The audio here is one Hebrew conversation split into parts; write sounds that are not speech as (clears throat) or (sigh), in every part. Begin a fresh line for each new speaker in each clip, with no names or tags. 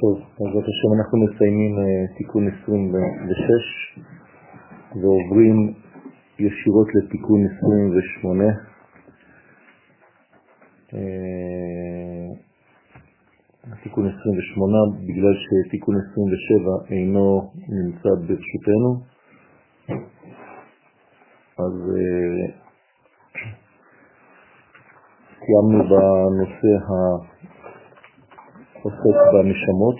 טוב, בעזרת השם אנחנו מסיימים uh, תיקון 26 ועוברים ישירות לתיקון 28. Uh, תיקון 28 בגלל שתיקון 27 אינו נמצא ברשותנו, אז סיימנו בנושא העוסק בנשמות,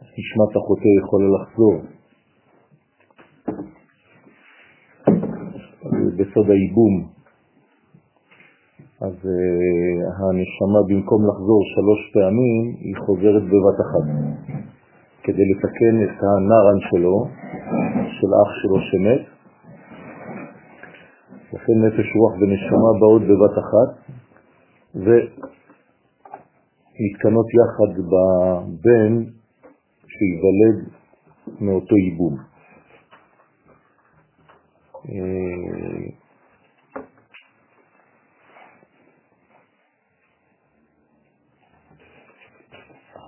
שנשמת החוטא יכולה לחזור. בסוד האיבום, אז uh, הנשמה במקום לחזור שלוש פעמים, היא חוזרת בבת אחת, כדי לתקן את הנרן שלו, של אח שלו שמת, לכן נפש רוח ונשמה באות בבת אחת ומתקנות יחד בבן שיוולד מאותו ייבום.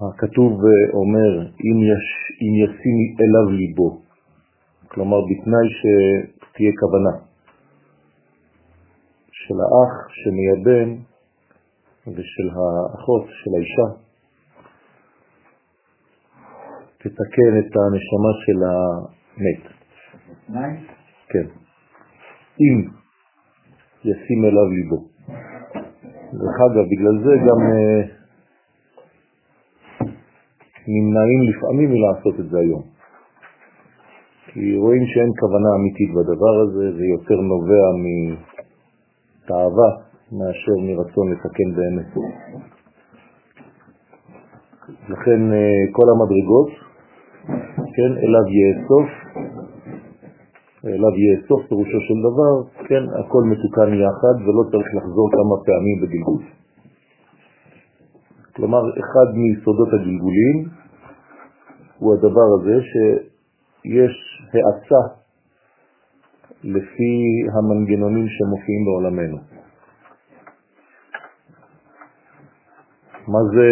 הכתוב אומר, אם, יש, אם ישים אליו ליבו, כלומר בתנאי שתהיה כוונה. של האח שמייבן ושל האחות, של האישה, תתקן את הנשמה של המת. כן. אם ישים אליו ליבו. דרך אגב, בגלל זה גם uh, נמנעים לפעמים מלעשות את זה היום. כי רואים שאין כוונה אמיתית בדבר הזה, זה יותר נובע. תאווה מאשר מרצון לתקן באמת. לכן כל המדרגות, כן, אליו יאסוף, אליו יאסוף פירושו של דבר, כן, הכל מתוקן יחד ולא צריך לחזור כמה פעמים בגלגול. כלומר, אחד מיסודות הגלגולים הוא הדבר הזה שיש האצה לפי המנגנונים שמופיעים בעולמנו. מה זה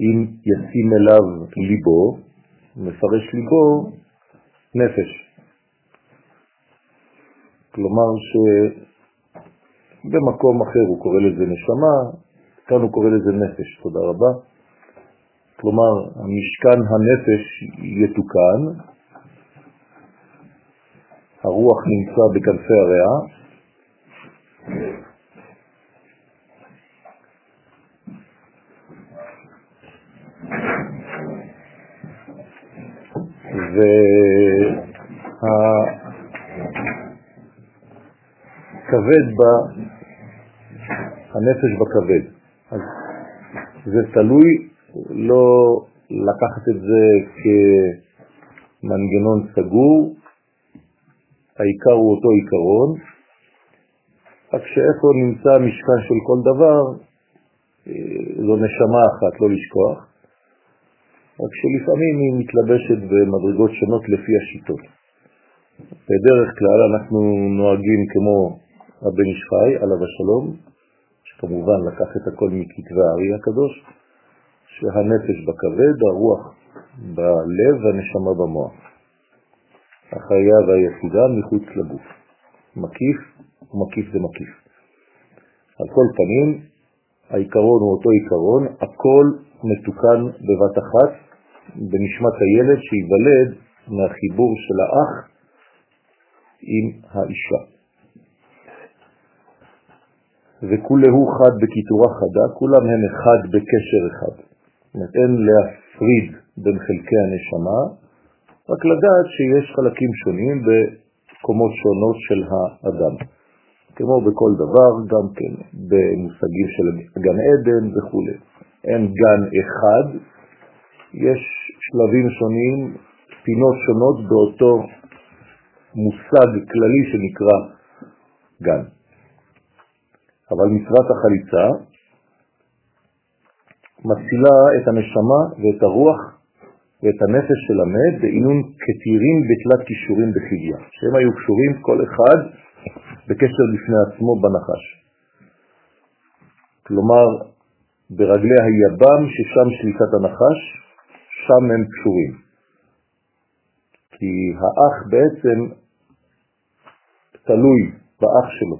אם ישים אליו ליבו? מפרש ליבו נפש. כלומר שבמקום אחר הוא קורא לזה נשמה, כאן הוא קורא לזה נפש, תודה רבה. כלומר, המשכן הנפש יתוקן, הרוח נמצא בכנפי הריאה, והכבד ב... הנפש בכבד. אז זה תלוי לא לקחת את זה כמנגנון סגור, העיקר הוא אותו עיקרון, רק שאיפה נמצא המשכן של כל דבר, זו נשמה אחת, לא לשכוח, רק שלפעמים היא מתלבשת במדרגות שונות לפי השיטות. בדרך כלל אנחנו נוהגים כמו הבן איש חי, עליו השלום, שכמובן לקח את הכל מכתבי הארי הקדוש, שהנפש בכבד, הרוח בלב והנשמה במוח. החיה והיחידה מחוץ לגוף. מקיף ומקיף זה מקיף. על כל פנים, העיקרון הוא אותו עיקרון, הכל מתוקן בבת אחת בנשמת הילד שיוולד מהחיבור של האח עם האישה. וכולהו חד בקיטורה חדה, כולם הם אחד בקשר אחד. זאת אומרת, אין להפריד בין חלקי הנשמה, רק לדעת שיש חלקים שונים בקומות שונות של האדם. כמו בכל דבר, גם כן במושגים של גן עדן וכו'. אין גן אחד, יש שלבים שונים, פינות שונות באותו מושג כללי שנקרא גן. אבל מצוות החליצה מצילה את הנשמה ואת הרוח ואת הנפש של המת בעינון כתירים בתלת קישורים בחיגיה, שהם היו קשורים כל אחד בקשר בפני עצמו בנחש. כלומר ברגלי היבם ששם שליטת הנחש, שם הם קשורים. כי האח בעצם תלוי באח שלו,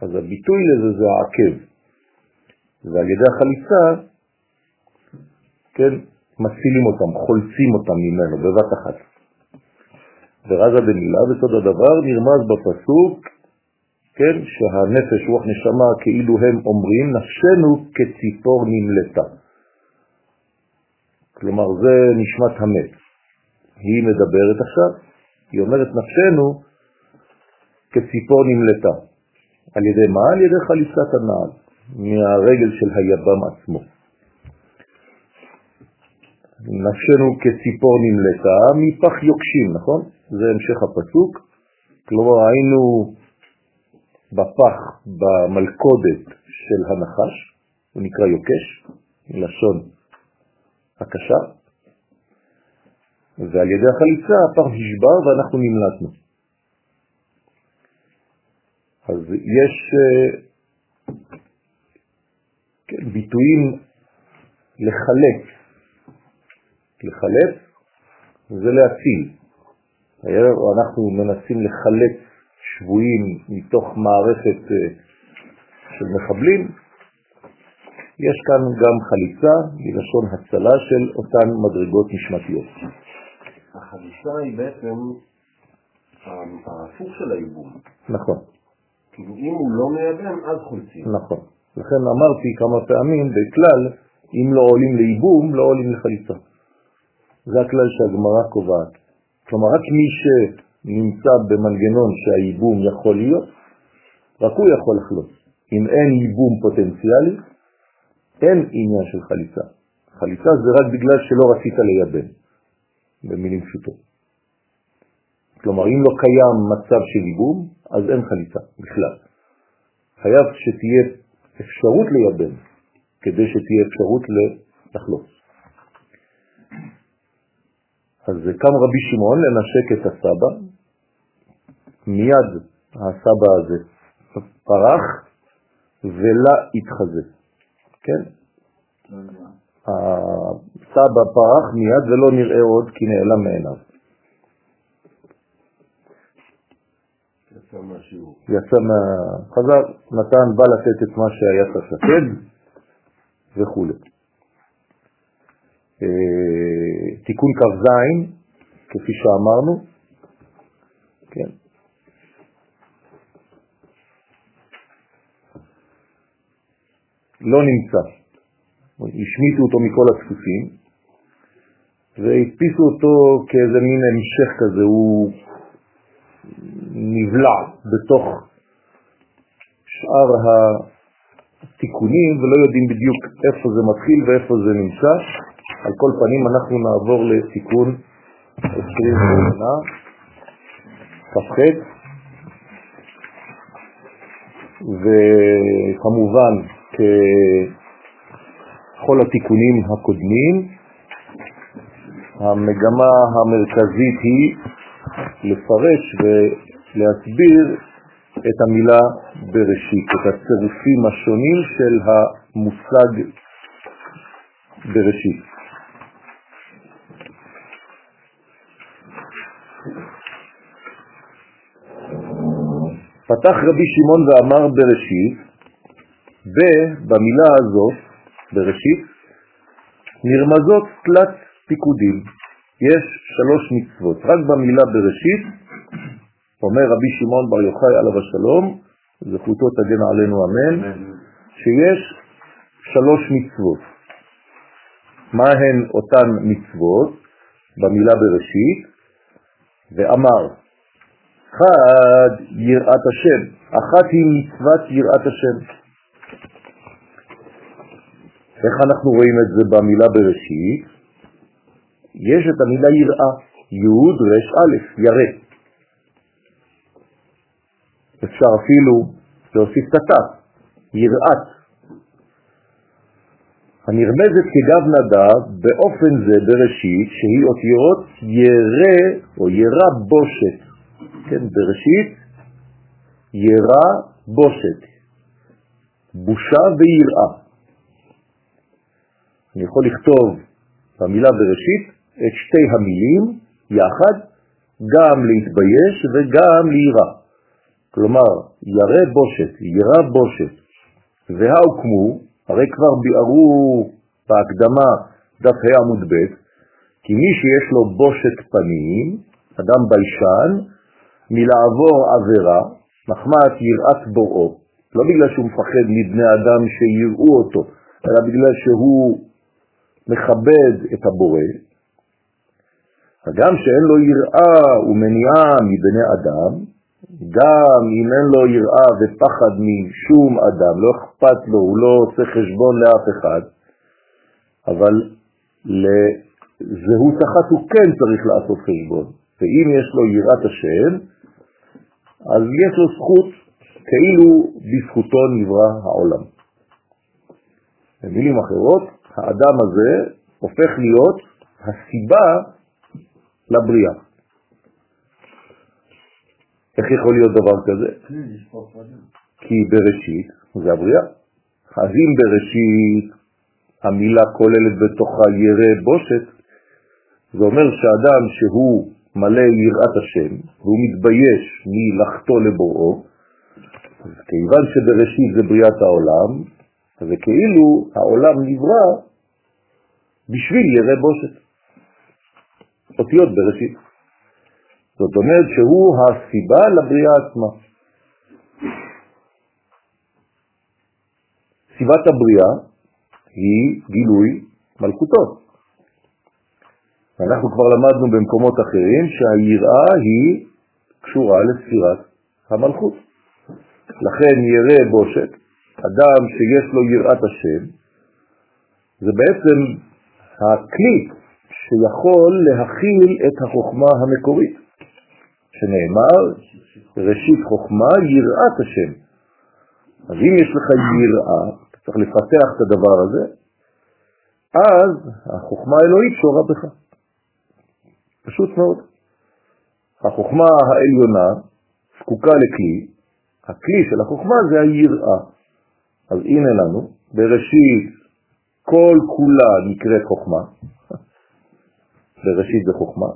אז הביטוי לזה זה העקב. ועל ידי החליצה, כן, מצילים אותם, חולצים אותם ממנו בבת אחת. ורזה במילה, בסוד הדבר, נרמז בפסוק, כן, שהנפש, רוח נשמה, כאילו הם אומרים, נפשנו כציפור נמלטה. כלומר, זה נשמת המת. היא מדברת עכשיו, היא אומרת נפשנו כציפור נמלטה. על ידי מה? על ידי חליסת הנעל, מהרגל של היבם עצמו. נפשנו כציפור נמלטה מפח יוקשים, נכון? זה המשך הפסוק. כלומר, היינו בפח, במלכודת של הנחש, הוא נקרא יוקש, מלשון הקשה, ועל ידי החליצה הפח נשבר ואנחנו נמלטנו. אז יש אה, כן, ביטויים לחלץ. לחלץ זה להציל. אנחנו מנסים לחלץ שבויים מתוך מערכת אה, של מחבלים, יש כאן גם חליצה, מלשון הצלה של אותן מדרגות נשמתיות.
החליצה היא בעצם ההפוך של הייבום.
נכון.
כאילו אם הוא לא מייבם, אז חולצים.
נכון. לכן אמרתי כמה פעמים, בכלל, אם לא עולים לייבום, לא עולים לחליצה. זה הכלל שהגמרא קובעת. כלומר, רק מי שנמצא במנגנון שהייבום יכול להיות, רק הוא יכול לחלוץ. אם אין ייבום פוטנציאלי, אין עניין של חליצה. חליצה זה רק בגלל שלא רצית לייבם, במילים פשוטות. כלומר, אם לא קיים מצב של ייבום, אז אין חליצה בכלל. חייב שתהיה אפשרות לייבם, כדי שתהיה אפשרות לחלוץ. אז קם רבי שמעון לנשק את הסבא, מיד הסבא הזה פרח ולה התחזה. כן? הסבא פרח מיד ולא נראה עוד כי נעלם מעיניו. יצא מה... חזר, נתן בא לתת את מה שהיה צריך לתת וכו'. תיקון כ"ז, כפי שאמרנו, כן. לא נמצא. השמיטו אותו מכל הדפוסים והדפיסו אותו כאיזה מין המשך כזה, הוא נבלע בתוך שאר התיקונים ולא יודעים בדיוק איפה זה מתחיל ואיפה זה נמצא. על כל פנים אנחנו נעבור לתיקון 20 שנה, כ"ח, וכמובן ככל התיקונים הקודמים, המגמה המרכזית היא לפרש ולהסביר את המילה בראשית, את הצירופים השונים של המושג בראשית. פתח רבי שמעון ואמר בראשית, במילה הזאת, בראשית, נרמזות תלת פיקודים. יש שלוש מצוות. רק במילה בראשית, אומר רבי שמעון בר יוחאי עליו השלום, זכותו תגן עלינו אמן, שיש שלוש מצוות. מה הן אותן מצוות במילה בראשית? ואמר, אחד, יראת השם. אחת היא מצוות יראת השם. איך אנחנו רואים את זה במילה בראשית? יש את המילה יראה, י' רש א', ירא. אפשר אפילו להוסיף את התא, יראת. הנרמזת כגב נדב באופן זה בראשית שהיא אותיות ירא או ירא בושת. כן, בראשית ירא בושת, בושה ויראה. אני יכול לכתוב במילה בראשית את שתי המילים יחד, גם להתבייש וגם לירה. כלומר, ירא בושת, ירא בושת, והוקמו, הרי כבר ביארו בהקדמה דף ה' עמוד ב', כי מי שיש לו בושת פנים, אדם ביישן, מלעבור עבירה, מחמת יראת בוראו, לא בגלל שהוא מפחד מבני אדם שיראו אותו, אלא בגלל שהוא מכבד את הבורא, הגם שאין לו יראה ומניעה מבני אדם, גם אם אין לו יראה ופחד משום אדם, לא אכפת לו, הוא לא עושה חשבון לאף אחד, אבל לזהות אחת הוא כן צריך לעשות חשבון. ואם יש לו יראת השם, אז יש לו זכות כאילו בזכותו נברא העולם. במילים אחרות, האדם הזה הופך להיות הסיבה לבריאה. איך יכול להיות דבר כזה? כי בראשית זה הבריאה. אז אם בראשית המילה כוללת בתוכה ירא בושת, זה אומר שאדם שהוא מלא יראת השם, והוא מתבייש מלחתו לבוראו, אז כיוון שבראשית זה בריאת העולם, זה כאילו העולם נברא בשביל ירא בושת. אותיות בראשית. זאת אומרת שהוא הסיבה לבריאה עצמה. סיבת הבריאה היא גילוי מלכותו. אנחנו כבר למדנו במקומות אחרים שהיראה היא קשורה לספירת המלכות. לכן ירא בושת, אדם שיש לו יראת השם, זה בעצם הכלי שיכול להכיל את החוכמה המקורית, שנאמר, ראשית חוכמה יראת השם. אז אם יש לך יראה, צריך לפתח את הדבר הזה, אז החוכמה האלוהית שורה בך. פשוט מאוד. החוכמה העליונה זקוקה לכלי, הכלי של החוכמה זה היראה. אז הנה לנו, בראשית כל כולה נקראת חוכמה, (laughs) בראשית זה חוכמה,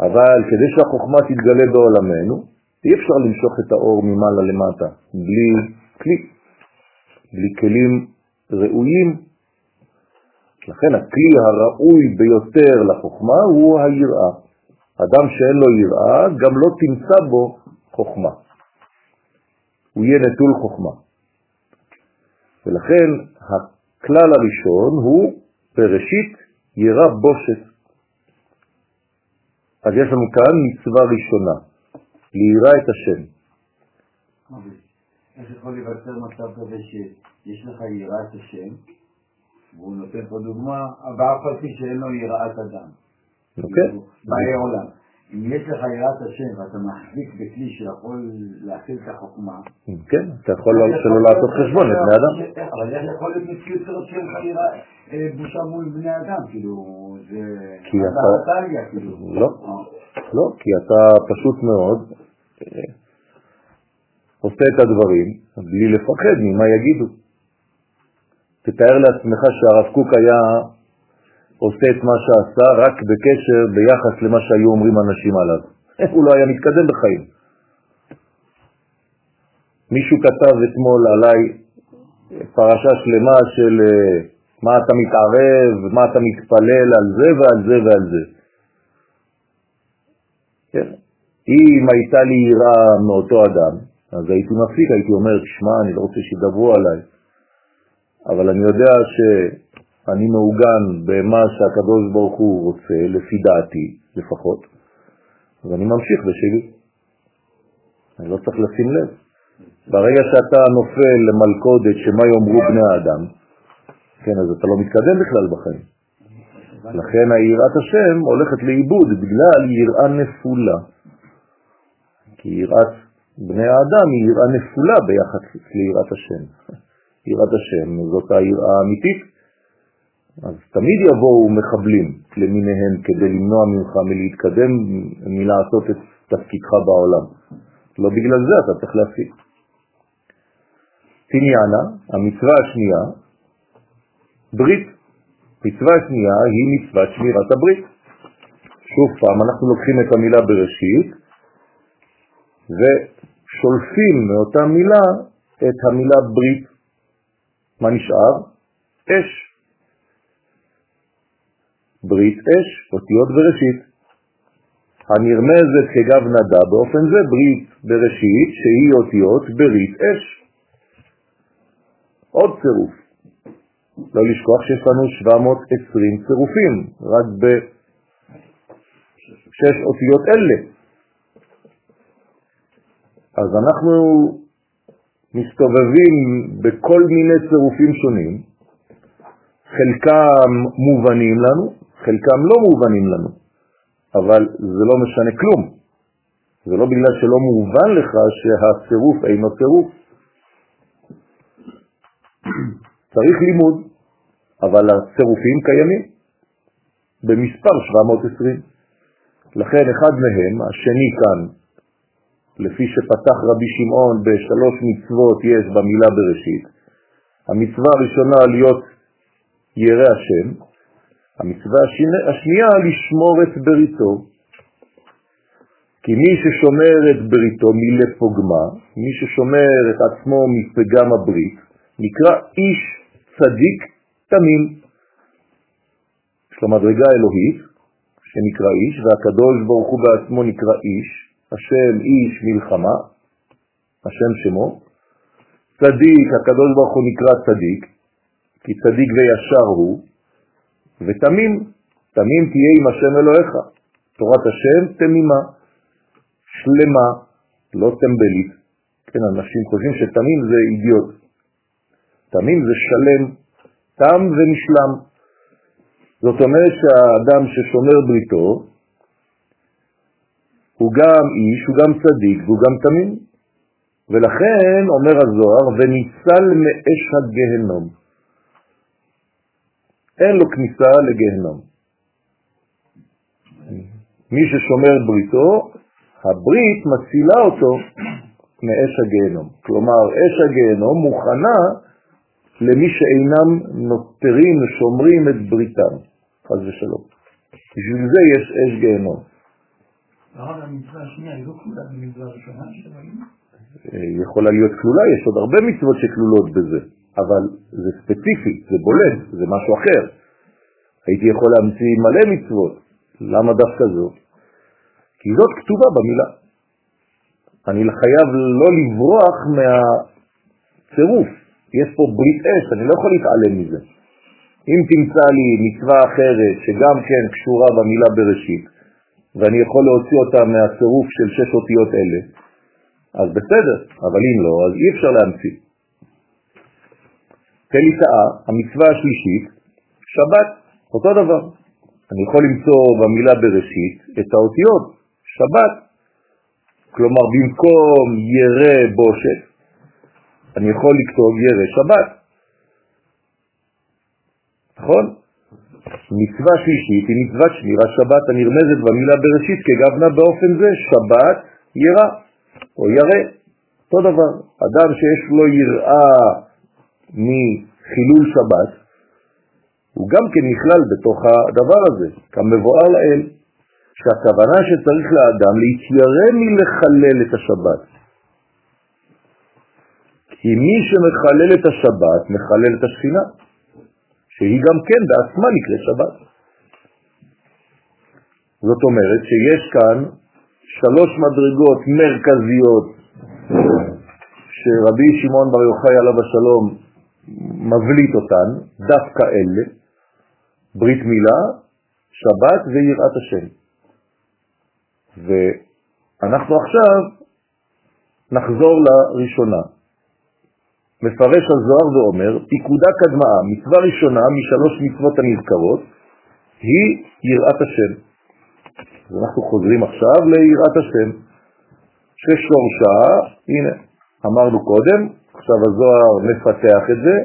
אבל כדי שהחוכמה תתגלה בעולמנו, אי אפשר למשוך את האור ממעלה למטה, בלי כלי, בלי כלים ראויים. לכן הכלי הראוי ביותר לחוכמה הוא היראה. אדם שאין לו יראה, גם לא תמצא בו חוכמה. הוא יהיה נטול חוכמה. ולכן הכלל הראשון הוא בראשית ירא בושת. אז יש לנו כאן מצווה ראשונה, לירא את השם.
איך יכול להיווצר מצב כזה שיש לך יראת השם, והוא נותן פה דוגמה, ואף על פי שאין לו יראת אדם.
אוקיי.
באי עולם. אם יש לך יראת השם ואתה מחזיק בכלי שיכול להכיל את החוכמה,
כן, אתה יכול שלא לעשות חשבון לבני אדם.
אבל איך יכול להיות מציאות כזאת לך יראה אה, בושה מול בני אדם? כאילו, זה...
כי אתה-
אתה... כאילו.
לא.
אה.
לא, כי אתה פשוט מאוד אה, עושה את הדברים בלי לפחד ממה יגידו. תתאר לעצמך שהרב קוק היה עושה את מה שעשה רק בקשר, ביחס למה שהיו אומרים אנשים עליו. (laughs) הוא לא היה מתקדם בחיים. מישהו כתב אתמול עליי פרשה שלמה של אה, מה אתה מתערב, מה אתה מתפלל על זה ועל זה ועל זה. כן? אם הייתה לי יראה מאותו אדם, אז הייתי מפסיק, הייתי אומר, שמע, אני לא רוצה שידברו עליי, אבל אני יודע שאני מעוגן במה שהקדוש ברוך הוא רוצה, לפי דעתי לפחות, אז אני ממשיך בשלי. אני לא צריך לשים לב. ברגע שאתה נופל למלכודת שמה יאמרו בני האדם, כן, אז אתה לא מתקדם בכלל בחיים. לכן היראת השם הולכת לאיבוד בגלל יראה נפולה. כי יראת בני האדם היא יראה נפולה ביחס ליראת השם. יראת השם זאת היראה האמיתית. אז תמיד יבואו מחבלים למיניהם כדי למנוע ממך מלהתקדם, מלעשות את תפקידך בעולם. לא בגלל זה אתה צריך להפסיק. תניאנה, המצווה השנייה, ברית. מצווה שנייה היא מצוות שמירת הברית. שוב פעם, אנחנו לוקחים את המילה בראשית ושולפים מאותה מילה את המילה ברית. מה נשאר? אש. ברית אש, אותיות בראשית. הנרמזת כגב נדה באופן זה ברית בראשית שהיא אותיות ברית אש. עוד צירוף. לא לשכוח שיש לנו 720 צירופים, רק בשש אותיות אלה. אז אנחנו מסתובבים בכל מיני צירופים שונים, חלקם מובנים לנו, חלקם לא מובנים לנו, אבל זה לא משנה כלום. זה לא בגלל שלא מובן לך שהצירוף אינו צירוף. צריך לימוד, אבל הצירופים קיימים במספר 720. לכן אחד מהם, השני כאן, לפי שפתח רבי שמעון בשלוש מצוות יש במילה בראשית, המצווה הראשונה להיות ירא השם, המצווה השנייה לשמור את בריתו, כי מי ששומר את בריתו מלפוגמה, מי ששומר את עצמו מפגם הברית, נקרא איש צדיק תמים. יש לו מדרגה אלוהית שנקרא איש, והקדוש ברוך הוא בעצמו נקרא איש, השם איש מלחמה, השם שמו. צדיק, הקדוש ברוך הוא נקרא צדיק, כי צדיק וישר הוא, ותמים, תמים תהיה עם השם אלוהיך. תורת השם תמימה, שלמה, לא טמבלית. כן, אנשים חושבים שתמים זה אידיוט. תמים זה שלם, תם ונשלם. זאת אומרת שהאדם ששומר בריתו הוא גם איש, הוא גם צדיק והוא גם תמים. ולכן, אומר הזוהר, וניצל מאש הגהנום. אין לו כניסה לגהנום. מי ששומר בריתו, הברית מצילה אותו מאש הגהנום. כלומר, אש הגהנום מוכנה למי שאינם נותרים ושומרים את בריתם, חז ושלום. בשביל זה יש אש גיהנום.
לא
אה, יכולה להיות כלולה, יש עוד הרבה מצוות שכלולות בזה, אבל זה ספציפי, זה בולט, זה משהו אחר. הייתי יכול להמציא מלא מצוות, למה דווקא זו? כי זאת כתובה במילה. אני חייב לא לברוח מהצירוף. יש פה ברית אש, אני לא יכול להתעלם מזה. אם תמצא לי מצווה אחרת שגם כן קשורה במילה בראשית, ואני יכול להוציא אותה מהצירוף של שש אותיות אלה, אז בסדר, אבל אם לא, אז אי אפשר להמציא. תליטאה, המצווה השלישית, שבת, אותו דבר. אני יכול למצוא במילה בראשית את האותיות שבת, כלומר במקום ירא בושת, אני יכול לכתוב ירא שבת. נכון? מצווה שלישית היא מצוות שמירה שבת הנרמזת במילה בראשית כגבנה באופן זה שבת ירא או ירא. אותו דבר, אדם שיש לו יראה מחילול שבת, הוא גם כן נכלל בתוך הדבר הזה, כמבואר לאל, שהכוונה שצריך לאדם להתיירא מלחלל את השבת. כי מי שמחלל את השבת, מחלל את השכינה, שהיא גם כן בעצמה נקראת שבת. זאת אומרת שיש כאן שלוש מדרגות מרכזיות שרבי שמעון בר יוחאי עליו השלום מבליט אותן, דווקא אלה, ברית מילה, שבת ויראת השם. ואנחנו עכשיו נחזור לראשונה. מפרש הזוהר ואומר, פיקודה קדמאה, מצווה ראשונה משלוש מצוות הנזכרות, היא יראת השם. אז אנחנו חוזרים עכשיו ליראת השם, ששורשה, הנה, אמרנו קודם, עכשיו הזוהר מפתח את זה,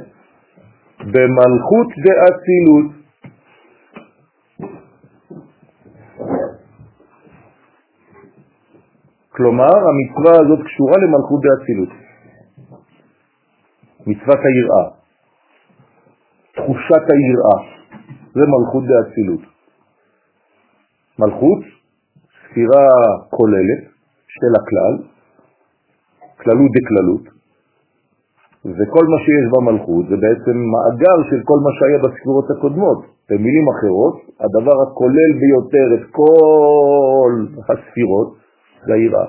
במלכות דאצילות. כלומר, המצווה הזאת קשורה למלכות דאצילות. מצוות היראה. תחושת היראה. זה מלכות באצילות. מלכות, ספירה כוללת של הכלל, כללות דקללות, וכל מה שיש במלכות זה בעצם מאגר של כל מה שהיה בספירות הקודמות. במילים אחרות, הדבר הכולל ביותר את כל הספירות זה היראה.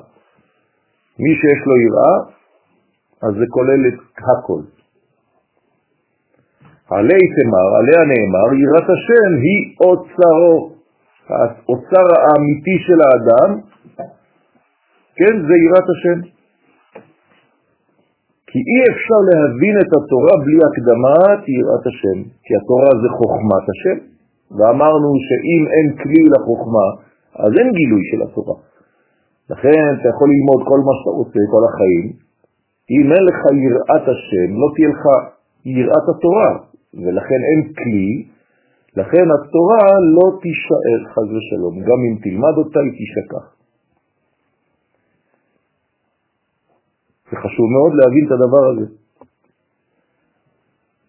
מי שיש לו יראה, אז זה כולל את הכל. עלי תמר, עליה נאמר, יראת השם היא אוצרו, האוצר האמיתי של האדם, כן, זה יראת השם. כי אי אפשר להבין את התורה בלי הקדמת יראת השם, כי התורה זה חוכמת השם, ואמרנו שאם אין כלי לחוכמה, אז אין גילוי של התורה. לכן אתה יכול ללמוד כל מה שאתה רוצה כל החיים, אם אין לך יראת השם, לא תהיה לך יראת התורה, ולכן אין כלי, לכן התורה לא תישאר חז ושלום, גם אם תלמד אותה היא תשכח. זה חשוב מאוד להבין את הדבר הזה.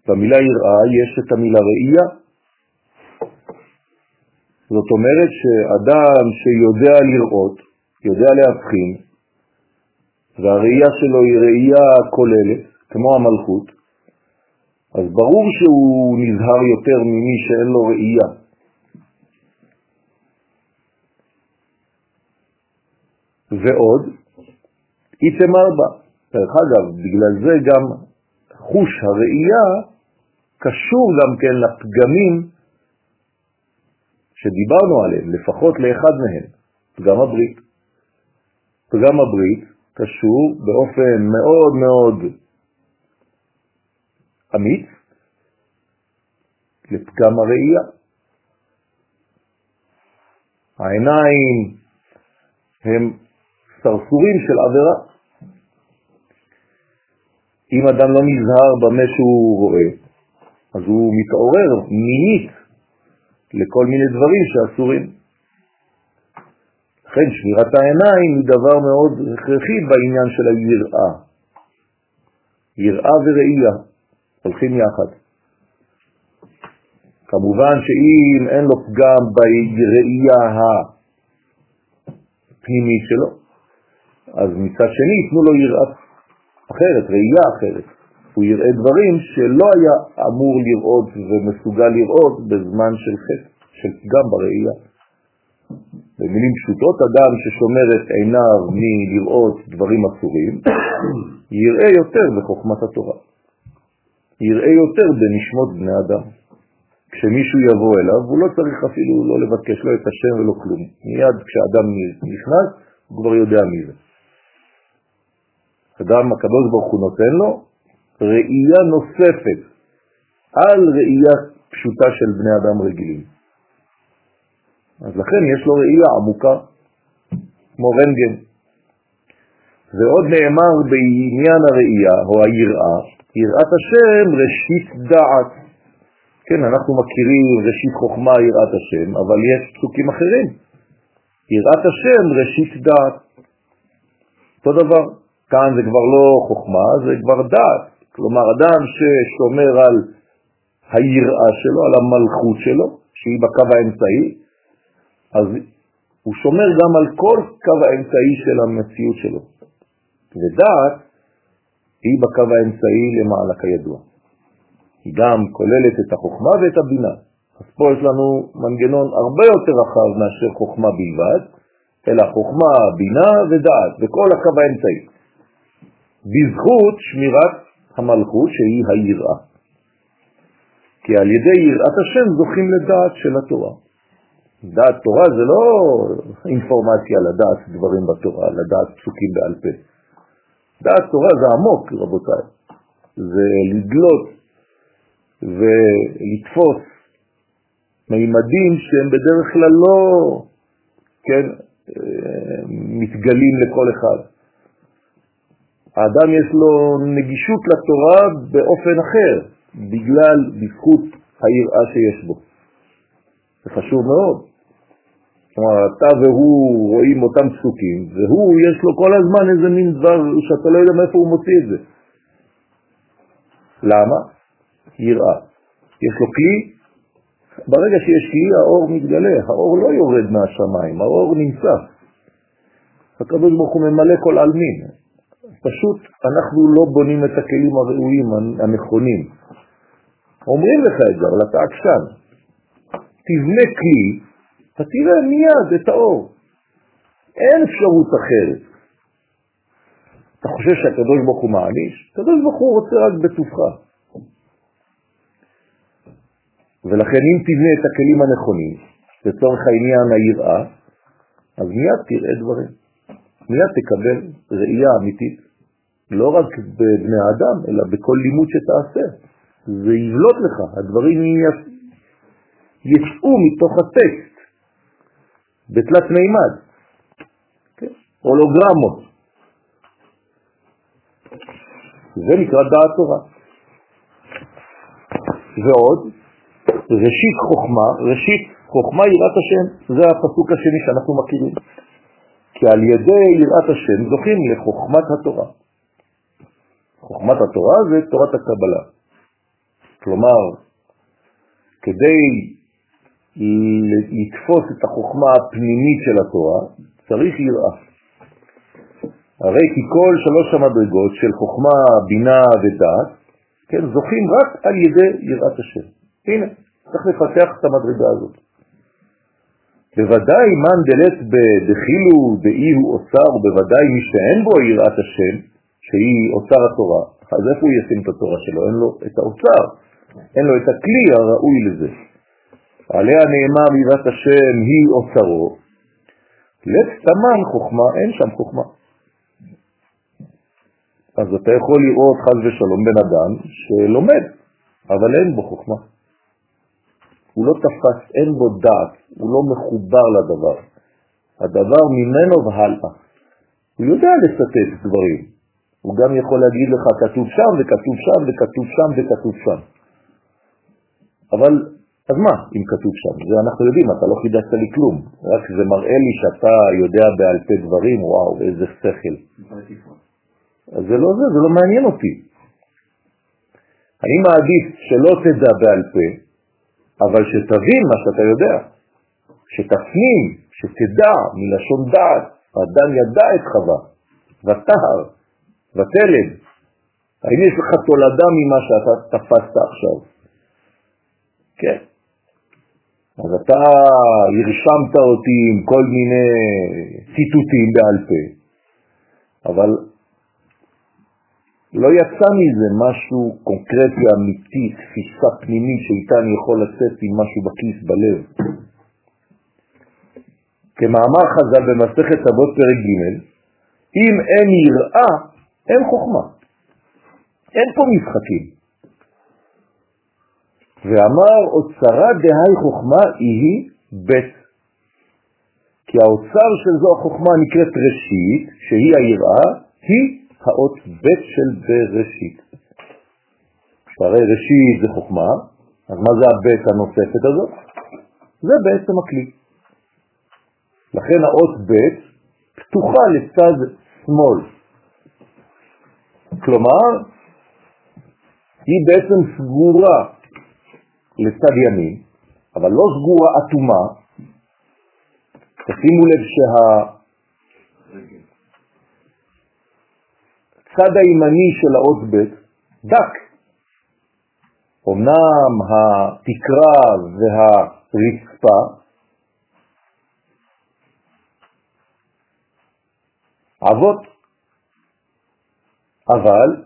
במילה יראה יש את המילה ראייה. זאת אומרת שאדם שיודע לראות, יודע להבחין, והראייה שלו היא ראייה כוללת, כמו המלכות, אז ברור שהוא נזהר יותר ממי שאין לו ראייה. ועוד, איתמר בה. דרך אגב, בגלל זה גם חוש הראייה קשור גם כן לפגמים שדיברנו עליהם, לפחות לאחד מהם, פגם הברית. פגם הברית קשור באופן מאוד מאוד אמיץ לפגם הראייה. העיניים הם סרסורים של עבירה. אם אדם לא נזהר במה שהוא רואה, אז הוא מתעורר מינית לכל מיני דברים שאסורים. לכן שמירת העיניים היא דבר מאוד הכרחי בעניין של היראה. יראה וראייה הולכים יחד. כמובן שאם אין לו פגם בראייה הפנימית שלו, אז מצד שני ייתנו לו יראה אחרת, ראייה אחרת. הוא יראה דברים שלא היה אמור לראות ומסוגל לראות בזמן של חטא, של פגם בראייה. במילים פשוטות, אדם ששומר את עיניו מלראות דברים אסורים, (coughs) יראה יותר בחוכמת התורה. יראה יותר בנשמות בני אדם. כשמישהו יבוא אליו, הוא לא צריך אפילו לא לבקש לו את השם ולא כלום. מיד כשאדם נכנס, הוא כבר יודע מי זה. אדם הקדוש ברוך הוא נותן לו ראייה נוספת על ראייה פשוטה של בני אדם רגילים. אז לכן יש לו ראייה עמוקה, כמו רנגן. ועוד נאמר בעניין הראייה, או היראה, יראת השם ראשית דעת. כן, אנחנו מכירים ראשית חוכמה יראת השם, אבל יש פסוקים אחרים. יראת השם ראשית דעת. אותו דבר. כאן זה כבר לא חוכמה, זה כבר דעת. כלומר, אדם ששומר על היראה שלו, על המלכות שלו, שהיא בקו האמצעי, אז הוא שומר גם על כל קו האמצעי של המציאות שלו. ודעת היא בקו האמצעי למעלה כידוע. היא גם כוללת את החוכמה ואת הבינה. אז פה יש לנו מנגנון הרבה יותר רחב מאשר חוכמה בלבד, אלא חוכמה, בינה ודעת, וכל הקו האמצעי. בזכות שמירת המלכות שהיא היראה. כי על ידי יראת השם זוכים לדעת של התורה. דעת תורה זה לא אינפורמציה לדעת דברים בתורה, לדעת פסוקים בעל פה. דעת תורה זה עמוק, רבותיי. זה לדלות ולתפוס מימדים שהם בדרך כלל לא, כן, אה, מתגלים לכל אחד. האדם יש לו נגישות לתורה באופן אחר, בגלל, בזכות היראה שיש בו. זה חשוב מאוד. כלומר, אתה והוא רואים אותם פסוקים, והוא יש לו כל הזמן איזה מין דבר שאתה לא יודע מאיפה הוא מוציא את זה. למה? יראה. יש לו כלי, ברגע שיש כלי האור מתגלה, האור לא יורד מהשמיים, האור נמצא. ברוך הוא ממלא כל עלמין. פשוט אנחנו לא בונים את הכלים הראויים הנכונים. אומרים לך את זה, אבל אתה עקשן. תבנה כלי, אתה תראה מיד את האור. אין אפשרות אחרת. אתה חושב שהקדוש ברוך הוא מעניש? הקדוש ברוך הוא רוצה רק בטובך. ולכן אם תבנה את הכלים הנכונים, לצורך העניין היראה, אז מיד תראה דברים. מיד תקבל ראייה אמיתית, לא רק בבני האדם, אלא בכל לימוד שתעשה. זה יבלוט לך, הדברים יצאו מתוך הטקסט, בתלת מימד, כן? הולוגרמות. זה נקרא דעת תורה. ועוד, ראשית חוכמה, ראשית חוכמה יראת השם, זה הפסוק השני שאנחנו מכירים. כי על ידי יראת השם זוכים לחוכמת התורה. חוכמת התורה זה תורת הקבלה. כלומר, כדי לתפוס את החוכמה הפנימית של התורה, צריך יראה. הרי כי כל שלוש המדרגות של חוכמה, בינה ודעת, כן, זוכים רק על ידי יראת השם. הנה, צריך לפתח את המדרגה הזאת. בוודאי מן דלת בדחילו דאי הוא אוצר, ובוודאי מי שאין בו יראת השם, שהיא אוצר התורה, אז איפה הוא ישים את התורה שלו? אין לו את האוצר, אין לו את הכלי הראוי לזה. עליה נאמר יראת השם היא אוצרו, לב תמן חוכמה, אין שם חוכמה. אז אתה יכול לראות חז ושלום בן אדם שלומד, אבל אין בו חוכמה. הוא לא תפס, אין בו דעת, הוא לא מחובר לדבר. הדבר ממנו והלאה. הוא יודע לסטט דברים. הוא גם יכול להגיד לך, כתוב שם וכתוב שם וכתוב שם וכתוב שם. אבל, אז מה אם כתוב שם? זה אנחנו יודעים, אתה לא חידשת לי כלום. רק זה מראה לי שאתה יודע בעל פה דברים, וואו, איזה שכל. אז זה לא זה, זה לא מעניין אותי. אני מעדיף שלא תדע בעל פה, אבל שתבין מה שאתה יודע, שתפנים, שתדע מלשון דעת, האדם ידע את חווה, ותהר, ותלד. האם יש לך תולדה ממה שאתה תפסת עכשיו? כן. אז אתה הרשמת אותי עם כל מיני ציטוטים בעל פה, אבל לא יצא מזה משהו קונקרטי, אמיתי, תפיסה פנימית שאיתה אני יכול לצאת עם משהו בכיס, בלב. כמאמר חז"ל במסכת אבות פרק ג', אם אין יראה, אין חוכמה. אין פה משחקים. ואמר אוצרה דהי חוכמה היא בית. כי האוצר של זו החוכמה נקראת ראשית, שהיא היראה, היא האות ב' של בראשית. שהרי ראשית זה חוכמה, אז מה זה הב' הנוספת הזאת? זה בעצם הכלי. לכן האות ב' פתוחה לצד שמאל. כלומר, היא בעצם סגורה לצד ימין, אבל לא סגורה אטומה. תשימו לב שה... הצד הימני של האות ב' דק. אמנם התקרה והרצפה עבות, אבל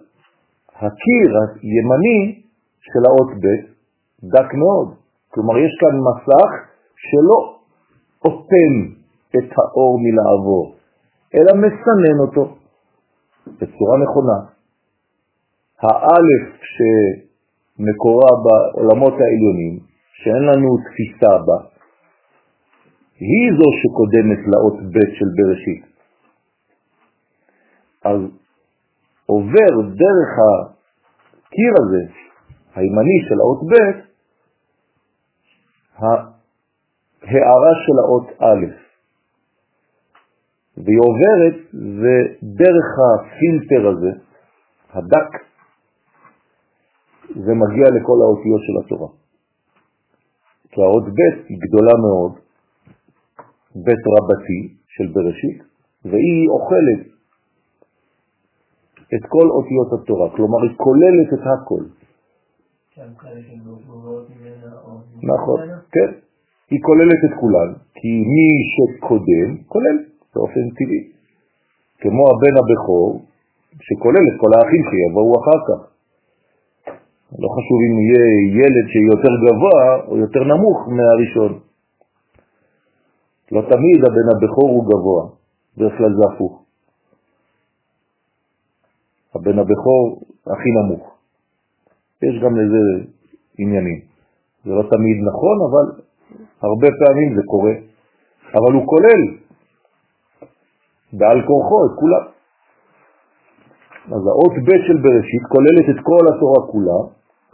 הקיר הימני של האות ב' דק מאוד. כלומר, יש כאן מסך שלא אוטם את האור מלעבור, אלא מסנן אותו. בצורה נכונה. האלף שמקורה בעולמות העליונים, שאין לנו תפיסה בה, היא זו שקודמת לאות ב' של בראשית. אז עובר דרך הקיר הזה, הימני של האות ב', ההערה של האות א'. והיא עוברת, ודרך הפילטר הזה, הדק, זה מגיע לכל האותיות של התורה. כי האות ב' היא גדולה מאוד, ב' רבתי של בראשית, והיא אוכלת את כל אותיות התורה, כלומר היא כוללת את הכל. נכון, כן. היא כוללת את כולן, כי מי שקודם כולל באופן טבעי. כמו הבן הבכור, שכולל את כל האחים שיבואו אחר כך. לא חשוב אם יהיה ילד שיותר גבוה או יותר נמוך מהראשון. לא תמיד הבן הבכור הוא גבוה, בדרך כלל זה הפוך. הבן הבכור הכי נמוך. יש גם לזה עניינים. זה לא תמיד נכון, אבל הרבה פעמים זה קורה. אבל הוא כולל בעל כורחו את כולם. אז האות ב' של בראשית כוללת את כל התורה כולה,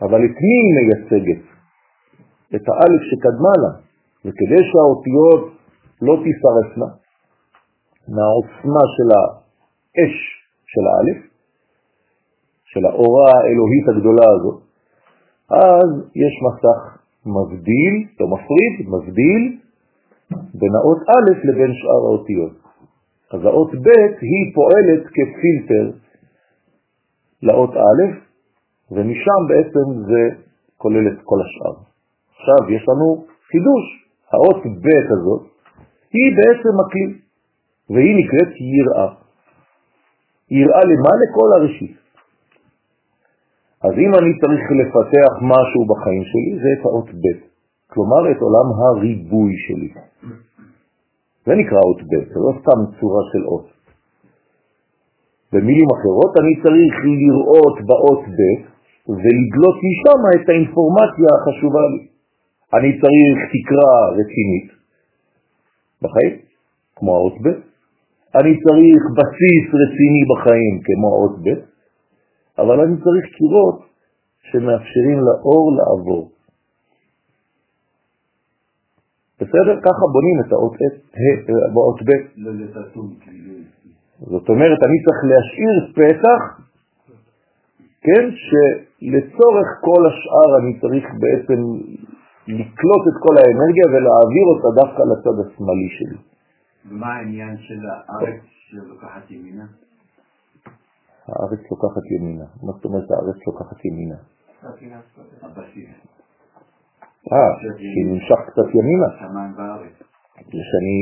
אבל את מי היא מייצגת? את האלף שקדמה לה, וכדי שהאותיות לא תישרפנה מהעוצמה של האש של האלף, של האורה האלוהית הגדולה הזאת, אז יש מסך מבדיל, לא מפריד, מבדיל, בין האות א' לבין שאר האותיות. אז האות ב' היא פועלת כפילטר לאות א', ומשם בעצם זה כולל את כל השאר. עכשיו יש לנו חידוש, האות ב' הזאת היא בעצם הכלי, והיא נקראת יראה. יראה למה? לכל הראשית. אז אם אני צריך לפתח משהו בחיים שלי, זה את האות ב', כלומר את עולם הריבוי שלי. זה נקרא אות ב', זה לא סתם צורה של אות. במילים אחרות, אני צריך לראות באות ב' ולגלות משם את האינפורמציה החשובה לי. אני צריך תקרה רצינית בחיים, כמו האות ב', אני צריך בסיס רציני בחיים כמו האות ב', אבל אני צריך קירות שמאפשרים לאור לעבור. בסדר? ככה בונים את האות באות ב'. זאת אומרת, אני צריך להשאיר פתח, כן, שלצורך כל השאר אני צריך בעצם לקלוט את כל האנרגיה ולהעביר אותה דווקא לצד השמאלי שלי.
מה העניין של הארץ שלוקחת ימינה?
הארץ לוקחת ימינה. מה זאת אומרת הארץ לוקחת ימינה? אה, שהיא נמשך קצת ימינה.
בארץ.
שאני,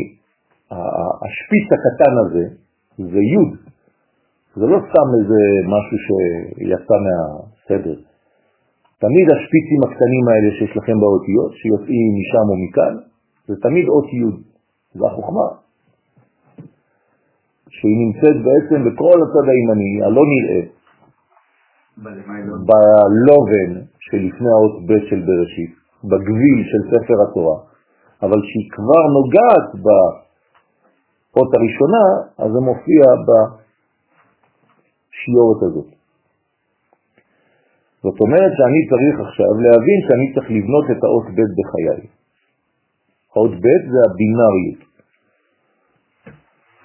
השפיץ הקטן הזה זה י', זה לא סתם איזה משהו שיצא מהסדר. תמיד השפיצים הקטנים האלה שיש לכם באותיות, שיוצאים משם או מכאן, זה תמיד אות י', זה החוכמה. שהיא נמצאת בעצם בכל הצד הימני, הלא נראה, בלובן שלפני האות ב' של בראשית, בגביל של ספר התורה, אבל שהיא כבר נוגעת באות הראשונה, אז זה מופיע בשיורת הזאת. זאת אומרת שאני צריך עכשיו להבין שאני צריך לבנות את האות ב' בחיי. האות ב' זה הבינאריות.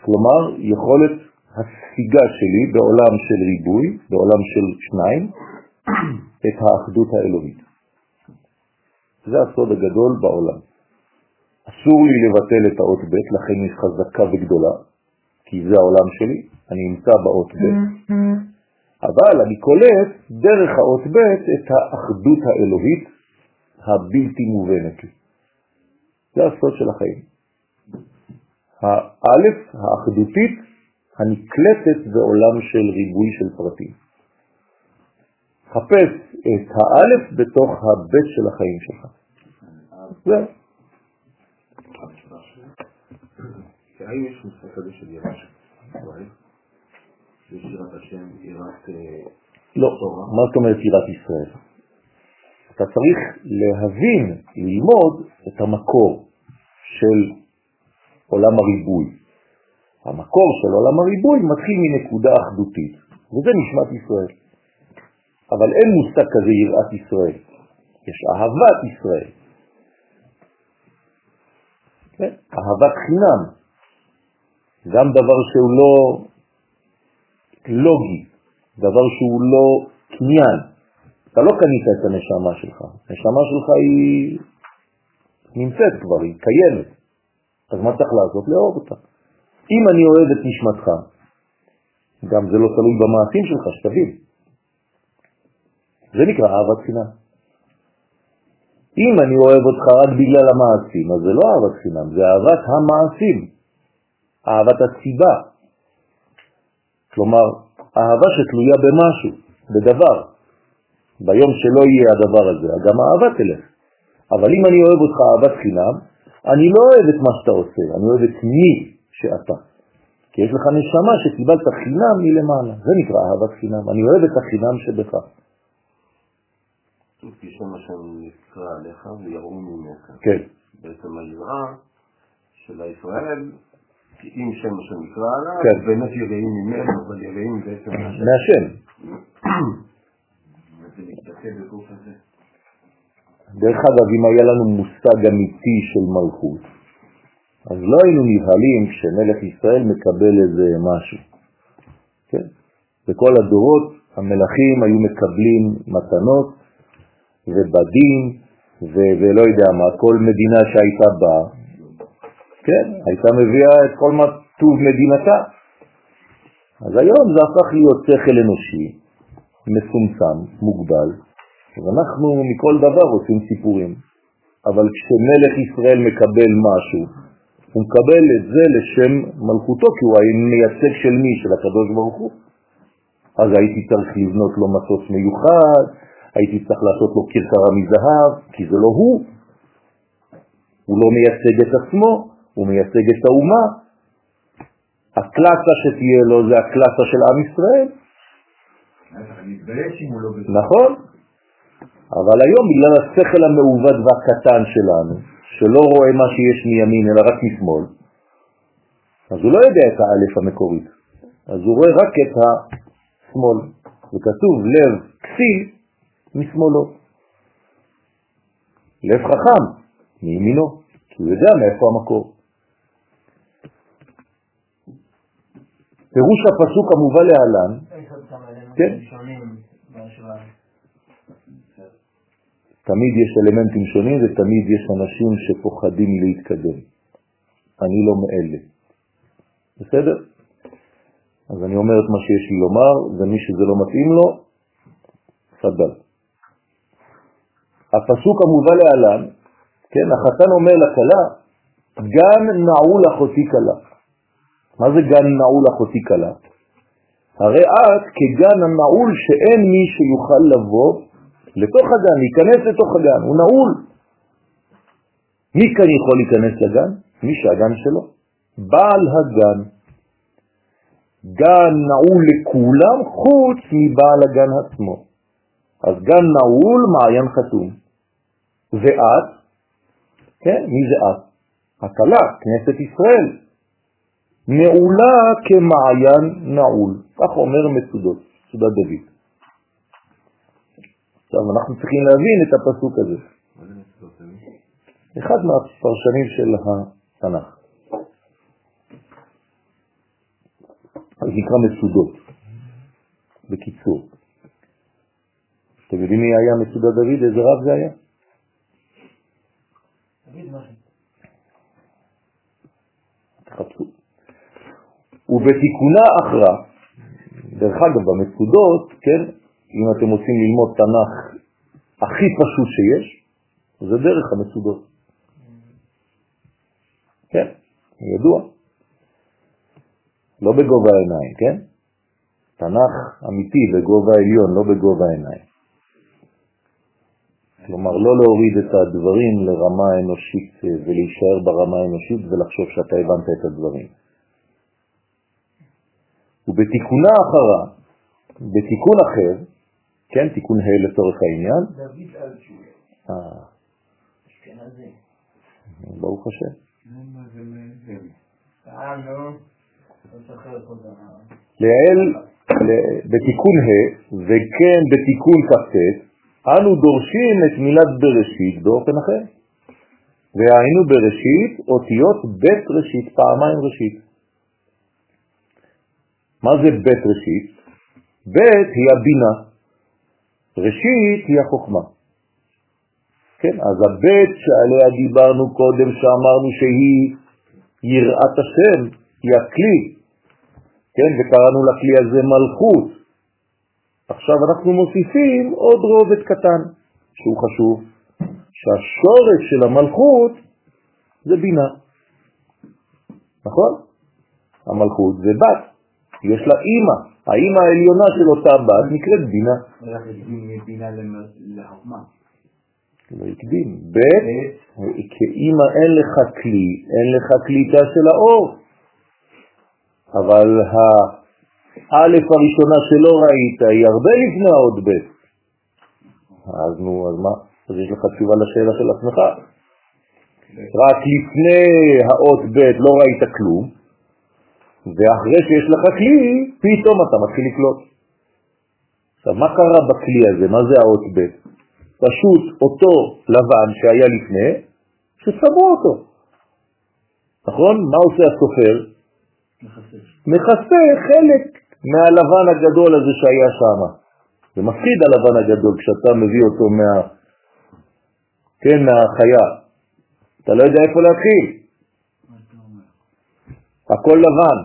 כלומר, יכולת הספיגה שלי בעולם של ריבוי, בעולם של שניים, (clears throat) את האחדות האלוהית. זה הסוד הגדול בעולם. אסור לי לבטל את האות ב', לכן היא חזקה וגדולה, כי זה העולם שלי, אני נמצא באות ב', אבל אני קולט דרך האות ב' את האחדות האלוהית הבלתי מובנת לי. זה הסוד של החיים. האלף האחדותית הנקלטת בעולם של ריבוי של פרטים. חפש את האלף בתוך הבית של החיים שלך. זה.
האם יש מושג כזה של יראת ישראל? יש יראת השם, יראת
לא,
תורה?
מה זאת אומרת יראת ישראל? אתה צריך להבין, ללמוד את המקור של עולם הריבוי. המקור של עולם הריבוי מתחיל מנקודה אחדותית, וזה נשמת ישראל. אבל אין מושג כזה יראת ישראל, יש אהבת ישראל. כן? אהבת חינם, גם דבר שהוא לא לוגי, דבר שהוא לא קניין, אתה לא קנית את הנשמה שלך. הנשמה שלך היא נמצאת כבר, היא קיימת. אז מה צריך לעשות? לאהוב אותה. אם אני אוהב את נשמתך, גם זה לא תלוי במעשים שלך, שתבין. זה נקרא אהבת חינם. אם אני אוהב אותך רק בגלל המעשים, אז זה לא אהבת חינם, זה אהבת המעשים, אהבת הסיבה. כלומר, אהבה שתלויה במשהו, בדבר. ביום שלא יהיה הדבר הזה, גם האהבה תלך. אבל אם אני אוהב אותך אהבת חינם, אני לא אוהב את מה שאתה עושה, אני אוהב את מי שאתה. כי יש לך נשמה שקיבלת חינם מלמעלה, זה נקרא אהבת חינם, אני אוהב את החינם שבך.
כי שם השם נקרא עליך ויראו ממך.
כן.
בעצם היראה של הישראל, כי אם שם השם נקרא עליו,
כן.
באמת יראים ממנו, אבל יראים בעצם מהשם. (clears throat)
מהשם.
זה מתבטא בגוף הזה.
דרך אגב, אם היה לנו מושג אמיתי של מלכות, אז לא היינו נבהלים כשמלך ישראל מקבל איזה משהו. כן? בכל הדורות המלכים היו מקבלים מתנות ובדים ו- ולא יודע מה, כל מדינה שהייתה בה, כן, הייתה מביאה את כל מה טוב מדינתה. אז היום זה הפך להיות שכל אנושי, מצומצם, מוגבל, ואנחנו מכל דבר עושים סיפורים. אבל כשמלך ישראל מקבל משהו, הוא מקבל את זה לשם מלכותו, כי הוא מייצג של מי? של הקדוש ברוך הוא. אז הייתי צריך לבנות לו מטוס מיוחד, הייתי צריך לעשות לו כרכרה מזהב, כי זה לא הוא. הוא לא מייצג את עצמו, הוא מייצג את האומה. הקלאסה שתהיה לו זה הקלאסה של עם ישראל.
לא.
נכון? אבל היום בגלל השכל המעוות והקטן שלנו, שלא רואה מה שיש מימין אלא רק משמאל, אז הוא לא יודע את האלף המקורית, אז הוא רואה רק את השמאל, וכתוב לב כסיל משמאלו. לב חכם מימינו, כי הוא יודע מאיפה המקור. פירוש הפסוק המובא להלן, כן. תמיד יש אלמנטים שונים ותמיד יש אנשים שפוחדים להתקדם. אני לא מאלה. בסדר? אז אני אומר את מה שיש לי לומר, ומי שזה לא מתאים לו, סבל. הפסוק המובא להלן, כן, החתן אומר לכלה, גן נעול אחותי כלה. מה זה גן נעול אחותי כלה? הרי את כגן הנעול שאין מי שיוכל לבוא לתוך הגן, להיכנס לתוך הגן, הוא נעול. מי כאן יכול להיכנס לגן? מי שהגן שלו. בעל הגן. גן נעול לכולם חוץ מבעל הגן עצמו. אז גן נעול, מעיין חתום. ואת, כן, מי זה את? הקלה, כנסת ישראל. נעולה כמעיין נעול. כך אומר מצודות, מצודת דוד. עכשיו, אנחנו צריכים להבין את הפסוק הזה. אחד מהפרשנים של התנ"ך. אז נקרא מצודות, בקיצור. אתם יודעים מי היה מצודת דוד? איזה רב זה היה? תחפשו. ובתיקונה אחרא, דרך אגב, במצודות, כן, אם אתם רוצים ללמוד תנ"ך הכי פשוט שיש, זה דרך המצודות. כן, ידוע. לא בגובה העיניים, כן? תנ"ך אמיתי בגובה העליון, לא בגובה העיניים. כלומר, לא להוריד את הדברים לרמה האנושית אה, ולהישאר ברמה האנושית ולחשוב שאתה הבנת את הדברים. ובתיקונה אחרה, בתיקון אחר, כן, תיקון ה' לצורך העניין,
דוד אלצ'ול.
אה,
אשכנזי.
ברוך השם.
אה. לא זוכר כל דבר.
לעיל ל- בתיקון ה' וכן בתיקון כ"ט, אנו דורשים את מילת בראשית באופן אחר. והיינו בראשית אותיות בית ראשית, פעמיים ראשית. מה זה בית ראשית? בית היא הבינה. ראשית היא החוכמה. כן, אז הבית שעליה דיברנו קודם, שאמרנו שהיא יראת השם, היא הכלי, כן, וקראנו לכלי הזה מלכות. עכשיו אנחנו מוסיפים עוד רובד קטן, שהוא חשוב, שהשורש של המלכות זה בינה. נכון? המלכות זה בת, יש לה אימא, האימא העליונה של אותה בת נקראת בינה. לא הקדים. ב' כאימא אין לך כלי, אין לך קליטה של האור. אבל האלף הראשונה שלא ראית היא הרבה לפני האות ב'. אז נו, אז מה? אז יש לך תשובה לשאלה של עצמך. רק לפני האות ב' לא ראית כלום, ואחרי שיש לך כלי, פתאום אתה מתחיל לקלוט. עכשיו, מה קרה בכלי הזה? מה זה האות ב'? פשוט אותו לבן שהיה לפני, ששמו אותו. נכון? מה עושה הסופר? מכסה חלק מהלבן הגדול הזה שהיה שם. זה מפחיד הלבן הגדול כשאתה מביא אותו מה... כן, מהחיה. אתה לא יודע איפה להתחיל. הכל לבן.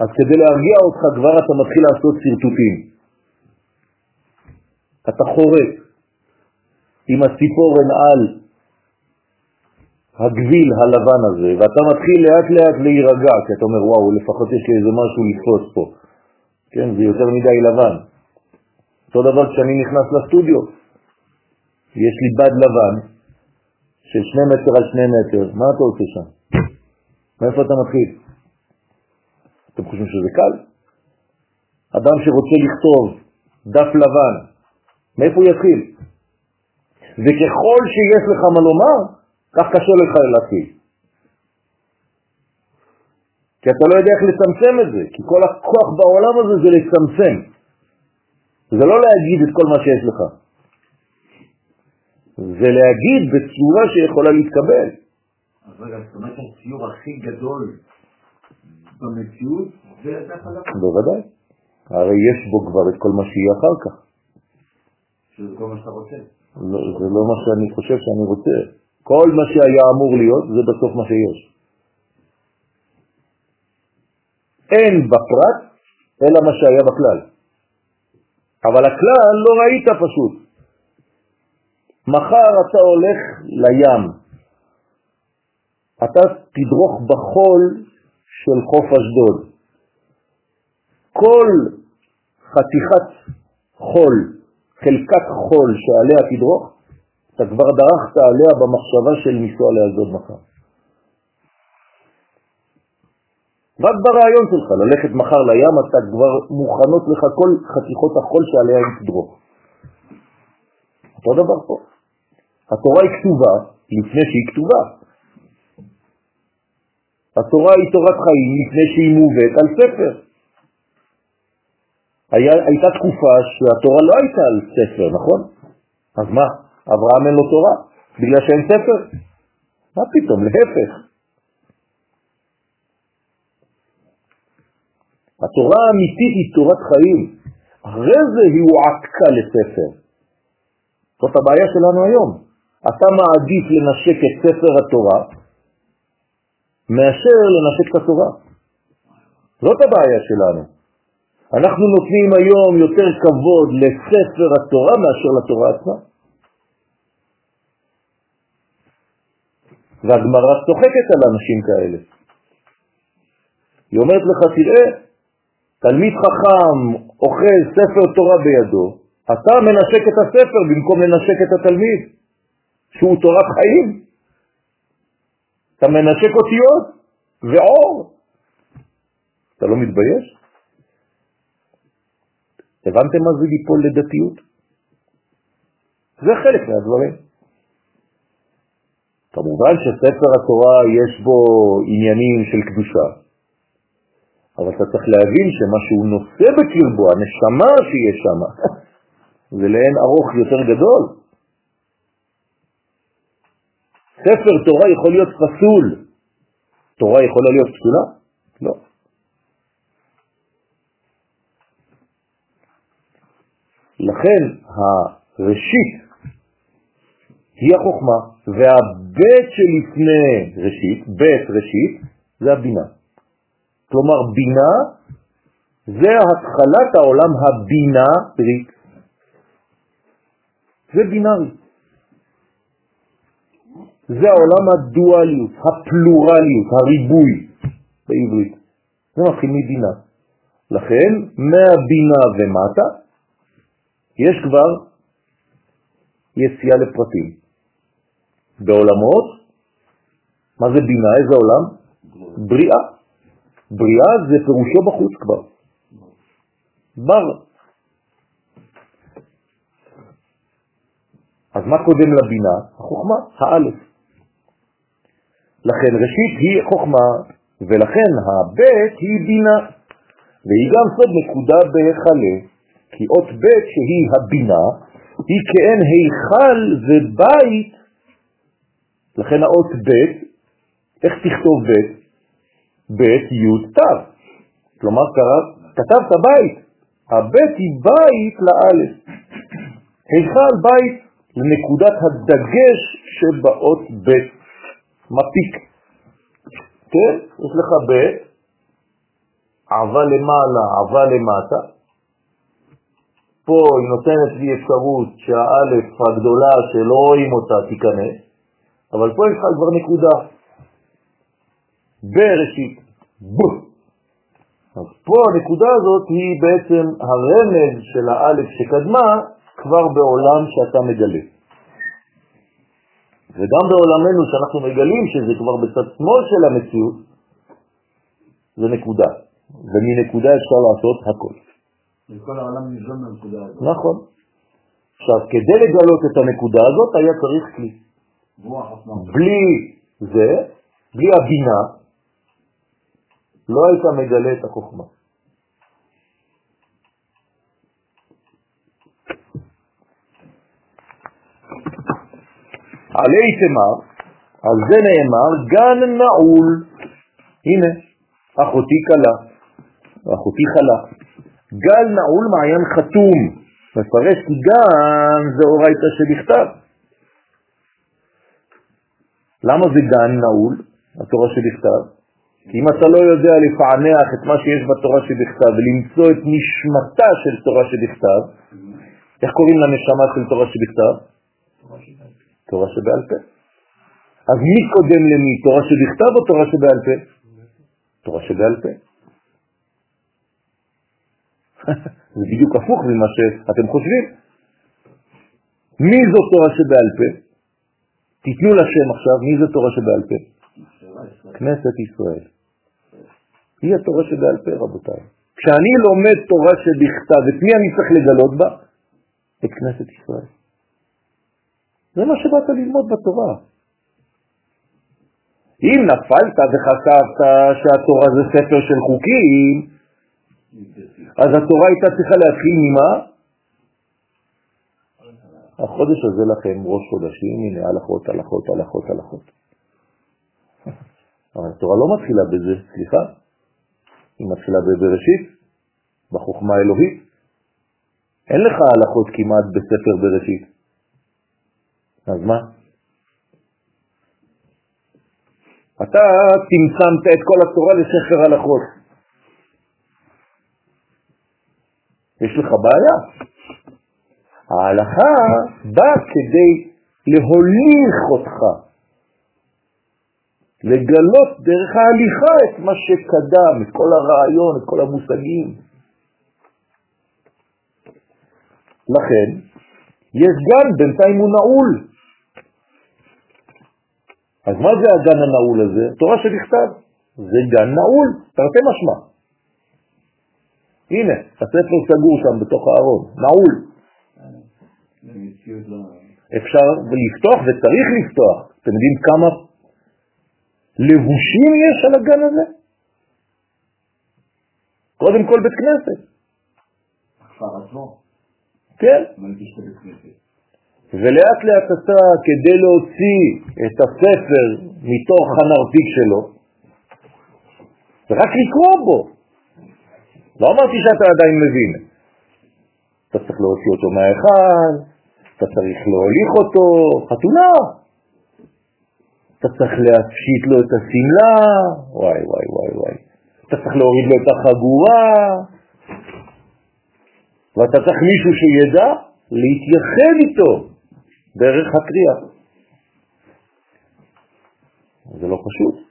אז כדי להרגיע אותך כבר אתה מתחיל לעשות שרטוטים. אתה חורק עם הציפורן על הגביל הלבן הזה, ואתה מתחיל לאט לאט להירגע, כי אתה אומר, וואו, לפחות יש לי איזה משהו לתפוס פה. כן, זה יותר מדי לבן. אותו דבר כשאני נכנס לסטודיו, יש לי בד לבן של שני מטר על שני מטר, מה אתה עושה שם? מאיפה אתה מתחיל? אתם חושבים שזה קל? אדם שרוצה לכתוב דף לבן, מאיפה הוא יתחיל? וככל שיש לך מה לומר, כך קשה לך להתחיל. כי אתה לא יודע איך לצמצם את זה, כי כל הכוח בעולם הזה זה לצמצם. זה לא להגיד את כל מה שיש לך. זה להגיד בצורה שיכולה להתקבל.
אז רגע, זאת אומרת שהציור הכי גדול במציאות זה הדף הלבן.
בוודאי. הרי יש בו כבר את כל מה שיהיה אחר כך.
שזה כל מה שאתה רוצה.
לא, זה לא מה שאני חושב שאני רוצה. כל מה שהיה אמור להיות זה בסוף מה שיש. אין בפרט אלא מה שהיה בכלל. אבל הכלל לא ראית פשוט. מחר אתה הולך לים, אתה תדרוך בחול של חוף אשדוד. כל חתיכת חול, חלקת חול שעליה תדרוך, אתה כבר דרכת עליה במחשבה של לנסוע לאשדוד מחר. רק ברעיון שלך, ללכת מחר לים, אתה כבר מוכנות לך כל חתיכות החול שעליה היא תדרוך. אותו דבר פה. התורה היא כתובה לפני שהיא כתובה. התורה היא תורת חיים לפני שהיא מובאת על ספר. היה, הייתה תקופה שהתורה לא הייתה על ספר, נכון? אז מה? אברהם אין לו תורה, בגלל שאין ספר? מה פתאום, להפך. התורה האמיתית היא תורת חיים, אחרי זה היא הועתקה לספר. זאת הבעיה שלנו היום. אתה מעדיף לנשק את ספר התורה מאשר לנשק את התורה. זאת הבעיה שלנו. אנחנו נותנים היום יותר כבוד לספר התורה מאשר לתורה עצמה. והגמרא צוחקת על אנשים כאלה. היא אומרת לך, תראה, תלמיד חכם אוכל ספר תורה בידו, אתה מנשק את הספר במקום לנשק את התלמיד, שהוא תורת חיים. אתה מנשק אותיות ועור. אתה לא מתבייש? הבנתם מה זה ליפול לדתיות? זה חלק מהדברים. כמובן שספר התורה יש בו עניינים של קדושה, אבל אתה צריך להבין שמה שהוא נושא בקרבו, הנשמה שיש שם, (laughs) זה לאין ארוך יותר גדול. ספר תורה יכול להיות פסול. תורה יכולה להיות פסולה? לא. לכן הראשית היא החוכמה, והבית שלפני ראשית, בית ראשית, זה הבינה. כלומר, בינה זה התחלת העולם הבינארי. זה בינארי. זה העולם הדואליות, הפלורליות, הריבוי בעברית. זה מתחיל מבינה. לכן, מהבינה ומטה, יש כבר יציאה לפרטים. בעולמות, מה זה בינה? איזה עולם? בריאה. בריאה זה פירושו בחוץ כבר. בר. אז מה קודם לבינה? החוכמה, האלף. לכן ראשית היא חוכמה, ולכן הבית היא בינה, והיא גם סוד נקודה בהיכלה, כי אות בית שהיא הבינה, היא כאין היכל ובית, לכן האות בית, איך תכתוב בית? בית י' ת', כלומר כתבת בית, הבית היא בית לאלף. היכל בית לנקודת הדגש שבאות בית, מפיק. כן? יש לך בית, עבה למעלה, עבה למטה. פה היא נותנת לי אפשרות שהאלף הגדולה שלא רואים אותה תיכנס, אבל פה יש לך כבר נקודה. בראשית, בו. אז פה הנקודה הזאת היא בעצם הרמז של האלף שקדמה כבר בעולם שאתה מגלה. וגם בעולמנו שאנחנו מגלים שזה כבר בצד שמאל של המציאות, זה נקודה. ומנקודה אפשר לעשות הכל.
וכל העולם ניזון מהנקודה הזאת.
נכון. עכשיו, כדי לגלות את הנקודה הזאת היה צריך כלי. בלי זה, בלי הבינה, לא היית מגלה את החוכמה. עלי תמר, על זה נאמר, גן נעול. הנה, אחותי קלה, אחותי חלה. גל נעול מעיין חתום. מפרש כי גן זה אורייתא שבכתב. למה זה גן נעול, התורה שבכתב? כי אם אתה לא יודע לפענח את מה שיש בתורה שבכתב ולמצוא את נשמתה של תורה שבכתב, איך קוראים לנשמה של תורה שבכתב? תורה שבעל פה. אז מי קודם למי, תורה שבכתב או תורה שבעל פה? תורה שבעל פה. (laughs) זה בדיוק הפוך ממה שאתם חושבים. מי זו תורה שבעל פה? תיתנו לה שם עכשיו, מי זו תורה שבעל פה? כנסת ישראל. היא התורה שבעל פה, רבותיי. כשאני לומד תורה שבכתב, את מי אני צריך לגלות בה? את כנסת ישראל. זה מה שבאת ללמוד בתורה. אם נפלת וחשבת שהתורה זה ספר של חוקים, אז התורה הייתה צריכה להתחיל ממה? החודש הזה לכם ראש חודשים, הנה הלכות, הלכות, הלכות, הלכות. (laughs) אבל התורה לא מתחילה בזה, סליחה, היא מתחילה בבראשית, בחוכמה האלוהית. אין לך הלכות כמעט בספר בראשית. אז מה? אתה צמצמת את כל התורה לספר הלכות. יש לך בעיה. ההלכה באה כדי להוליך אותך לגלות דרך ההליכה את מה שקדם, את כל הרעיון, את כל המושגים. לכן, יש גן, בינתיים הוא נעול. אז מה זה הגן הנעול הזה? תורה שבכתב. זה גן נעול, תרתי משמע. הנה, הספר סגור שם בתוך הארון, נעול. אפשר לפתוח וצריך לפתוח. אתם יודעים כמה לבושים יש על הגן הזה? קודם כל בית כנסת.
הכפר עצמו?
כן. ולאט לאט אתה, כדי להוציא את הספר מתוך הנרתיק שלו, רק לקרוא בו. לא אמרתי שאתה עדיין מבין. אתה צריך להוציא אותו מהאחד, אתה צריך להוליך אותו, חתונה. אתה צריך להפשיט לו את השמלה, וואי וואי וואי וואי. אתה צריך להוריד לו את החגורה, ואתה צריך מישהו שידע להתייחד איתו דרך הקריאה. זה לא פשוט.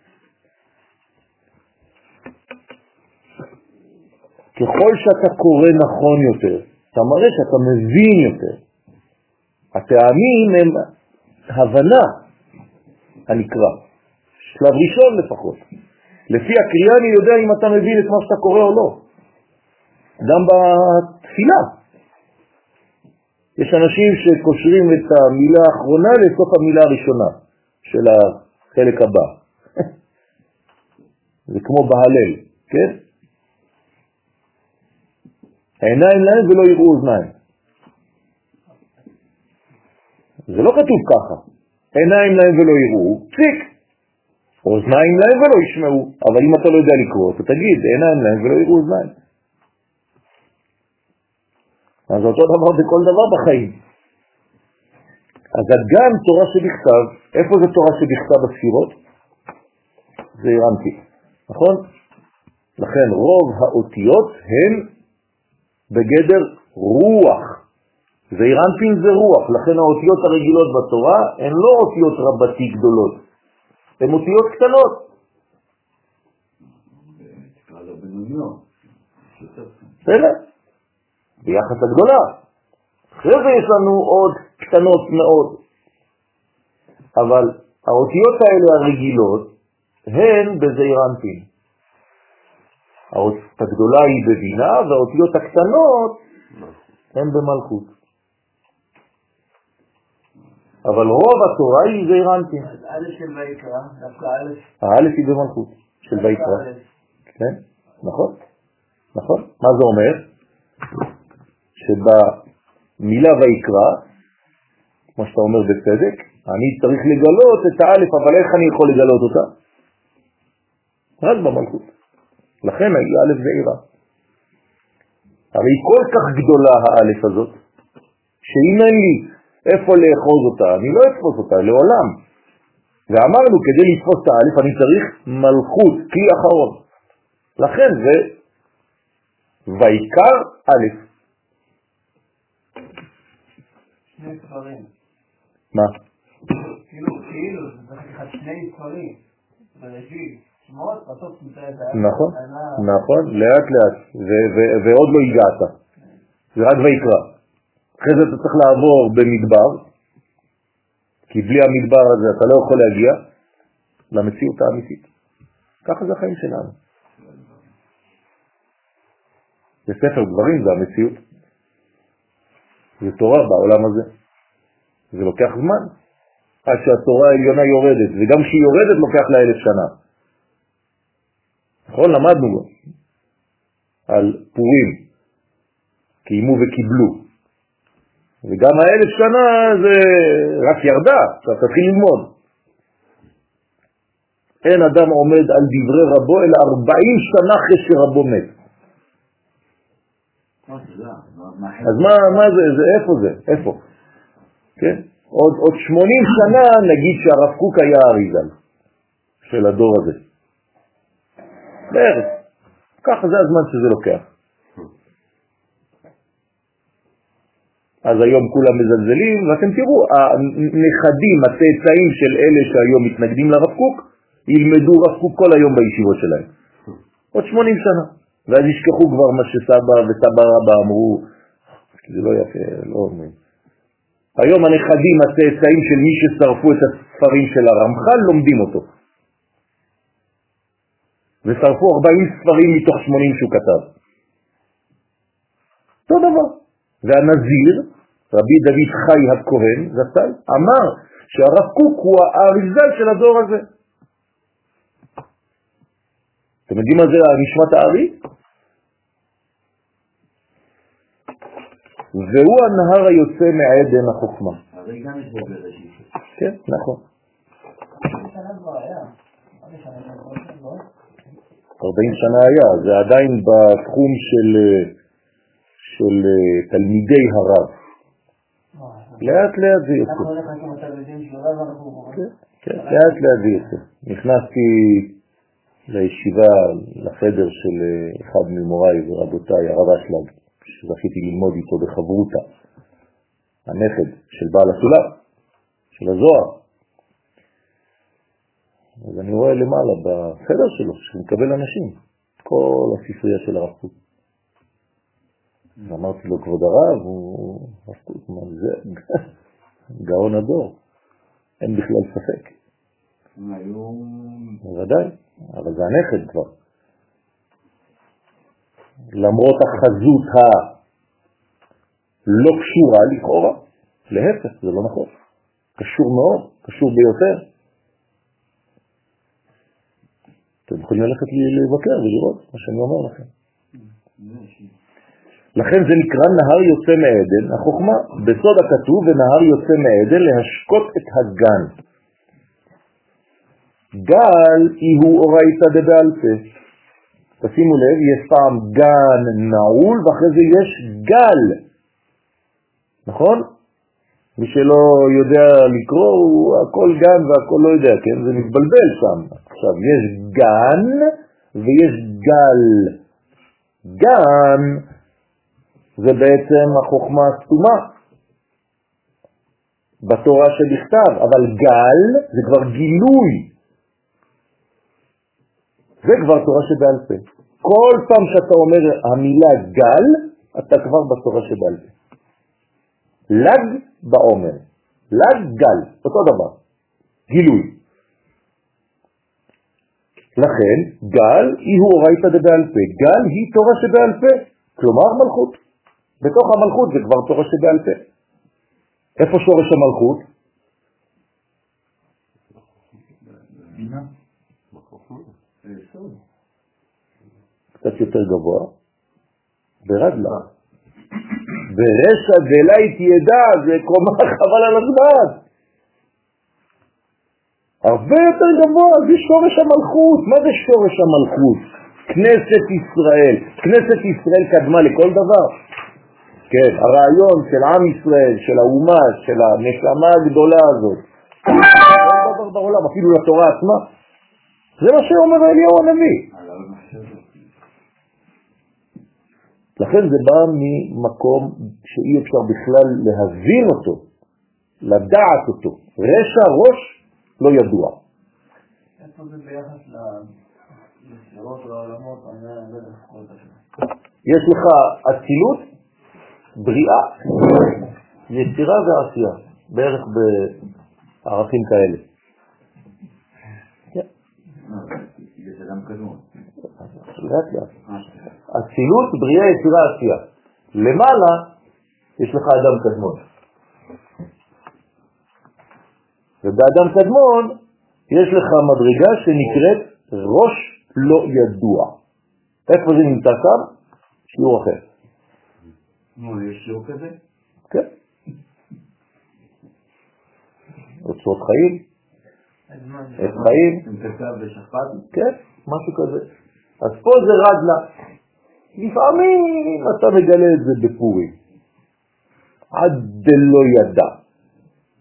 ככל שאתה קורא נכון יותר, אתה מראה שאתה מבין יותר. הטעמים הם הבנה הנקרא, שלב ראשון לפחות. לפי הקריאה אני יודע אם אתה מבין את מה שאתה קורא או לא. גם בתפילה. יש אנשים שקושרים את המילה האחרונה לסוף המילה הראשונה של החלק הבא. (laughs) זה כמו בהלל, כן? העיניים להם ולא יראו אוזניים. זה לא כתוב ככה. עיניים להם ולא יראו, פסיק. אוזניים להם ולא ישמעו. אבל אם אתה לא יודע לקרוא, אתה תגיד, עיניים להם ולא יראו אוזניים. אז אותו דבר בכל דבר בחיים. אז גם תורה שבכתב, איפה זה תורה שבכתב בספירות? זה הרמתי, נכון? לכן רוב האותיות הן בגדר רוח. זעיר אנפין זה רוח, לכן האותיות הרגילות בתורה הן לא אותיות רבתי גדולות, הן אותיות קטנות. בסדר, ביחס הגדולה. אחרי זה יש לנו עוד קטנות מאוד, אבל האותיות האלה הרגילות הן בזעיר אנפין. האות הגדולה היא בבינה והאותיות הקטנות הן במלכות. אבל רוב התורה היא זעיר אנפין.
א' של ויקרא, דווקא א'.
האלף היא במלכות של ויקרא. כן, נכון, נכון. מה זה אומר? שבמילה ויקרא, כמו שאתה אומר בצדק, אני צריך לגלות את האלף, אבל איך אני יכול לגלות אותה? רק במלכות. לכן היא א' זעירה. הרי היא כל כך גדולה האלף הזאת, שאם אין לי איפה לאחוז אותה, אני לא אתפוס אותה לעולם. ואמרנו, כדי לתפוס את האלף אני צריך מלכות, כלי אחרון. לכן זה ויקר א'.
שני ספרים.
מה?
כאילו, כאילו, זה שני ספרים. בראשית, את האלף.
נכון, נכון, לאט לאט, ועוד לא הגעת. זה רק ויקרא. אחרי זה אתה צריך לעבור במדבר, כי בלי המדבר הזה אתה לא יכול להגיע למציאות האמיתית. ככה זה החיים שלנו. זה ספר דברים, זה המציאות. זה תורה בעולם הזה. זה לוקח זמן עד שהתורה העליונה יורדת, וגם כשהיא יורדת לוקח לה אלף שנה. נכון? למדנו על פורים, קיימו וקיבלו. וגם האלף שנה זה רק ירדה, עכשיו תתחיל ללמוד. אין אדם עומד על דברי רבו אלא 40 שנה אחרי שרבו מת. אז מה, מה זה, זה, איפה זה? איפה? כן? עוד, עוד 80 שנה נגיד שהרב קוק היה אריזל של הדור הזה. בערך. ככה זה הזמן שזה לוקח. אז היום כולם מזלזלים, ואתם תראו, הנכדים, הצאצאים של אלה שהיום מתנגדים לרב קוק, ילמדו רב קוק כל היום בישיבות שלהם. עוד 80 שנה. ואז ישכחו כבר מה שסבא וסבא רבא אמרו, זה לא יפה, לא אומרים. היום הנכדים, הצאצאים של מי ששרפו את הספרים של הרמח"ל, לומדים אותו. ושרפו 40 ספרים מתוך 80 שהוא כתב. אותו דבר. והנזיר, רבי דוד חי הכהן, זצ"ל, אמר שהרב קוק הוא האריזל של הדור הזה. אתם יודעים מה זה נשמת הארי? והוא הנהר היוצא מעדן החוכמה.
הרי גם יש בו בראשית.
כן, נכון.
שנה כבר היה.
40 שנה היה, זה עדיין בתחום של, של אה, תלמידי הרב. לאט לאט זה יוצא. כן, כן, לאט לאט זה יוצא. נכנסתי לישיבה, לחדר של אה, אחד ממוריי ורבותיי, הרב אשלג, שזכיתי ללמוד איתו בחברותה, הנכד של בעל הסולם, של הזוהר. אז אני רואה למעלה בחדר שלו, שהוא מקבל אנשים, כל הספרייה של הרב קוק. אמרתי לו, כבוד הרב, הוא הרב קוק, מה זה? (laughs) גאון הדור, אין בכלל ספק.
הם היו...
בוודאי, אבל זה הנכד כבר. למרות החזות הלא קשורה לכאורה, להפך, זה לא נכון. קשור מאוד, קשור ביותר. אתם יכולים ללכת לבקר ולראות מה שאני אומר לכם. לכן זה נקרא נהר יוצא מעדן, החוכמה בסוד הכתוב ונהר יוצא מעדן להשקות את הגן. גל הוא אורייתא דבעל פה. תשימו לב, יש פעם גן נעול ואחרי זה יש גל. נכון? מי שלא יודע לקרוא, הוא הכל גן והכל לא יודע, כן? זה מתבלבל שם. עכשיו, יש גן ויש גל. גן זה בעצם החוכמה הסתומה בתורה שבכתב, אבל גל זה כבר גילוי. זה כבר תורה שבעל פה. כל פעם שאתה אומר המילה גל, אתה כבר בתורה שבעל פה. לג בעומר, לג גל, אותו דבר, גילוי. לכן, גל היא הוא אורייתא דבעל פה, גל היא תורה שבעל פה, כלומר מלכות. בתוך המלכות זה כבר תורה שבעל פה. איפה שורש המלכות? קצת יותר גבוה, ברגלה. ברשע דלית ידע, זה קומה חבל על הזמן. הרבה יותר גבוה, זה שורש המלכות. מה זה שורש המלכות? כנסת ישראל. כנסת ישראל קדמה לכל דבר. כן, הרעיון של עם ישראל, של האומה, של הנשמה הגדולה הזאת. כל דבר בעולם, אפילו לתורה עצמה. זה מה שאומר אליהו הנביא. לכן זה בא ממקום שאי אפשר בכלל להבין אותו, לדעת אותו. רשע ראש לא ידוע.
איפה זה ביחס לספירות ולעולמות? אני לא יודע איך קוראים את
יש לך אצילות, בריאה, יצירה ועשייה, בערך בערכים כאלה.
יש אדם קדמון.
לאט לאט. אצילות, בריאה, יצירה, עשייה. למעלה יש לך אדם קדמון. ובאדם קדמון יש לך מדרגה שנקראת ראש לא ידוע. איפה זה נמצא כאן? שיעור אחר.
נו, יש שיעור כזה?
כן. אוצרות חיים, עת חיים,
עם כתב ושכפ"ץ?
כן, משהו כזה. אז פה זה רדלה. לפעמים אתה מגלה את זה בפורים. עד דלא ידע.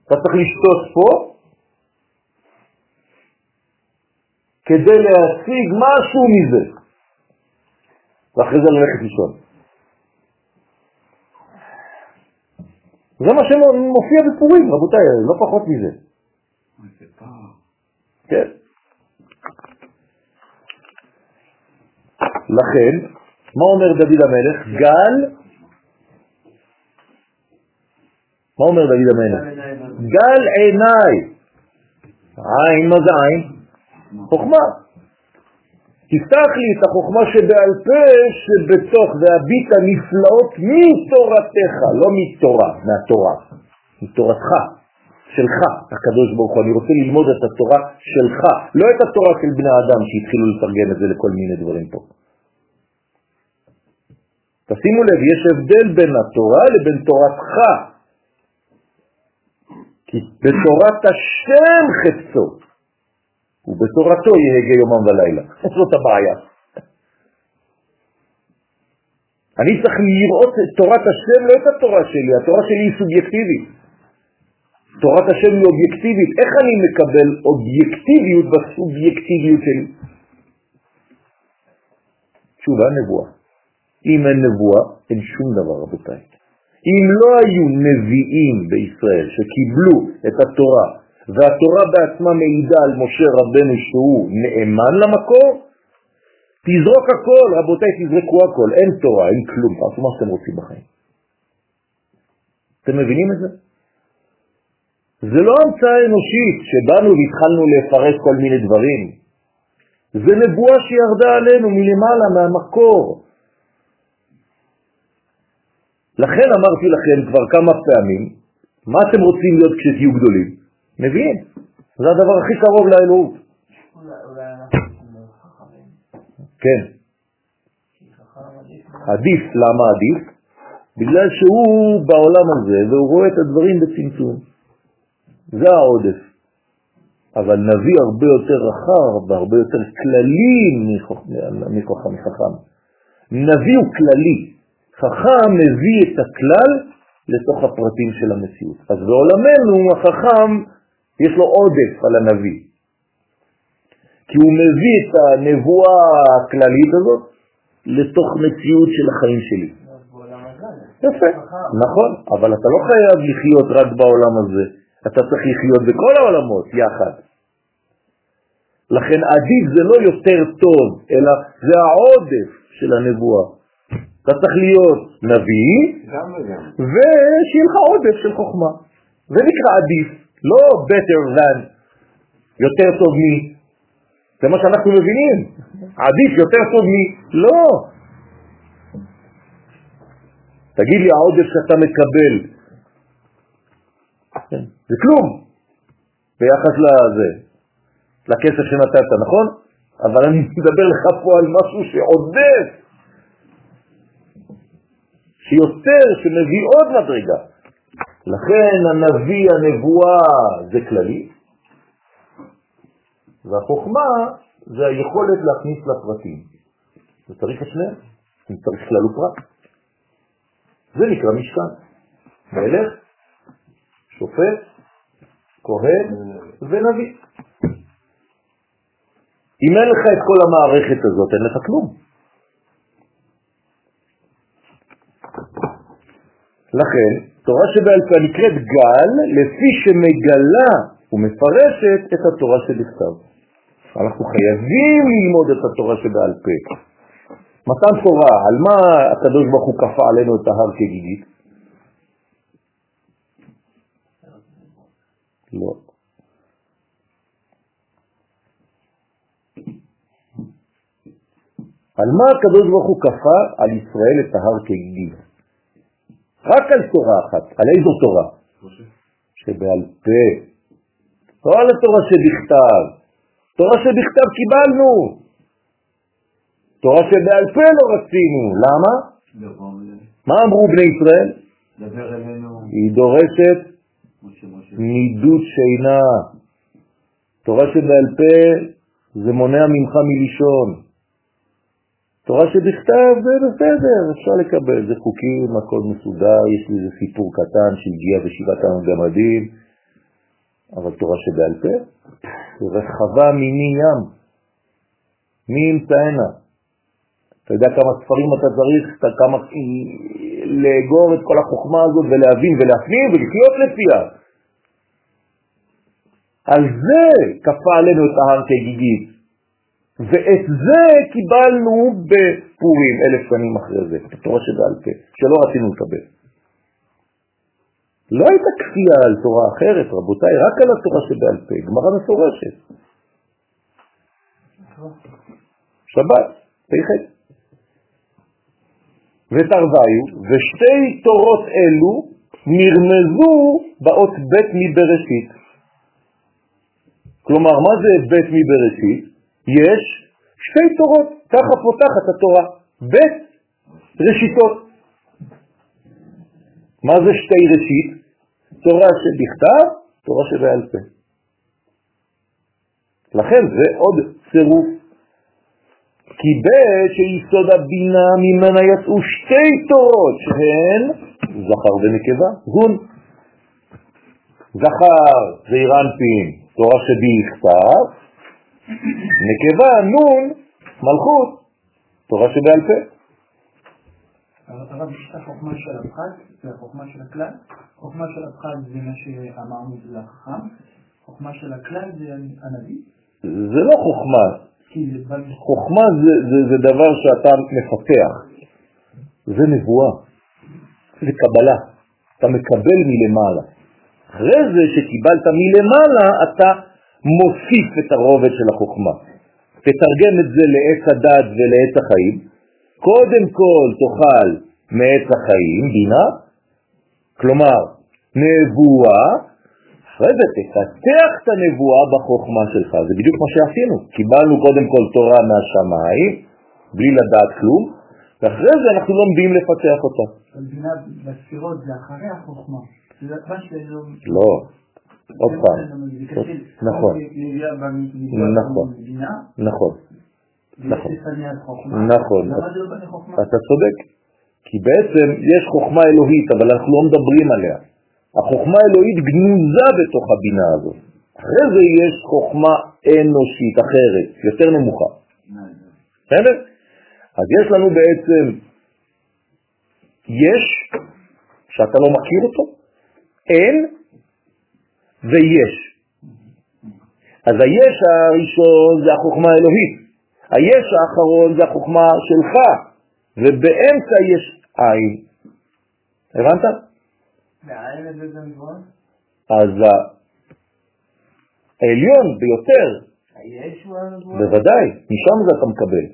אתה צריך לשתות פה כדי להשיג משהו מזה. ואחרי זה ללכת לישון. זה מה שמופיע בפורים, רבותיי, לא פחות מזה. כן. לכן, מה אומר דוד המלך? גל, מה אומר דוד המלך? גל עיניי. עין, מה זה עין? חוכמה. תפתח לי את החוכמה שבעל פה שבתוך והביט הנפלאות מתורתך, לא מתורה, מהתורה, מתורתך, שלך, הקדוש ברוך הוא. אני רוצה ללמוד את התורה שלך, לא את התורה של בני האדם שהתחילו לתרגם את זה לכל מיני דברים פה. תשימו לב, יש הבדל בין התורה לבין תורתך. כי בתורת השם חפצו, ובתורתו יהגה יומם ולילה. (laughs) זאת הבעיה. אני צריך לראות את תורת השם, לא את התורה שלי, התורה שלי היא סובייקטיבית. תורת השם היא אובייקטיבית. איך אני מקבל אובייקטיביות בסובייקטיביות שלי? תשובה נבואה. אם אין נבואה, אין שום דבר, רבותיי. אם לא היו נביאים בישראל שקיבלו את התורה, והתורה בעצמה מעידה על משה רבנו שהוא נאמן למקור, תזרוק הכל, רבותיי, תזרקו הכל, אין תורה, אין כלום, תעשו מה שאתם רוצים בחיים. אתם מבינים את זה? זה לא המצאה אנושית שבאנו והתחלנו לפרט כל מיני דברים. זה נבואה שירדה עלינו מלמעלה, מהמקור. לכן אמרתי לכם כבר כמה פעמים, מה אתם רוצים להיות כשתהיו גדולים? נביאים. זה הדבר הכי קרוב לאלוהות. כן. עדיף, למה עדיף? בגלל שהוא בעולם הזה והוא רואה את הדברים בצמצום. זה העודף. אבל נביא הרבה יותר רחב והרבה יותר כללי מחכם, מחכם. נביא הוא כללי, חכם מביא את הכלל לתוך הפרטים של המציאות. אז בעולמנו החכם יש לו עודף על הנביא, כי הוא מביא את הנבואה הכללית הזאת לתוך מציאות של החיים שלי. יפה, נכון, אבל אתה לא חייב לחיות רק בעולם הזה, אתה צריך לחיות בכל העולמות יחד. לכן עדיף זה לא יותר טוב, אלא זה העודף של הנבואה. אתה צריך להיות נביא, ושיהיה לך עודף של חוכמה. זה נקרא עדיף, לא better than, יותר טוב מ... זה מה שאנחנו מבינים. עדיף יותר טוב מ... לא. תגיד לי, העודף שאתה מקבל, זה כלום ביחס לזה, לכסף שנתת, נכון? אבל אני מדבר לך פה על משהו שעודף, שיותר, שמביא עוד מדרגה. לכן הנביא, הנבואה, זה כללי, והחוכמה זה היכולת להכניס לפרטים. וצריך את שניהם, אם צריך כלל ופרט. זה נקרא משכן. מלך, שופט, כהן ונביא. אם אין לך את כל המערכת הזאת, אין לך כלום. לכן, תורה שבעל פה נקראת גל לפי שמגלה ומפרשת את התורה שבכתב. אנחנו חייבים ללמוד את התורה שבעל פה. מתן תורה, על מה הקדוש ברוך הוא כפה עלינו את ההר כגיגית? לא. על מה הקדוש ברוך הוא כפה על ישראל את ההר כגיגית? רק על תורה אחת. על איזו תורה? שבעל פה. לא על התורה שבכתב. תורה שבכתב קיבלנו. תורה שבעל פה לא רצינו. למה? מה אמרו בני ישראל? היא דורשת נידות שינה. תורה שבעל פה זה מונע ממך מלישון. תורה שבכתב זה בסדר, אפשר לקבל, זה חוקים, הכל מסודר, יש לי איזה סיפור קטן שהגיע בשבעת הגמדים, אבל תורה שבעל פה, רחבה מיני ים. מי ימצא הנה? אתה יודע כמה ספרים אתה צריך, כמה לאגור את כל החוכמה הזאת ולהבין ולהפנים ולחיות לפיה. על זה כפה עלינו את ההר כגיגית. ואת זה קיבלנו בפורים, אלף שנים אחרי זה, בתורה שבעל פה, שלא רצינו לקבל. לא הייתה כפייה על תורה אחרת, רבותיי, רק על התורה שבעל פה, גמרא מפורשת. שבת, פ"ח. ותרוויו, ושתי תורות אלו נרמזו באות ב' מבראשית. כלומר, מה זה ב' מבראשית? יש שתי תורות, ככה פותחת התורה, ב' ראשיתות. מה זה שתי ראשית? תורה שבכתב, תורה שבעל פה. לכן זה עוד צירוף. כי ב' שיסוד הבינה ממנה יצאו שתי תורות שהן זכר ונקבה, זון. זכר זה אירנפין, תורה שבכתב, נקבה, נון, מלכות, תורה שבעל פה.
הרב, יש את החוכמה של הפחד והחוכמה של הכלל. חוכמה של הפחד זה מה שאמרנו זה החכם, חוכמה של הכלל זה הנביא.
זה לא חוכמה, חוכמה זה, זה, זה דבר שאתה מפתח, זה נבואה, זה קבלה, אתה מקבל מלמעלה. אחרי זה שקיבלת מלמעלה, אתה מוסיף את הרובד של החוכמה. תתרגם את זה לעת הדת ולעת החיים. קודם כל תאכל מעץ החיים, בינה, כלומר נבואה, אחרי זה תפתח את הנבואה בחוכמה שלך, זה בדיוק מה שעשינו. קיבלנו קודם כל תורה מהשמיים, בלי לדעת כלום, ואחרי זה אנחנו לומדים לפתח אותה.
המדינה בספירות זה אחרי החוכמה.
לא, עוד פעם. נכון. נכון. נכון. נכון. נכון. אתה צודק. כי בעצם יש חוכמה אלוהית, אבל אנחנו לא מדברים עליה. החוכמה האלוהית גנוזה בתוך הבינה הזאת. אחרי זה יש חוכמה אנושית אחרת, יותר נמוכה. בסדר? אז יש לנו בעצם יש, שאתה לא מכיר אותו, אין ויש. אז היש הראשון זה החוכמה האלוהית, היש האחרון זה החוכמה שלך, ובאמצע יש עין. הבנת? אז העליון ביותר, בוודאי, משם זה אתה מקבל.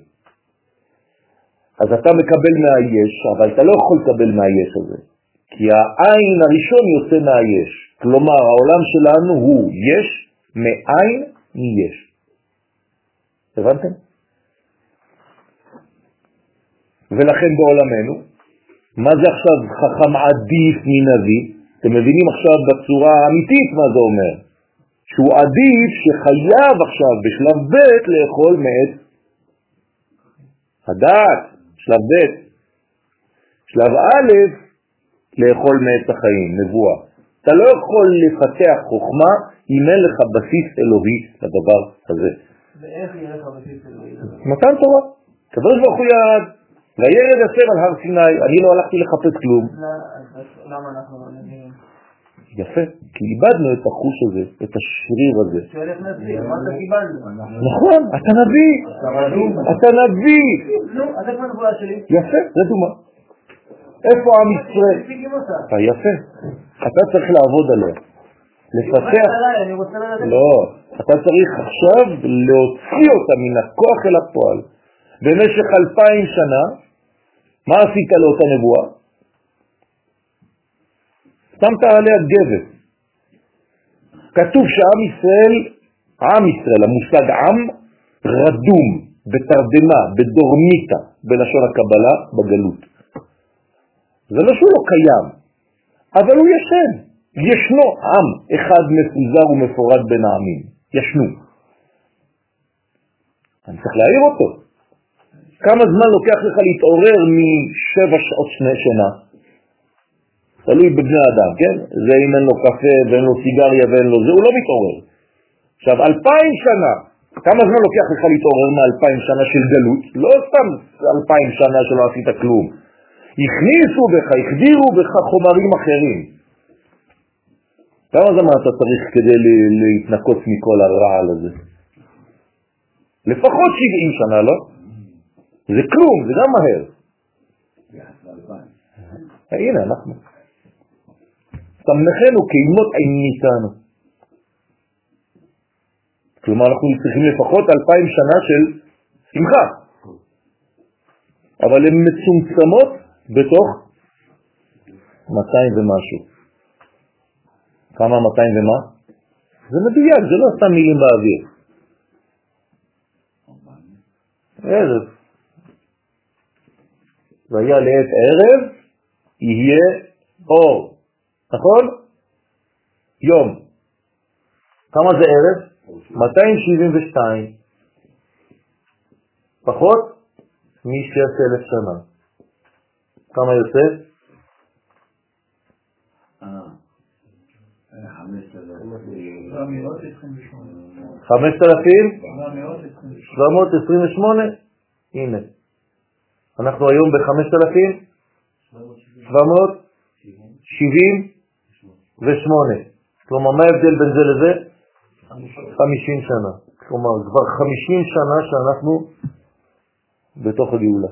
אז אתה מקבל מהיש, אבל אתה לא יכול לקבל מהיש הזה, כי העין הראשון יוצא מהיש. כלומר, העולם שלנו הוא יש מאין מיש. הבנתם? ולכן בעולמנו מה זה עכשיו חכם עדיף מנביא? אתם מבינים עכשיו בצורה האמיתית מה זה אומר. שהוא עדיף שחייב עכשיו בשלב ב' לאכול מעת הדעת, שלב ב'. שלב א', לאכול מעת החיים, נבואה. אתה לא יכול לפתח חוכמה אם אין לך בסיס אלוהי לדבר הזה.
ואיך יהיה לך בסיס אלוהי?
מתן תורה. קדוש ברוך הוא ירד. וירד השם על הר סיני, אני לא הלכתי לחפש כלום.
למה אנחנו לא נביאים?
יפה, כי איבדנו את החוש הזה, את השריר הזה. נכון, אתה נביא, אתה נביא.
נו, אז איפה הנבואה שלי?
יפה, זה דומה. איפה עם ישראל? יפה, אתה צריך לעבוד עליה. לפתח. לא, אתה צריך עכשיו להוציא אותה מן הכוח אל הפועל. במשך אלפיים שנה, מה עשית לאותה נבואה? שמת עליה גבס. כתוב שעם ישראל, עם ישראל, המושג עם, רדום, בתרדמה, בדורמיטה, בלשון הקבלה, בגלות. זה לא שהוא לא קיים, אבל הוא ישן. ישנו עם אחד מפוזר ומפורד בין העמים. ישנו. אני צריך להעיר אותו. כמה זמן לוקח לך להתעורר משבע שעות שני שינה? תלוי בבני אדם, כן? זה אם אין לו קפה ואין לו סיגריה ואין לו זה, הוא לא מתעורר. עכשיו, אלפיים שנה, כמה זמן לוקח לך להתעורר מאלפיים שנה של גלות? לא סתם אלפיים שנה שלא עשית כלום. הכניסו בך, החדירו בך חומרים אחרים. כמה זמן אתה צריך כדי להתנקוץ מכל הרעל הזה? לפחות 70 שנה, לא? זה כלום, זה גם מהר. הנה אנחנו. סמכנו כאימות עיניתנו. כלומר אנחנו צריכים לפחות אלפיים שנה של שמחה, אבל הן מצומצמות בתוך 200 ומשהו. כמה 200 ומה? זה מדויק, זה לא סתם מילים באוויר. והיה לעת ערב יהיה אור, נכון? יום. כמה זה ערב? 272. פחות מ-6,000 שנה. כמה יוצא?
אה,
5,728? הנה. אנחנו היום ב-5,778. כלומר, מה ההבדל בין זה לזה? 50 שנה. כלומר, כבר 50 שנה שאנחנו בתוך הגאולה.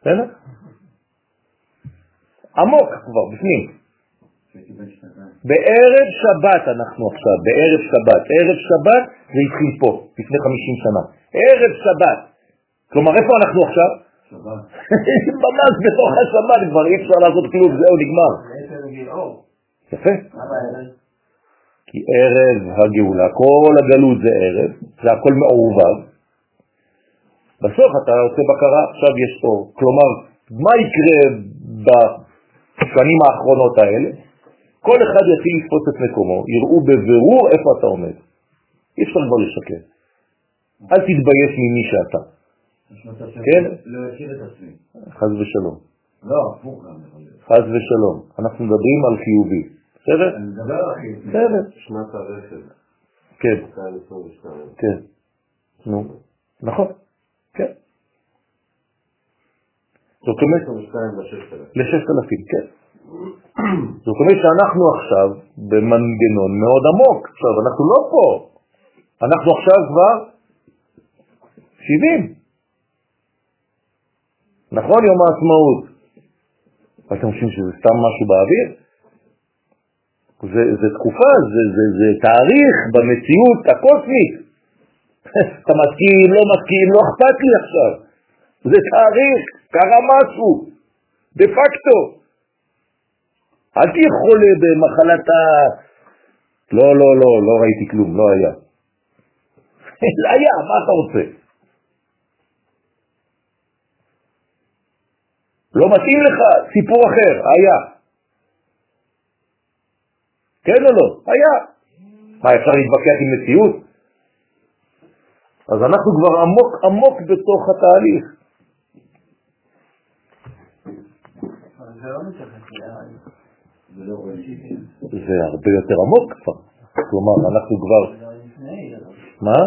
בסדר? עמוק כבר, בפנים. בערב שבת אנחנו עכשיו, בערב שבת. ערב שבת זה התחיל פה, לפני 50 שנה. ערב שבת. כלומר, איפה אנחנו עכשיו?
שבת. (laughs)
ממש בתוך השבת כבר, אי אפשר לעשות כלום, זהו, נגמר. יפה. כי ערב הגאולה, כל הגלות זה ערב, זה הכל מעורבב. בסוף אתה עושה בקרה, עכשיו יש אור. כלומר, מה יקרה בשנים האחרונות האלה? כל אחד יתחיל לתפוס את מקומו, יראו בבירור איפה אתה עומד. אי אפשר כבר לשקר. אל תתבייש ממי שאתה. כן?
לא יכיר את עצמי.
חז ושלום.
לא, הפוך גם.
חז ושלום. אנחנו מדברים על חיובי. בסדר?
אני מדבר על חיובי.
בסדר.
שנת הרכב,
כן,
2022.
כן. נו, נכון. כן. זאת אומרת,
22 ל-6,000.
ל-6,000, כן. זאת אומרת שאנחנו עכשיו במנגנון מאוד עמוק. עכשיו, אנחנו לא פה. אנחנו עכשיו כבר 70. נכון, יום העצמאות. אתם חושבים שזה סתם משהו באוויר? זה, זה תקופה, זה, זה, זה תאריך במציאות הקוסמית. (laughs) אתה מסכים, לא מסכים, לא אכפת לי עכשיו. זה תאריך, קרה משהו, דה פקטו. אל תהיה חולה במחלת ה... לא, לא, לא, לא ראיתי כלום, לא היה. (laughs) היה, מה אתה רוצה? לא מתאים לך, סיפור אחר, היה. כן או לא? היה. מה, אפשר להתווכח עם מציאות? אז אנחנו כבר עמוק עמוק בתוך התהליך.
זה לא מתייחס.
זה
הרבה יותר עמוק כבר. כלומר, אנחנו כבר... מה?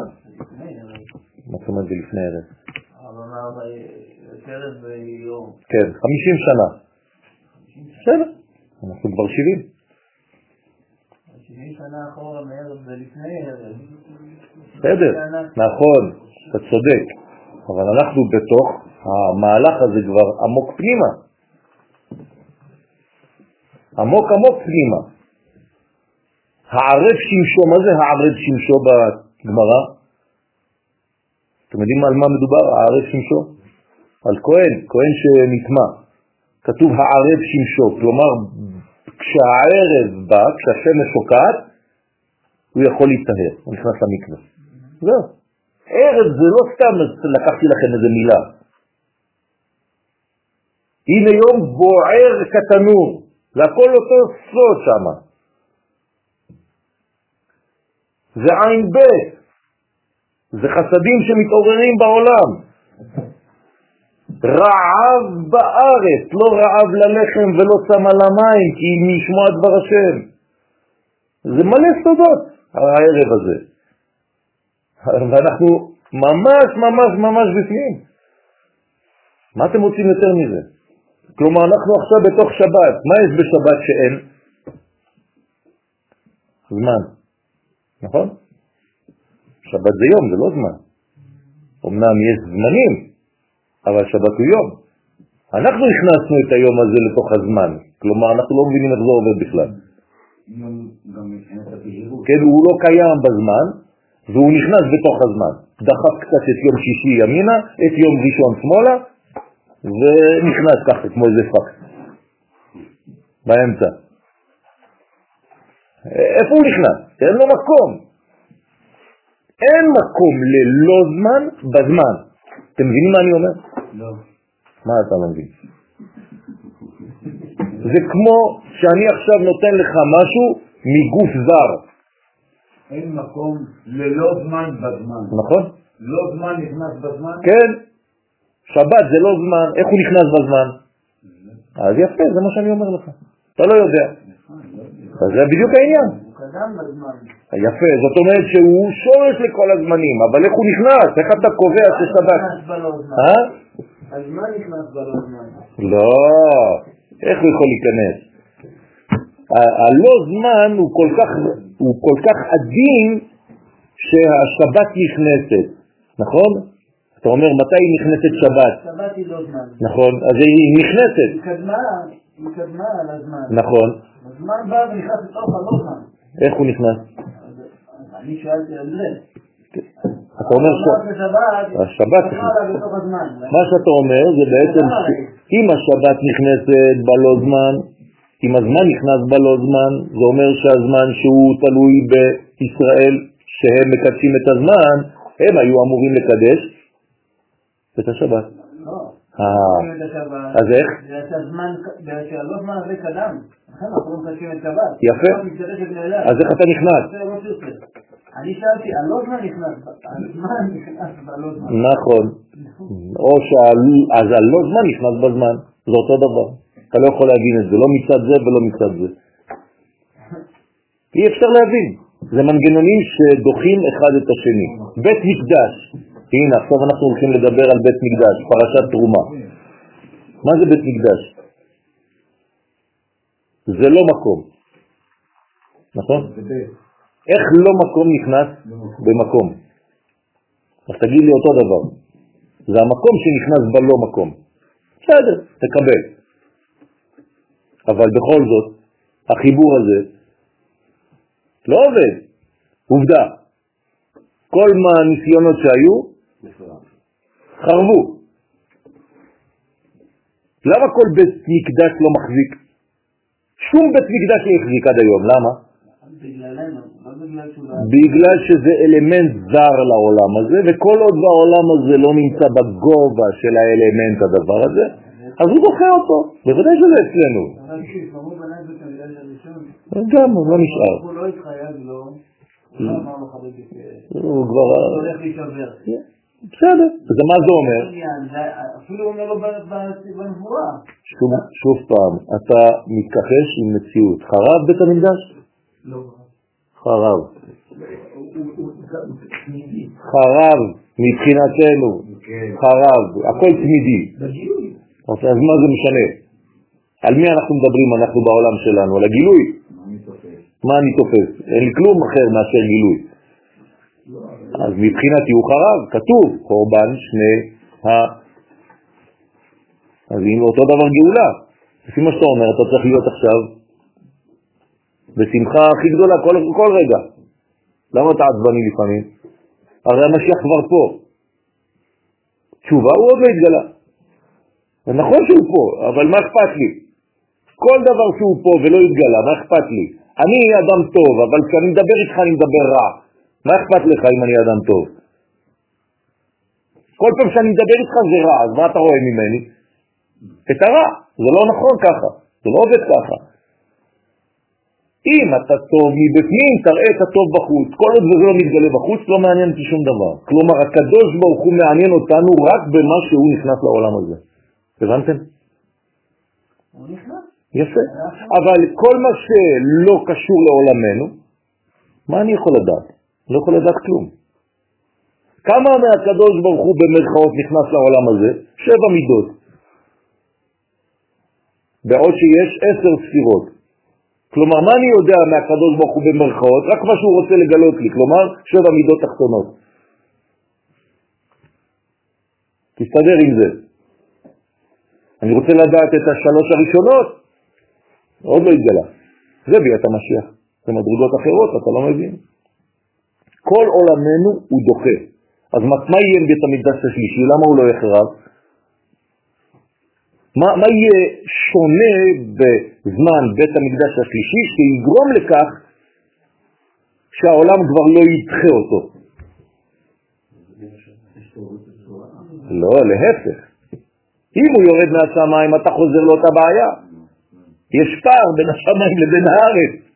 מה זאת אומרת זה לפני ערב? כן, 50 שנה. בסדר, אנחנו כבר 70.
70 שנה אחורה מערב זה לפני ערב.
בסדר, נכון, אתה צודק. אבל אנחנו בתוך המהלך הזה כבר עמוק פנימה. עמוק עמוק פנימה. הערב שמשו, מה זה הערב שמשו בגמרא? אתם יודעים על מה מדובר, הערב שמשו? על כהן, כהן שנטמע. כתוב הערב שמשו, כלומר כשהערב בא, כשהשמש שוקעת, הוא יכול להתטהר, הוא נכנס למקווה. זהו. ערב זה לא סתם לקחתי לכם איזה מילה. הנה יום בוער כתנור, זה הכל אותו סוד שם. זה עין ב', זה חסדים שמתעוררים בעולם. רעב בארץ, לא רעב ללחם ולא צמא למים, כי משמוע דבר השם. זה מלא סודות, הערב הזה. ואנחנו ממש ממש ממש בפנים. מה אתם רוצים יותר מזה? כלומר, אנחנו עכשיו בתוך שבת. מה יש בשבת שאין? זמן. נכון? שבת זה יום, זה לא זמן. אמנם יש זמנים, אבל שבת הוא יום. אנחנו הכנסנו את היום הזה לתוך הזמן, כלומר אנחנו לא מבינים איך זה עובד בכלל. כן, הוא לא קיים בזמן, והוא נכנס בתוך הזמן. דחף קצת את יום שישי ימינה, את יום ראשון שמאלה, ונכנס ככה כמו איזה פקס. באמצע. איפה הוא נכנס? אין לו מקום. אין מקום ללא זמן בזמן. אתם מבינים מה אני אומר?
לא.
מה אתה לא מבין? זה כמו שאני עכשיו נותן לך משהו מגוף זר.
אין מקום ללא זמן בזמן.
נכון?
לא זמן נכנס בזמן?
כן. שבת זה לא זמן, איך הוא נכנס בזמן? אז יפה, זה מה שאני אומר לך. אתה לא יודע. אז זה בדיוק העניין. יפה, זאת אומרת שהוא שורש לכל הזמנים, אבל איך הוא נכנס? איך אתה קובע ששבת?
נכנס בלא זמן.
אה?
הזמן נכנס בלא זמן.
לא, איך הוא יכול להיכנס? הלא זמן הוא כל כך עדין שהשבת נכנסת, נכון? אתה אומר מתי נכנסת שבת,
שבת היא לא זמן.
נכון? אז היא נכנסת,
היא קדמה, היא קדמה על הזמן.
נכון?
הזמן בא ונכנס לתוך הלא זמן.
איך הוא נכנס?
אני שאלתי על זה.
אתה אומר ש... השבת
הזמן.
מה שאתה אומר זה בעצם שאם השבת נכנסת בלא זמן, אם הזמן נכנס בלא זמן, זה אומר שהזמן שהוא תלוי בישראל, שהם מקדשים את הזמן, הם היו אמורים לקדש את השבת.
לא.
אה. אז איך?
בגלל בגלל שהלא זמן הזה קדם. לכן אנחנו לא מקדשים את שבת.
יפה. אז איך אתה נכנס?
זה. אני שאלתי, הלא זמן נכנס, הזמן נכנס בלא זמן.
נכון. או שהל- אז הלא זמן נכנס בזמן, זה אותו דבר. אתה לא יכול להבין את זה, לא מצד זה ולא מצד זה. אי אפשר להבין. זה מנגנונים שדוחים אחד את השני. בית מקדש, הנה עכשיו אנחנו הולכים לדבר על בית מקדש, פרשת תרומה. מה זה בית מקדש? זה לא מקום, נכון? איך לא מקום נכנס במקום? אז תגיד לי אותו דבר. זה המקום שנכנס בלא מקום. בסדר, תקבל. אבל בכל זאת, החיבור הזה לא עובד. עובדה. כל מה הניסיונות שהיו, חרבו. למה כל בית מקדש לא מחזיק? שום בית מקדש לא החזיק עד היום, למה?
לא בגלל לא...
בגלל שזה אלמנט זר לעולם הזה, וכל עוד העולם הזה לא נמצא בגובה של האלמנט הדבר הזה, אז הוא דוחה אותו. בוודאי שזה אצלנו. גם, לא נשאר.
הוא לא התחייב לו, הוא לא אמר לו חביבי,
הוא כבר... בסדר. אז מה זה אומר?
אפילו אומר לו ב- ב- בנבואה.
שוב, פעם, אתה מתכחש עם מציאות. חרב בית המקדש?
לא.
חרב. חרב מבחינתנו.
כן.
חרב. הכל תמידי.
בגילוי.
אז מה זה משנה? על מי אנחנו מדברים אנחנו בעולם שלנו? על הגילוי. מה אני תופס? אין לי כלום אחר מאשר גילוי. אז מבחינתי הוא חרב, כתוב, קורבן שני ה... אז אם אותו דבר גאולה, לפי מה שאתה אומר, אתה צריך להיות עכשיו בשמחה הכי גדולה כל, כל רגע. למה אתה עצבני לפעמים? הרי המשיח כבר פה. תשובה הוא עוד לא התגלה. נכון שהוא פה, אבל מה אכפת לי? כל דבר שהוא פה ולא התגלה, מה אכפת לי? אני אדם טוב, אבל כשאני מדבר איתך אני מדבר רע. מה אכפת לך אם אני אדם טוב? כל פעם שאני מדבר איתך זה רע, אז מה אתה רואה ממני? את הרע. זה לא נכון ככה, זה לא עובד ככה. אם אתה טוב מבפנים, תראה את הטוב בחוץ. כל עוד זה לא מתגלה בחוץ, לא מעניין אותי שום דבר. כלומר, הקדוש ברוך הוא מעניין אותנו רק במה שהוא נכנס לעולם הזה. הבנתם?
הוא נכנס.
יפה. אבל כל מה שלא קשור לעולמנו, מה אני יכול לדעת? לא יכול לדעת כלום. כמה מהקדוש ברוך הוא במרכאות נכנס לעולם הזה? שבע מידות. בעוד שיש עשר ספירות. כלומר, מה אני יודע מהקדוש ברוך הוא במרכאות? רק מה שהוא רוצה לגלות לי, כלומר, שבע מידות תחתונות. תסתדר עם זה. אני רוצה לדעת את השלוש הראשונות, עוד לא התגלה. זה ביאת המשיח. זה מדרגות אחרות, אתה לא מבין. כל עולמנו הוא דוחה. אז מה, מה יהיה עם בית המקדש השלישי? למה הוא לא יחרב? מה, מה יהיה שונה בזמן בית המקדש השלישי שיגרום לכך שהעולם כבר לא ידחה אותו? לא, להפך. אם הוא יורד מהשמיים, אתה חוזר לאותה בעיה. יש פער בין השמיים לבין הארץ.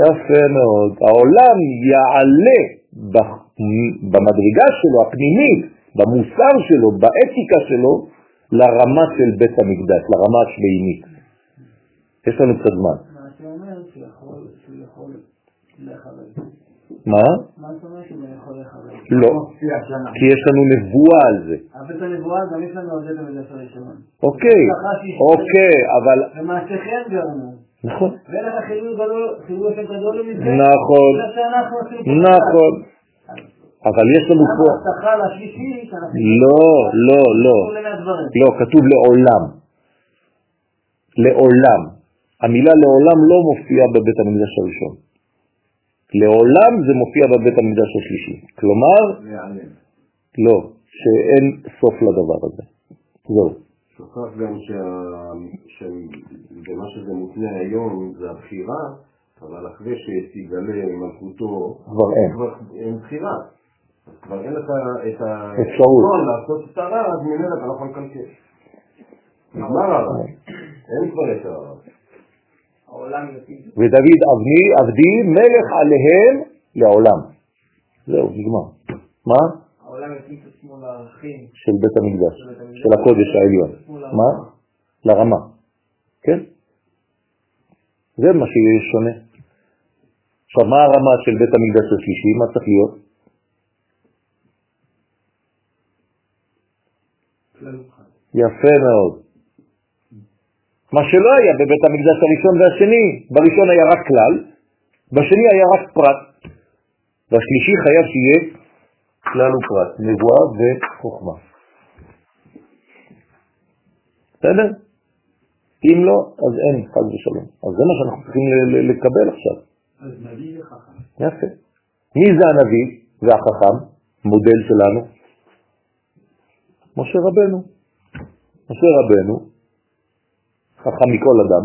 יפה מאוד. העולם יעלה במדרגה שלו, הפנימית, במוסר שלו, באתיקה שלו, לרמה של בית המקדש, לרמה השביעינית. יש לנו קצת זמן.
מה שאומר שהוא יכול לחבר.
מה?
מה זאת אומרת שהוא יכול לחבר?
לא, כי יש לנו נבואה על זה.
אבל את הנבואה גם יש לנו על זה במדרש הראשון.
אוקיי, אוקיי, אבל...
ומעשיכם גרמו.
נכון.
ואין לך חילול השם גדול מזה.
נכון, נכון. אבל יש לנו פה... לא, לא, לא. לא, כתוב לעולם. לעולם. המילה לעולם לא מופיעה בבית המקדש הראשון. לעולם זה מופיע בבית המקדש השלישי. כלומר, לא, שאין סוף לדבר הזה. זהו.
שוכח גם שבמה שזה מותנה היום זה הבחירה, אבל אחרי שתגלה מלכותו,
כבר אין.
כבר אין בחירה. אז כבר אין לך את
אפשרות.
הרצון לעשות את הרע, אז ממילא אתה לא יכול לקלקל. נגמר הרע. אין כבר את הרע.
ודוד אבני, עבדי, מלך עליהם לעולם. זהו, נגמר. מה?
העולם יפיל
של בית המקדש, של הקודש העליון. מה? לרמה. כן? זה מה שיש שונה. עכשיו, מה הרמה של בית המקדש השלישי? מה צריך להיות? יפה מאוד. מה שלא היה בבית המקדש הראשון והשני, בראשון היה רק כלל, בשני היה רק פרט, והשלישי חייב שיהיה כלל ופרט, נבואה וחוכמה. בסדר? אם לא, אז אין, חד ושלום. אז זה מה שאנחנו צריכים לקבל עכשיו.
אז נביא וחכם.
יפה. מי זה הנביא והחכם? מודל שלנו? משה רבנו. משה רבנו, חכם מכל אדם,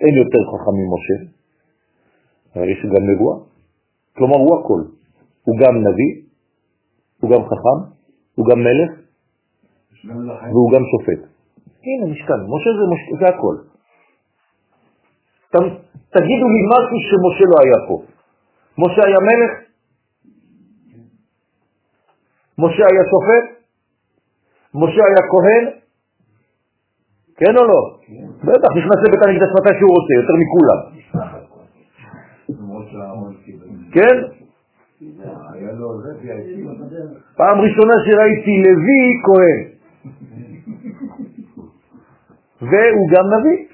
אין יותר חכם ממשה, אבל יש גם נבואה. כלומר, הוא הכל. הוא גם נביא, הוא גם חכם, הוא גם מלך, והוא גם שופט. הנה, משכן, משה זה, מש... זה הכל. ת, תגידו לי משהו שמשה לא היה פה. משה היה מלך? משה היה שופט? משה היה כהן? כן או לא? בטח, נכנס לבית המקדש מתי שהוא רוצה, יותר מכולם. כן?
זה,
פעם ראשונה שראיתי לוי כהן. והוא גם נביא.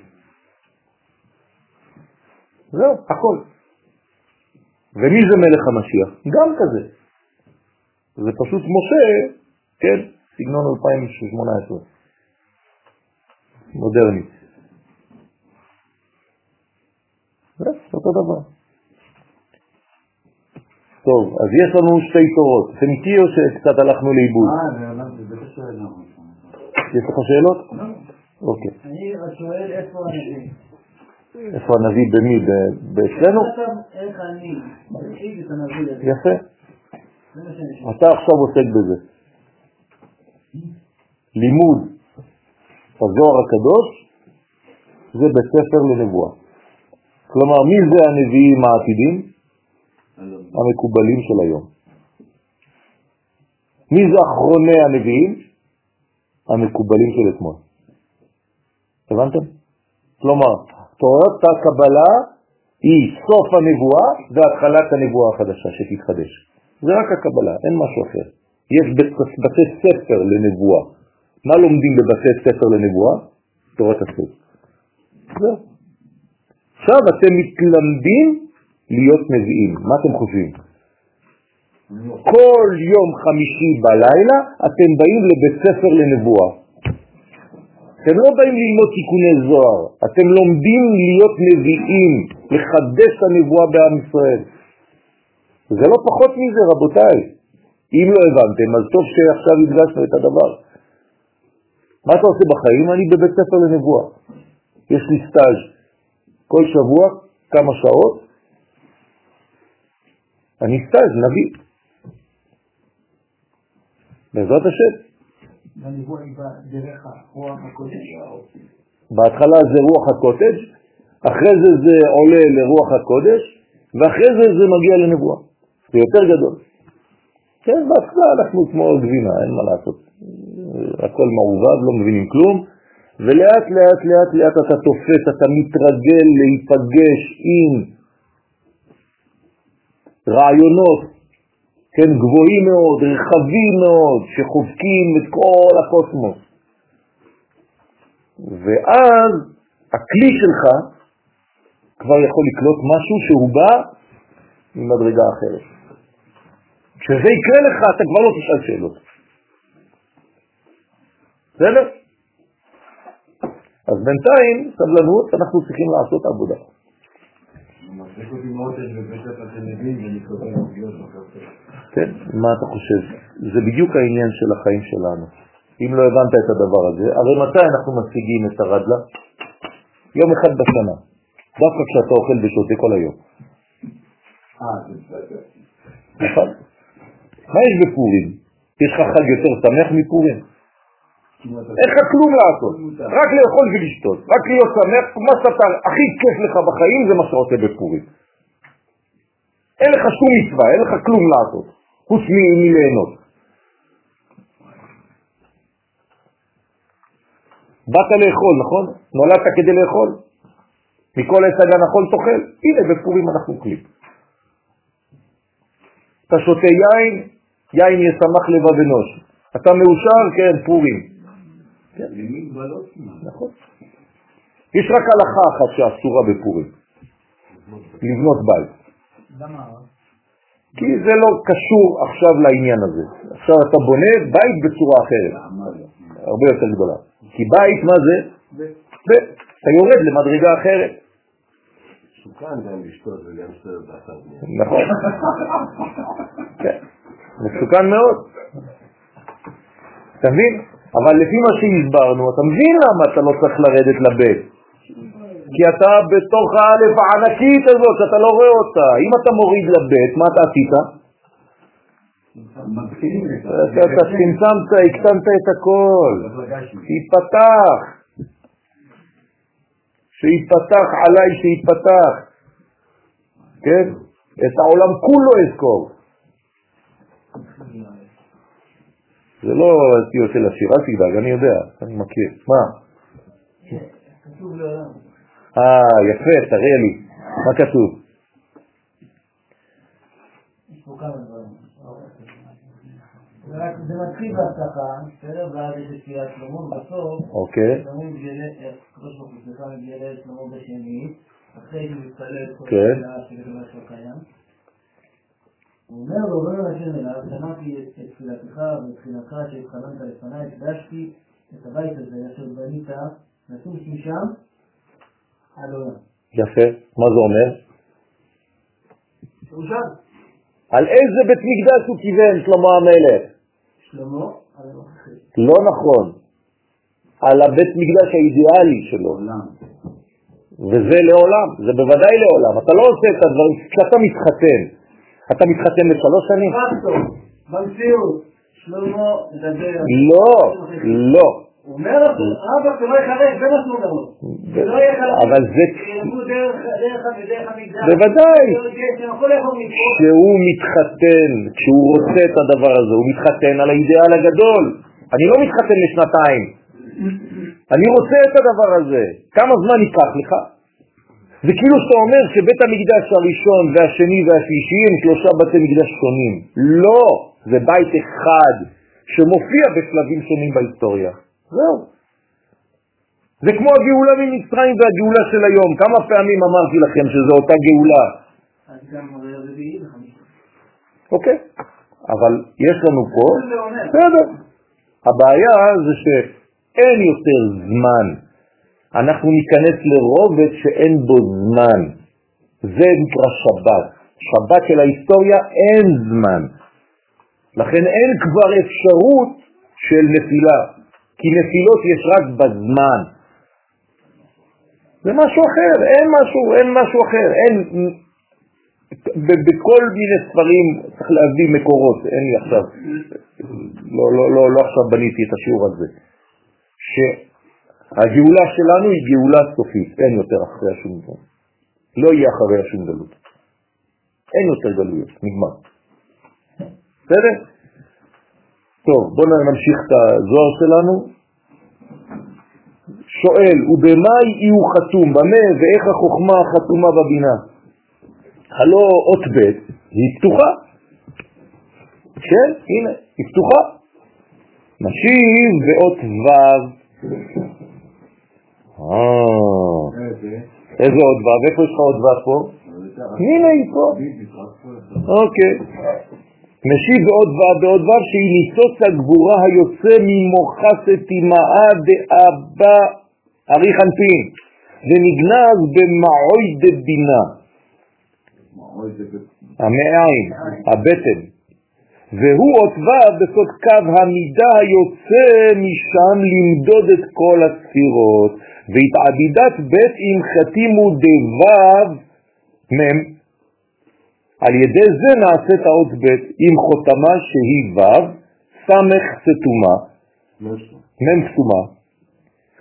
זהו, הכל. ומי זה מלך המשיח? גם כזה. זה פשוט משה, כן, סגנון 2018. מודרני. זה אותו דבר. טוב, אז יש לנו שתי תורות. אתם איתי או שקצת הלכנו לאיבוד?
אה.
יש לך שאלות? אוקיי.
אני שואל איפה הנביא.
איפה הנביא במי? ב- אצלנו?
עכשיו, איך אני.
יפה. אתה עכשיו עוסק בזה. לימוד הזוהר הקדוש זה בית ספר לנבואה. כלומר, מי זה הנביאים העתידים? המקובלים של היום. מי זה אחרוני הנביאים? המקובלים של אתמול. הבנתם? כלומר, תורת הקבלה היא סוף הנבואה והתחלת הנבואה החדשה שתתחדש. זה רק הקבלה, אין משהו אחר. יש בתי ספר לנבואה. מה לומדים בבתי ספר לנבואה? תורת הסוד. זהו. עכשיו אתם מתלמדים להיות נביאים. מה אתם חושבים? כל יום חמישי בלילה אתם באים לבית ספר לנבואה. אתם לא באים ללמוד תיקוני זוהר, אתם לומדים להיות נביאים, לחדש הנבואה בעם ישראל. זה לא פחות מזה, רבותיי. אם לא הבנתם, אז טוב שעכשיו הדגשנו את הדבר. מה אתה עושה בחיים? אני בבית ספר לנבואה. יש לי סטאז' כל שבוע, כמה שעות. אני סטאז', נביא. בעזרת השם.
הקודש.
בהתחלה זה רוח הקוטג', אחרי זה זה עולה לרוח הקודש, ואחרי זה זה מגיע לנבואה. זה יותר גדול. כן, בהתחלה אנחנו כמו גבינה, אין מה לעשות. הכל מעובד, לא מבינים כלום, ולאט לאט לאט לאט אתה תופס, אתה מתרגל להיפגש עם רעיונות, כן, גבוהים מאוד, רחבים מאוד, שחובקים את כל הקוסמוס. ואז הכלי שלך כבר יכול לקלוט משהו שהוא בא ממדרגה אחרת. כשזה יקרה לך, אתה כבר לא תשאל שאלות. בסדר? אז בינתיים, סבלנות, אנחנו צריכים לעשות עבודה. כן, מה אתה חושב? זה בדיוק העניין של החיים שלנו. אם לא הבנת את הדבר הזה, הרי מתי אנחנו משיגים את הרדלה? יום אחד בשנה. דווקא כשאתה אוכל ושותה כל היום. נכון? מה יש בפורים? יש לך חג יותר שמח מפורים? אין לך כלום לעשות, רק לאכול ולשתות, רק להיות שמח, מה שאתה הכי כיף לך בחיים זה מה שאתה עושה בפורים. אין לך שום מצווה, אין לך כלום לעשות, חוץ מליהנות. באת לאכול, נכון? נולדת כדי לאכול. מכל עץ הגן החול תאכל. הנה, בפורים אנחנו אוכלים. אתה שותה יין, יין ישמח לבב אנוש. אתה מאושר, כן, פורים. כן. נכון. יש רק הלכה אחת שאסורה בפורים, לבנות בית.
למה?
כי זה לא קשור עכשיו לעניין הזה. עכשיו אתה בונה בית בצורה אחרת, הרבה יותר גדולה. כי בית, מה זה? אתה יורד למדרגה אחרת.
מסוכן גם לשתות וגם לשתות באתר בנייה.
נכון. כן, מסוכן מאוד. אתה מבין? אבל לפי מה שהסברנו, אתה מבין למה אתה לא צריך לרדת לבית. כי אתה בתוך האלף הענקית הזאת, שאתה לא רואה אותה. אם אתה מוריד לבית, מה אתה עשית? אתה צמצמת, הקטנת את הכל. ייפתח. שיפתח עליי, שיפתח. כן? את העולם כולו אזכור. זה לא הציור של השיר, אל תדאג, אני יודע, אני מכיר. מה?
לעולם.
אה, יפה, תראה לי. מה כתוב?
זה מתחיל בהבטחה, בסדר? ואז יש את קריאת שלמה, ובסוף,
אוקיי.
שלמה מתגלה, הקדוש ברוך הוא סליחה מתגלה את שלמה בשנית, אחרי שהוא מתפלל את כל. השאלה של. הוא אומר לו, אומר השם אליו, שמעתי את תפילתך ותחילתך שהתחננת לפניי, הקדשתי את הבית הזה אשר בנית, נטוש משם עד עולם.
יפה. מה זה אומר?
שהוא שם,
על איזה בית מקדש הוא כיוון שלמה המלך?
שלמה, על.
לא נכון. על הבית מקדש האידיאלי שלו. וזה לעולם, זה בוודאי לעולם. אתה לא עושה את הדברים, כשאתה מתחתן, אתה מתחתן לשלוש שנים?
פקטו, במציאות, שלמה מדבר.
לא, לא.
הוא אומר לך, אבא שלא יחרק, זה מה שהוא אומר לו. שלא יהיה חלק.
אבל זה,
דרך המגדל.
בוודאי.
מפה.
כשהוא מתחתן, כשהוא רוצה את הדבר הזה, הוא מתחתן על האידאל הגדול. אני לא מתחתן לשנתיים. אני רוצה את הדבר הזה. כמה זמן ייקח לך? זה כאילו שאתה אומר שבית המקדש הראשון והשני והשלישי הם שלושה בתי מקדש שונים. לא, זה בית אחד שמופיע בשלבים שונים בהיסטוריה. זהו. זה כמו הגאולה ממצרים והגאולה של היום. כמה פעמים אמרתי לכם שזו אותה גאולה?
אז גם רביעי וחמישי.
אוקיי, אבל יש לנו פה. בסדר. הבעיה זה שאין יותר זמן. אנחנו ניכנס לרובד שאין בו זמן. זה נקרא שבת. שבת של ההיסטוריה אין זמן. לכן אין כבר אפשרות של נפילה, כי נפילות יש רק בזמן. זה משהו אחר, אין משהו, אין משהו אחר, אין, בכל מיני ספרים צריך להביא מקורות, אין לי עכשיו, לא, לא, לא, לא עכשיו בניתי את השיעור הזה, הגאולה שלנו היא גאולה סופית, אין יותר אחרי השום דבר. לא יהיה אחרי השום גלות. אין יותר גלויות, נגמר. בסדר? טוב, בואו נמשיך את הזוהר שלנו. שואל, ובמה הוא חתום? במה ואיך החוכמה חתומה בבינה? הלא אות ב' היא פתוחה. כן, הנה, היא פתוחה. משיב ואות ו'. אה, איזה עוד ו'? איפה יש לך עוד ו' פה? הנה היא פה. אוקיי. משיב בעוד ו' בעוד ו' שהיא ניסוץ הגבורה היוצא ממוחה סתימאה דאבא אריך אנפין ונגנז במעוי דבינה. המעיים, הבטן. והוא אות ו' בסוד קו המידה היוצא משם למדוד את כל הספירות, והתעדידת ב' אם חתימו דו' מ' על ידי זה נעשית האות ב' עם חותמה שהיא ו', סמך סתומה, מ' סתומה.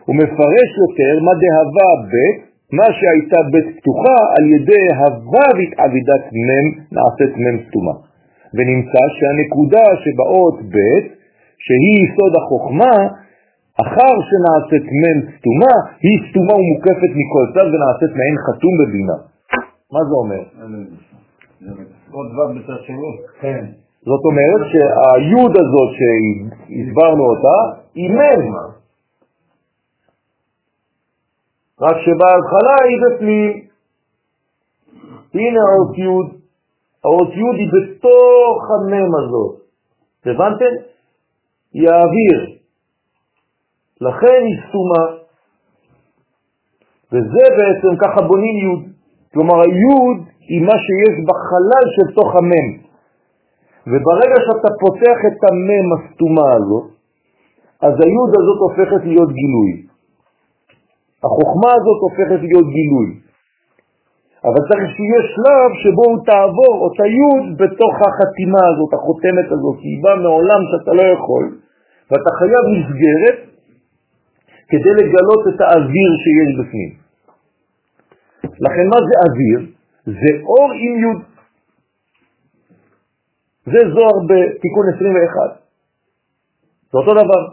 הוא מפרש יותר מה דהווה ב', מה שהייתה ב' פתוחה, על ידי הו' התעבידת מ' נעשית מ' סתומה. ונמצא שהנקודה שבאות ב', שהיא יסוד החוכמה, אחר שנעשית מ' סתומה, היא סתומה ומוקפת מכל צד ונעשית מעין חתום בבינה. מה זה אומר?
עוד ו' בצד שני.
כן.
זאת אומרת שהיוד הזאת שהסברנו אותה היא מ', רק שבהתחלה היא בפנים. הנה האות יוד, האות יוד היא בתוך המם הזאת. הבנתם? היא האוויר. לכן היא סתומה. וזה בעצם ככה בונים יוד. כלומר היוד היא מה שיש בחלל של תוך המם. וברגע שאתה פותח את המם הסתומה הזאת, אז היוד הזאת הופכת להיות גילוי. החוכמה הזאת הופכת להיות גילוי. אבל צריך שיהיה שלב שבו הוא תעבור אותה יוד בתוך החתימה הזאת, החותמת הזאת, היא באה מעולם שאתה לא יכול, ואתה חייב מסגרת כדי לגלות את האוויר שיש בפנים. לכן מה זה אוויר? זה אור עם יוד. זה זוהר בתיקון 21. זה אותו דבר.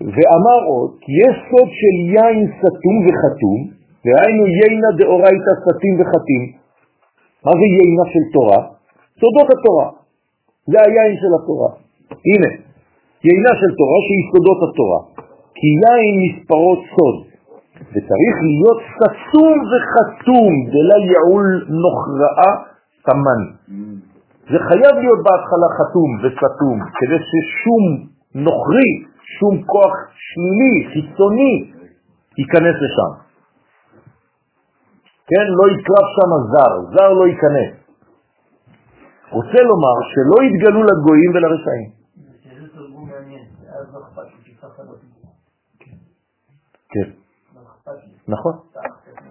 ואמר עוד, כי יש סוד של יין סתום וחתום, והיינו יינה דאורייתא סתים וחתים. מה זה יינה של תורה? סודות התורה. זה היין של התורה. הנה, יינה של תורה שהיא סודות התורה. כי יין מספרו סוד, וצריך להיות סתום וחתום, דלה יעול נוכרעה תמן. זה חייב להיות בהתחלה חתום וסתום, כדי ששום נוכרי, שום כוח שלילי, חיצוני, ייכנס לשם. כן, לא יקרב שם זר, זר לא ייכנס. רוצה לומר שלא יתגלו לגויים ולרשעים.
אכפת לי, כי ככה לא תגמור.
כן,
לי.
נכון.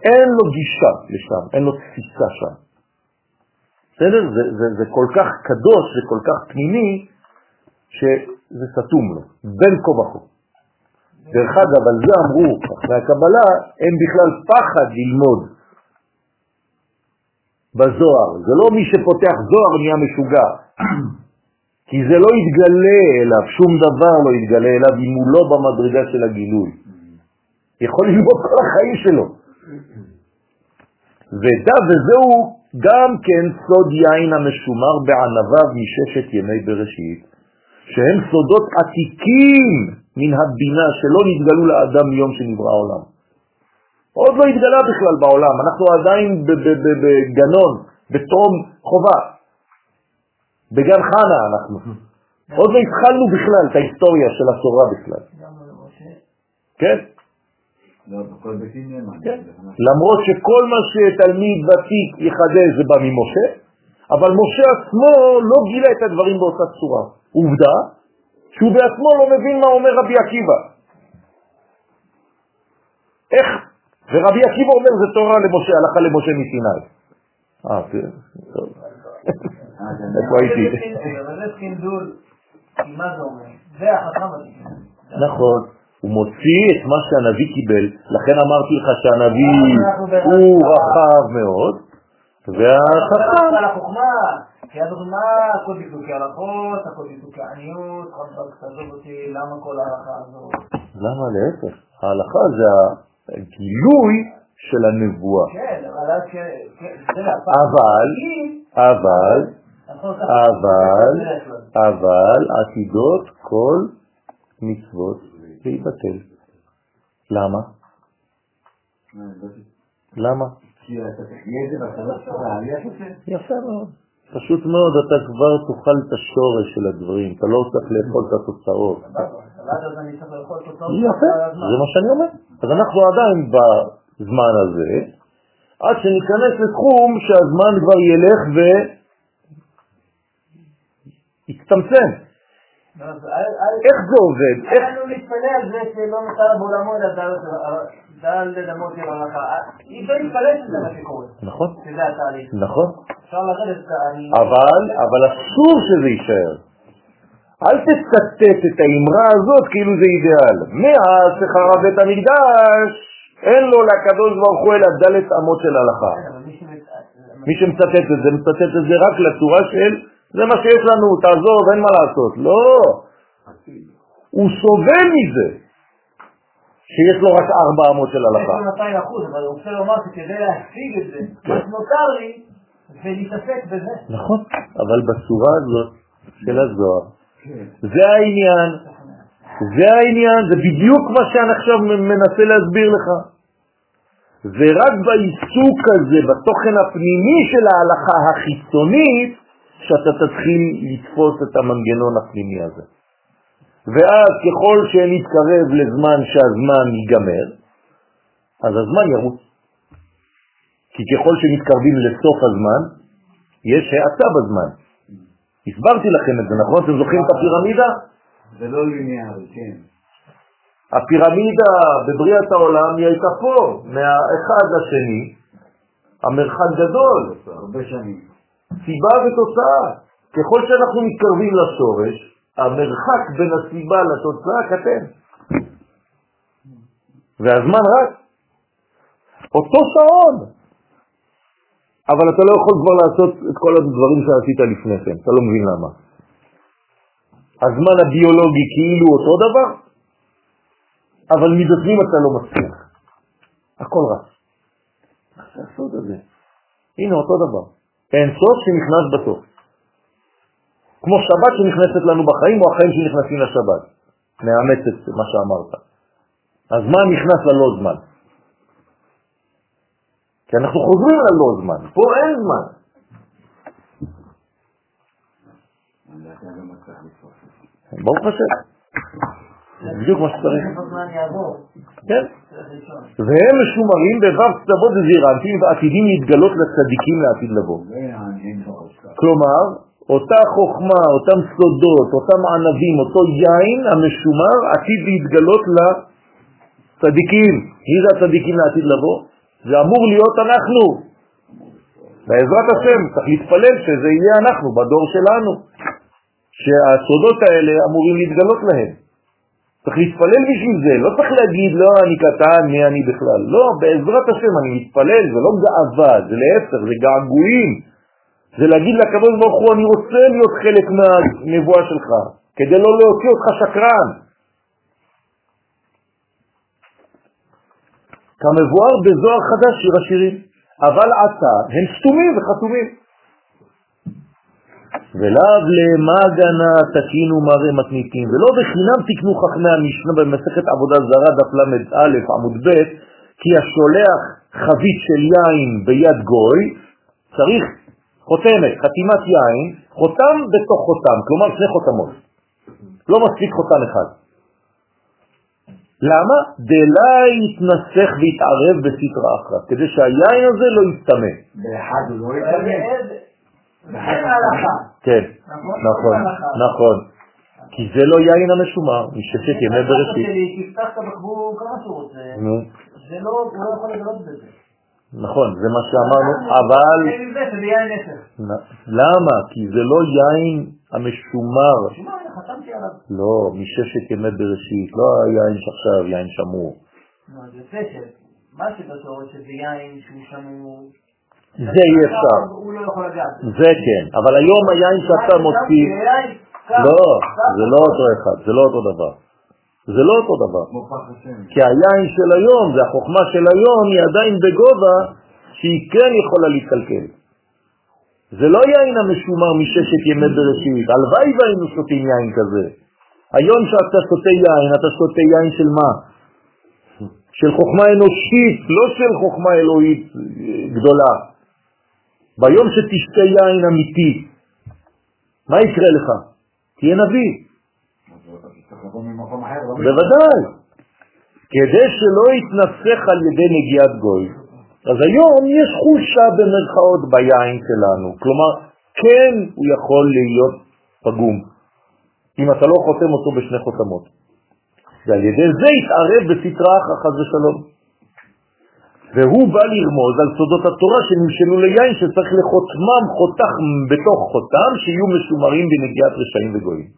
אין לו גישה לשם, אין לו תפיסה שם. בסדר? זה, זה, זה כל כך קדוש וכל כך פנימי, שזה סתום לו, בין כה וכה. דרך אגב, על זה אמרו, אחרי הקבלה, אין בכלל פחד ללמוד בזוהר. זה לא מי שפותח זוהר נהיה משוגע. כי זה לא יתגלה אליו, שום דבר לא יתגלה אליו אם הוא לא במדרגה של הגילוי. יכול ללמוד כל החיים שלו. ודע וזהו גם כן סוד יין המשומר בענביו מששת ימי בראשית, שהם סודות עתיקים מן הבינה שלא נתגלו לאדם מיום שנברא העולם. עוד לא התגלה בכלל בעולם, אנחנו עדיין בגנון, בתום חובה. בגן חנה אנחנו. עוד לא התחלנו בכלל את ההיסטוריה של התורה בכלל. כן?
לא.
כן. למרות שכל מה שתלמיד ותיק יחדש זה בא ממשה, אבל משה עצמו לא גילה את הדברים באותה צורה. עובדה שהוא בעצמו לא מבין מה אומר רבי עקיבא. איך? ורבי עקיבא אומר זה תורה למשה, הלכה למשה מסיני. אה, כן, טוב. איפה הייתי?
אבל זה סינדול, כי מה זה אומר? זה החכם התיקון.
נכון. הוא מוציא את מה שהנביא קיבל, לכן אמרתי לך שהנביא הוא רחב מאוד, והחכם...
על החוכמה, כי הדוגמה, הכל דקדוקי הלכות, הכל דקדוקי עניות, תעזוב אותי, למה כל ההלכה הזאת?
למה להפך? ההלכה זה הגילוי של הנבואה.
כן, אבל אז. כן, זה
אבל, אבל, אבל, עתידות כל מצוות להיבטל. למה? למה? יפה מאוד. פשוט מאוד, אתה כבר תאכל את השורש של הדברים, אתה לא צריך לאכול את התוצאות. יפה, זה מה שאני אומר. אז אנחנו עדיין בזמן הזה, עד שניכנס לתחום שהזמן כבר ילך ויצטמצם. איך זה עובד? איך...
אנחנו נתפלא על זה שלא נותר בעולמו אלא דל דמות של הלכה. אי אפשר להתפלא שזה מה שקורה.
נכון,
שזה התהליך.
נכון.
אפשר לרדת, אני...
אבל, אבל אסור שזה יישאר. אל תצטט את האמרה הזאת כאילו זה אידיאל. מאז שחרב בית המקדש, אין לו לקדוש ברוך הוא אלא דלת אמות של הלכה.
שמת-
מי שמצטט את זה, מצטט את זה רק לצורה של זה מה שיש לנו, תעזוב, אין מה לעשות. לא, הוא סובל מזה שיש לו רק ארבע אמות של
יש
הלכה.
לו 200 אחוז, אבל הוא רוצה לומר שכדי להשיג את זה,
כן.
מה שנותר לי זה להתעסק בזה.
נכון, אבל בצורה הזאת של הזוהר.
כן.
זה העניין, זה העניין, זה בדיוק מה שאני עכשיו מנסה להסביר לך. ורק בעיסוק הזה, בתוכן הפנימי של ההלכה החיצונית, שאתה תתחיל לתפוס את המנגנון הפנימי הזה. ואז ככל שנתקרב לזמן שהזמן ייגמר, אז הזמן ירוץ. כי ככל שמתקרבים לסוף הזמן, יש האטה בזמן. הסברתי לכם את זה, נכון? אתם זוכרים את הפירמידה?
זה לא ליניארי, כן.
הפירמידה בבריאת העולם היא הייתה פה, מהאחד לשני, המרחק גדול,
הרבה שנים.
סיבה ותוצאה. ככל שאנחנו מתקרבים לשורש, המרחק בין הסיבה לתוצאה קטן. והזמן רץ. אותו שעון. אבל אתה לא יכול כבר לעשות את כל הדברים שעשית לפני כן, אתה לא מבין למה. הזמן הביולוגי כאילו אותו דבר, אבל מבפנים אתה לא מצליח. הכל רץ. מה זה הסוד הזה? הנה אותו דבר. אין סוף שנכנס בסוף. כמו שבת שנכנסת לנו בחיים, או החיים שנכנסים לשבת. מאמץ את מה שאמרת. הזמן נכנס ללא זמן. כי אנחנו חוזרים ללא זמן, פה אין זמן. ברוך השם. בדיוק מה שצריך. כן. והם משומרים בו"ב צדבות וזירנטים ועתידים להתגלות לצדיקים לעתיד לבוא. כלומר, אותה חוכמה, אותם סודות, אותם ענבים, אותו יין המשומר עתיד להתגלות לצדיקים. מי זה הצדיקים לעתיד לבוא? זה אמור להיות אנחנו. בעזרת השם, צריך להתפלל שזה יהיה אנחנו, בדור שלנו, שהסודות האלה אמורים להתגלות להם. צריך להתפלל בשביל זה, לא צריך להגיד, לא, אני קטן, מי אני בכלל. לא, בעזרת השם אני מתפלל, זה לא גאווה, זה להפך, זה געגועים. זה להגיד לקדוש ברוך הוא, אני רוצה להיות חלק מהנבואה שלך, כדי לא להוציא אותך שקרן. כמבואר בזוהר חדש שיר השירים, אבל עתה הם סתומים וחתומים. ולאו למה גנה תקינו מראה מתניתים, ולא בחינם תקנו חכמי המשנה במסכת עבודה זרה דף ל"א עמוד ב', כי השולח חבית של יין ביד גוי צריך חותמת, חתימת יין, חותם בתוך חותם, כלומר שני חותמות. לא מספיק חותם אחד. למה? דלה יתנסח ויתערב בסתרה אחת, כדי שהיין הזה לא יסתמא.
באחד הוא לא
אבל
כן,
נכון?
נכון. נכון. כי זה לא יין המשומר, מששת ימי בראשית.
תפתח את הבקבוק כמה שהוא רוצה, זה לא, הוא לא יכול לגלות בזה.
נכון, זה מה שאמרנו, אבל... למה? כי זה לא יין המשומר. לא, מששת ימי בראשית, לא היין שעכשיו יין שמור.
שמה שבתור שזה יין שהוא שמור...
זה אי אפשר.
לא.
זה כן, אבל היום היין שאתה מוציא... לא, זה לא אותו אחד, זה לא אותו דבר. זה לא אותו דבר. כי היין של היום, זה החוכמה של היום, היא עדיין בגובה שהיא כן יכולה להתקלקל. זה לא יין המשומר מששת ימי בראשית, הלוואי והיינו שותים יין כזה. היום שאתה שותה יין, אתה שותה יין של מה? של חוכמה אנושית, לא של חוכמה אלוהית גדולה. ביום שתשתה יין אמיתי, מה יקרה לך? תהיה נביא. בוודאי. כדי שלא יתנסח על ידי נגיעת גוי. אז היום יש חושה במרכאות ביין שלנו, כלומר, כן הוא יכול להיות פגום, אם אתה לא חותם אותו בשני חותמות. ועל ידי זה יתערב בסתרה אחר חס ושלום. והוא בא לרמוז על סודות התורה שנמשלו ליין שצריך לחותמם חותך בתוך חותם שיהיו משומרים בנגיעת רשעים וגויים.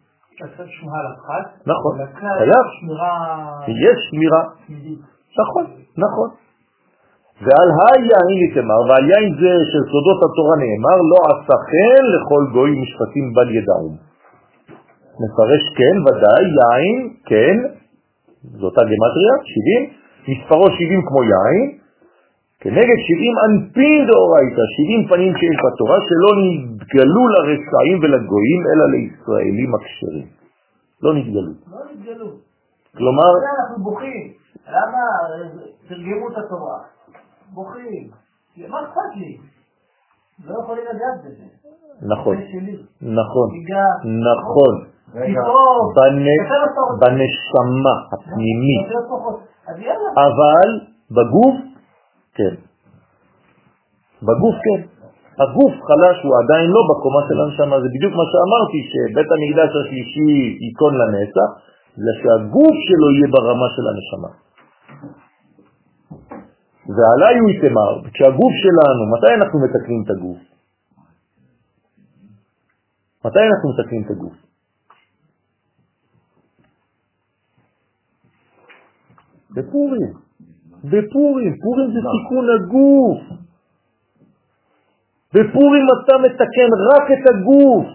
נכון, חייב. יש שמירה. נכון, נכון. ועל היין נתמר, ועל יין זה של סודות התורה נאמר, לא עשה כן לכל גוי משפטים בל ידעום. מפרש כן, ודאי, יין, כן, זאת הגמטריה, 70, מספרו 70 כמו יין, כנגד 70 אנפין דאורייתא, 70 פנים שיש בתורה, שלא נתגלו לרשעים ולגויים, אלא לישראלים הכשרים. לא נתגלו.
לא נתגלו.
כלומר...
אנחנו בוכים. למה תרגמו את התורה? בוכים. מה אכפת לי? לא יכולים לגעת בזה.
נכון. נכון. נכון. בנשמה הפנימית. אבל בגוף, כן. בגוף כן. הגוף חלש הוא עדיין לא בקומה של הנשמה, זה בדיוק מה שאמרתי, שבית המקדש השלישי ייכון לנצח, זה שהגוף שלו יהיה ברמה של הנשמה. ועליי הוא יתמר, כשהגוף שלנו, מתי אנחנו מתקנים את הגוף? מתי אנחנו מתקנים את הגוף? בפורים. בפורים, פורים זה תיקון הגוף. בפורים אתה מתקן רק את הגוף.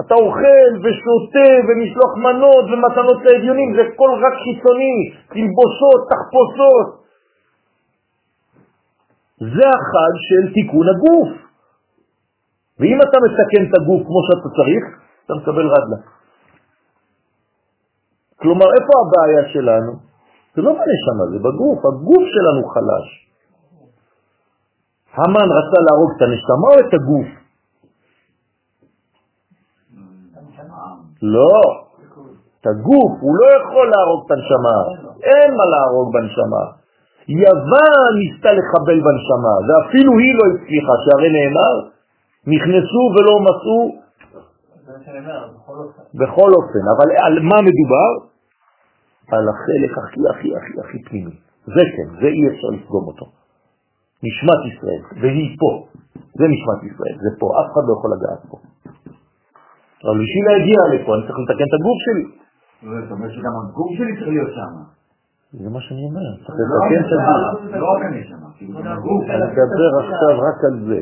אתה אוכל ושותה ומשלוח מנות ומתנות לאביונים, זה כל רק חיצוני, תלבושות, תחפושות. זה החג של תיקון הגוף. ואם אתה מתקן את הגוף כמו שאתה צריך, אתה מקבל רדלה. כלומר, איפה הבעיה שלנו? זה לא בנשמה, זה בגוף, הגוף שלנו חלש. המן רצה להרוג את הנשמה או את הגוף? לא, את הגוף, הוא לא יכול להרוג את הנשמה, אין מה להרוג בנשמה. יוון ניסתה לחבל בנשמה, ואפילו היא לא הצליחה, שהרי נאמר, נכנסו ולא מצאו.
בכל אופן,
אבל על מה מדובר? על החלק הכי הכי הכי הכי פנימי. זה כן, זה אי אפשר לפגום אותו. נשמת ישראל, והיא פה. זה נשמת ישראל, זה פה, אף אחד לא יכול לגעת פה. אבל בשביל להגיע לפה אני צריך לתקן את הגוף שלי.
זאת אומרת שגם הגוף שלי צריך להיות שם.
זה מה שאני אומר, צריך
לא
לתקן את הגוף.
לא רק גם הגוף.
אני מדבר עכשיו רק על זה.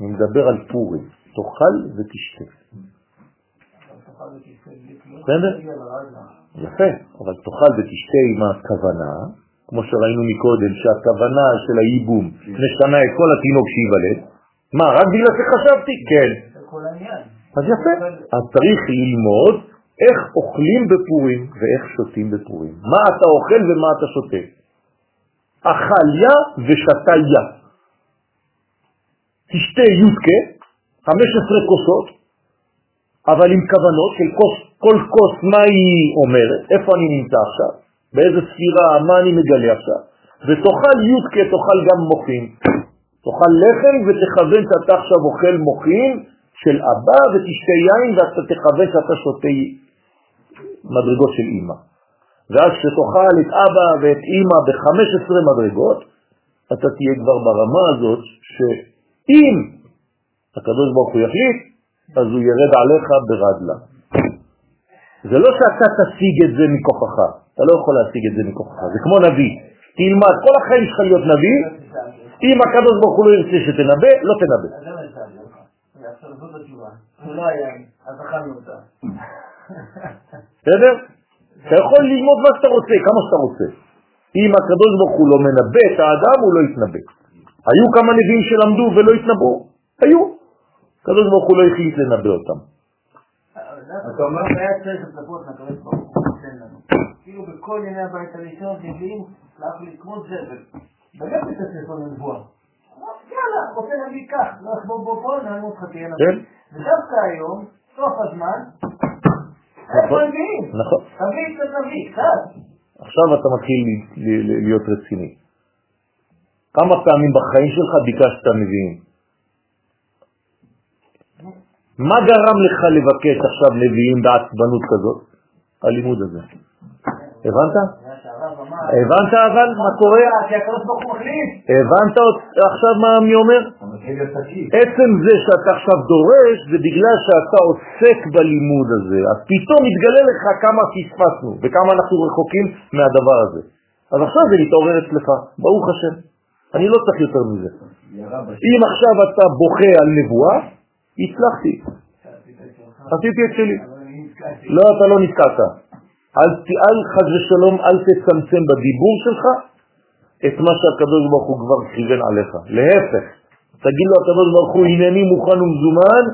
אני מדבר על פורים. תאכל ותשתה. בסדר? יפה, אבל תאכל ותשתה עם הכוונה, כמו שראינו מקודם, שהכוונה של הייבום משנה את כל התינוק שייוולד. מה, רק בגלל שחשבתי? כן. אז יפה. אז צריך ללמוד איך אוכלים בפורים ואיך שותים בפורים. מה אתה אוכל ומה אתה שותה. אכל יא ושתה יא. תשתה יודקה, 15 כוסות, אבל עם כוונות של כוס, כל כוס מה היא אומרת, איפה אני נמצא עכשיו, באיזה ספירה, מה אני מגלה עכשיו. ותאכל יודקה, תאכל גם מוחין. תאכל לחם ותכוון שאתה עכשיו אוכל מוחין של אבא ותשתה יין ואתה תכוון שאתה שותה מדרגות של אמא. ואז כשתאכל את אבא ואת אמא ב-15 מדרגות, אתה תהיה כבר ברמה הזאת שאם הקדוש ברוך הוא יחליט, אז הוא ירד עליך ברדלה. זה לא שאתה תשיג את זה מכוחך, אתה לא יכול להשיג את זה מכוחך, זה כמו נביא. תלמד, כל החיים שלך להיות נביא, אם הקדוש ברוך הוא לא ירצה שתנבא, לא תנבא. בסדר? אתה יכול ללמוד מה שאתה רוצה, כמה שאתה רוצה. אם הקדוש ברוך הוא לא מנבא את האדם, הוא לא יתנבא. היו כמה נביאים שלמדו ולא התנבאו? היו. הקדוש ברוך הוא לא החליט לנבא אותם.
אתה אומר שהיה צריך לצפות מהקדוש ברוך הוא נותן לנו. כאילו בכל ימי הבית הראשון סלח לי, כמו זבל. באמת את הספר לנבואה. יאללה, רוצה להביא כך, לא אחבור בו פה, נענו אותך תהיה נביא.
כן.
ודווקא היום, סוף הזמן, איפה?
נכון.
תביא קצת נביא, קצת.
עכשיו אתה מתחיל להיות רציני. כמה פעמים בחיים שלך ביקשת נביאים? מה גרם לך לבקש עכשיו נביאים בעצבנות כזאת? הלימוד הזה. הבנת? הבנת אבל מה קורה? הבנת עכשיו מה אני אומר? עצם זה שאתה עכשיו דורש זה בגלל שאתה עוסק בלימוד הזה, אז פתאום מתגלה לך כמה פספסנו וכמה אנחנו רחוקים מהדבר הזה. אז עכשיו זה מתעורר אצלך, ברוך השם. אני לא צריך יותר מזה. אם עכשיו אתה בוכה על נבואה, הצלחתי, עשיתי את שלי. לא, אתה לא נתקעת. אל, חז ושלום, אל תצמצם בדיבור שלך את מה שהקדוש ברוך הוא כבר כיוון עליך. להפך, תגיד לו הקדוש ברוך הוא, הנני מוכן ומזומן,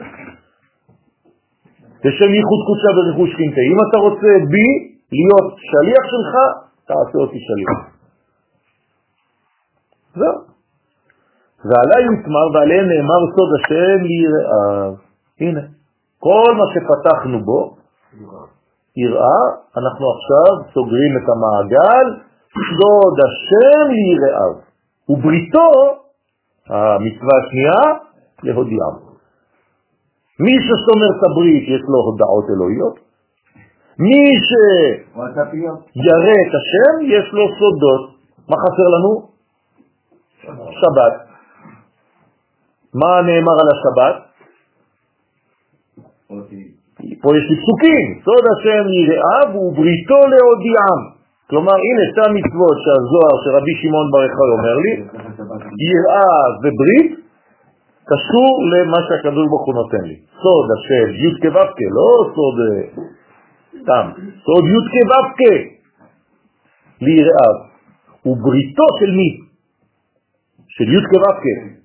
בשם ייחוד קודשה ורכוש חינטי. אם אתה רוצה בי להיות שליח שלך, תעשה אותי שליח. זהו. ועליי יותמר ועליהם נאמר סוד השם ליראיו. הנה, כל מה שפתחנו בו, יראה, אנחנו עכשיו סוגרים את המעגל, סוד השם ליראיו. ובריתו, המצווה השנייה, להודיעם. מי ששומר את הברית יש לו הודעות אלוהיות, מי. שירא את השם יש לו סודות. מה חסר לנו? שבת. מה נאמר על השבת? פה יש לי פסוקים, סוד השם יראיו ובריתו להודיעם. כלומר, הנה שתי המצוות שהזוהר שרבי שמעון בר יוחאי אומר לי, יראה וברית, קשור למה שהקדוש ברוך הוא נותן לי. סוד השם, י' כו' לא סוד אה, סתם, סוד י' כו' ליראיו. ובריתו של מי? של י' כו'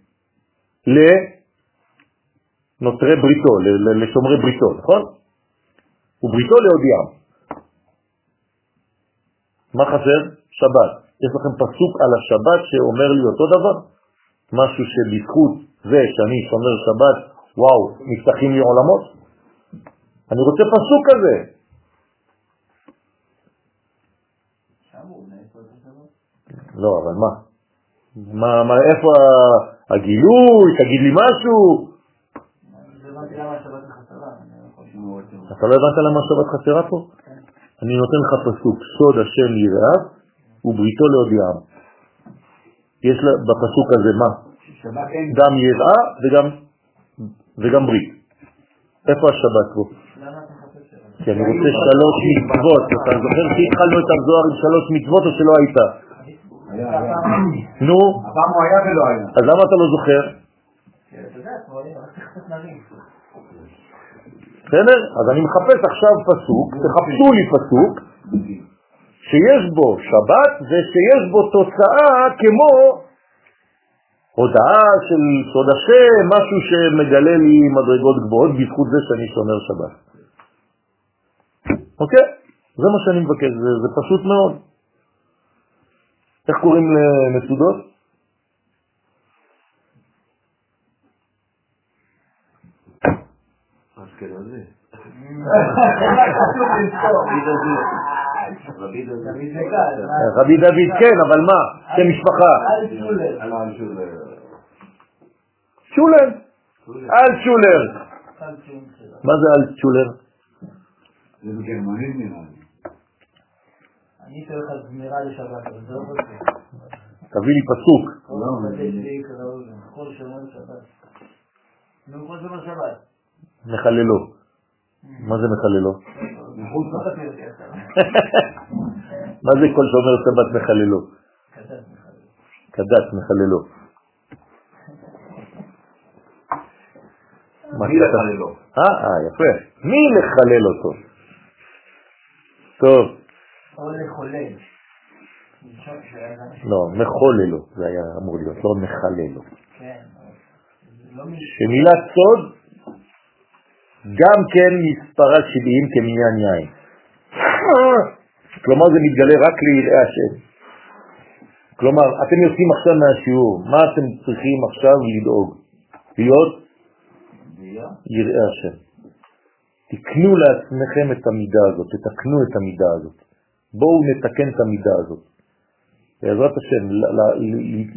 לנותרי בריתו, לשומרי בריתו, נכון? ובריתו להודיעם. מה חסר? שבת. יש לכם פסוק על השבת שאומר לי אותו דבר? משהו שבזכות זה שאני שומר שבת, וואו, נפתחים לי עולמות? אני רוצה פסוק כזה. לא, אבל מה? מה, מה איפה הגילוי? תגיד לי משהו.
לא.
אתה לא הבנת למה השבת חסרה פה? אני נותן לך פסוק, סוד השם יראיו ובריתו להודיעם. יש בפסוק הזה מה?
שבת.
גם יראה וגם, וגם ברית. איפה השבת פה?
שבת?
כי אני רוצה שלוש מצוות. אתה זוכר שהתחלנו את הזוהר עם שלוש מצוות או שלא היית? נו,
הפעם הוא היה ולא היה.
אז למה אתה לא זוכר?
נרים.
בסדר? אז אני מחפש עכשיו פסוק, תחפשו לי פסוק שיש בו שבת ושיש בו תוצאה כמו הודעה של סוד השם, משהו שמגלה לי מדרגות גבוהות בזכות זה שאני שומר שבת. אוקיי? זה מה שאני מבקש, זה, זה פשוט מאוד. איך קוראים למצודות?
אשכנזי.
רבי דוד.
כן, אבל מה? שם משפחה.
שולר.
אל שולר. מה זה אל שולר?
זה בגרמנית נראה לי.
אני אתן לך זמירה לשבת, אבל זה לא רוצה.
תביא לי פסוק.
לא
כל שומר שבת. נו, כל שומר שבת.
מחללו. מה זה מחללו? (laughs) מה זה כל שומר שבת מחללו? כדת מחללו.
מי לחללו?
אה, אה, יפה. מי לחלל אותו? טוב.
או לחולל.
לא, מחוללו, זה היה אמור להיות, לא מחללו.
כן.
שמילת סוד גם כן מספרה 70 כמניין יין. כלומר זה מתגלה רק ליראי השם. כלומר, אתם יוצאים עכשיו מהשיעור, מה אתם צריכים עכשיו לדאוג? להיות יראי השם. תקנו לעצמכם את המידה הזאת, תתקנו את המידה הזאת. בואו נתקן את המידה הזאת. בעזרת השם,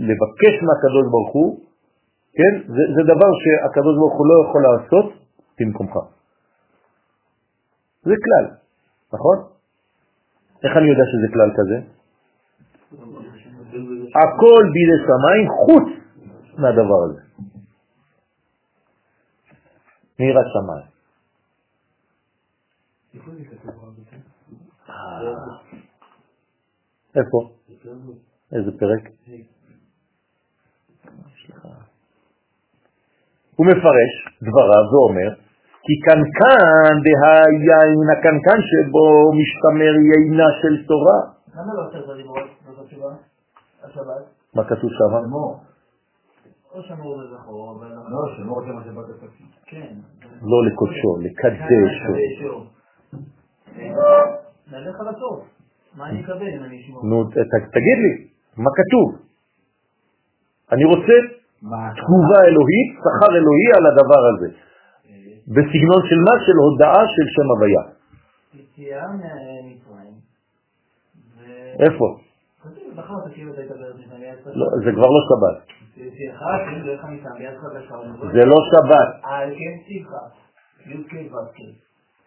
לבקש מהקדוש ברוך הוא, כן, זה, זה דבר שהקדוש ברוך הוא לא יכול לעשות במקומך. זה כלל, נכון? איך אני יודע שזה כלל כזה? הכל בידי שמיים חוץ מהדבר הזה. מיראת שמיים. איפה? איזה פרק? הוא מפרש דבריו ואומר, כי קנקן דהיין הקנקן שבו משתמר יינה של תורה.
למה לא עושה את התשובה? השבת?
מה כתוב שם?
או שמור לזכור,
לא, שמור זה מה שבאת תפקיד.
כן.
לא לקודשו, לקדשו.
נלך על הסוף. מה אני אקבל אם אני אשמור?
נו, תגיד לי, מה כתוב? אני רוצה תגובה אלוהית, שכר אלוהי על הדבר הזה. בסגנון של מה? של הודעה של שם הוויה. איפה? לא, זה כבר לא שבת. זה לא שבת.
על כן ציווה, י"ק ו"ק,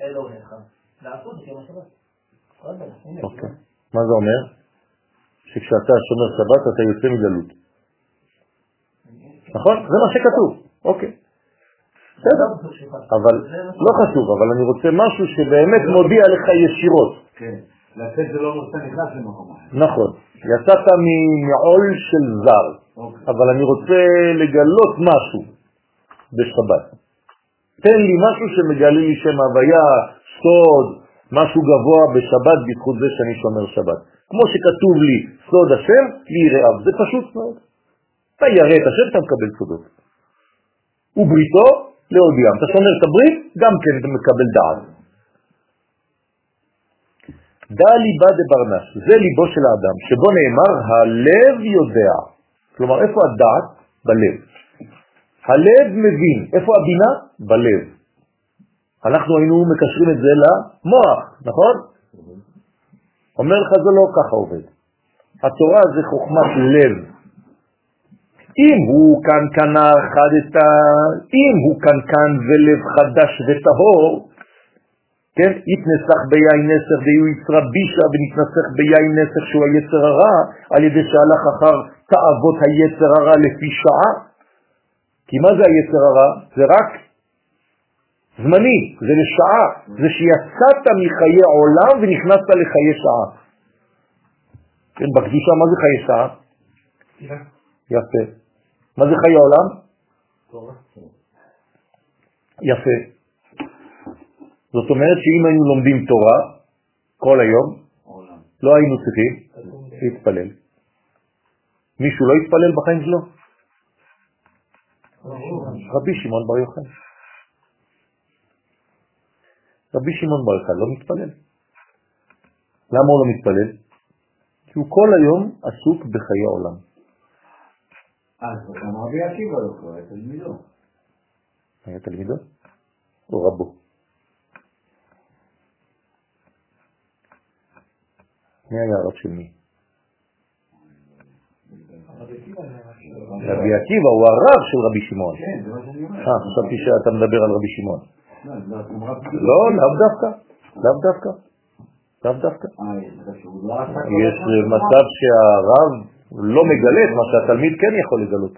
אלוהיך, לעשות את יום השבת.
אוקיי. מה זה אומר? שכשאתה שומר שבת אתה יוצא מגלות. נכון? זה מה שכתוב. אוקיי. בסדר. אבל לא חשוב, אבל אני רוצה משהו שבאמת מודיע לך ישירות.
כן. לצאת זה לא שאתה נכנס למקום אחר.
נכון. יצאת מעול של זר, אבל אני רוצה לגלות משהו בשבת. תן לי משהו שמגלה לי שם הוויה, סוד, משהו גבוה בשבת בזכות זה שאני שומר שבת. כמו שכתוב לי סוד השם, ליראיו. זה פשוט מאוד. אתה ירא את השם, אתה מקבל סודות. ובריתו להודיעם. אתה שומר את הברית, גם כן אתה מקבל דעת. דע ליבה דברנש, זה ליבו של האדם, שבו נאמר הלב יודע. כלומר, איפה הדעת? בלב. הלב מבין. איפה הבינה? בלב. אנחנו היינו מקשרים את זה למוח, נכון? אומר לך זה לא ככה עובד. התורה זה חוכמת לב. אם הוא קנקנה חדתה, אם הוא קנקן ולב חדש וטהור, כן, יתנסח ביין נסך דיו יצרה בישה ונתנסח ביין נסך שהוא היצר הרע, על ידי שהלך אחר תאוות היצר הרע לפי שעה. כי מה זה היצר הרע? זה רק זמני, זה לשעה, זה שיצאת מחיי עולם ונכנסת לחיי שעה. כן, בקדושה מה זה חיי שעה? יפה. מה זה חיי עולם? יפה. זאת אומרת שאם היינו לומדים תורה כל היום, לא היינו צריכים להתפלל. מישהו לא התפלל בחיים שלו? רבי שמעון בר יוחאי. רבי שמעון בר יוחאי לא מתפלל. למה הוא לא מתפלל? כי הוא כל היום עסוק בחיי העולם.
אז גם רבי עקיבא לא קורא, תלמידו.
היה תלמידו? או רבו? מי היה הרב של מי? רבי עקיבא הוא הרב של רבי שמעון.
כן, זה מה שאני אומר.
אה, חשבתי שאתה מדבר על רבי שמעון.
לא,
לא, לאו דווקא. לאו דווקא. לאו דווקא.
אה, לא
יש? מצב שהרב לא מגלה את מה שהתלמיד כן יכול לגלות.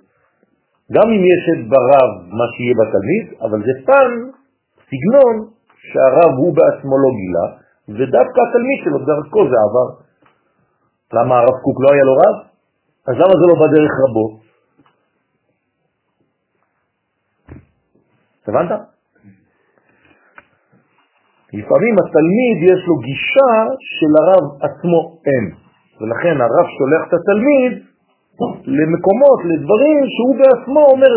גם אם יש את ברב מה שיהיה בתלמיד, אבל זה פן, סגנון, שהרב הוא בעצמו לא גילה, ודווקא התלמיד שלו דרכו זה עבר. למה הרב קוק לא היה לו רב? אז למה זה לא בדרך רבו? הבנת? לפעמים התלמיד יש לו גישה של הרב עצמו אין, ולכן הרב שולח את התלמיד למקומות, לדברים שהוא בעצמו אומר,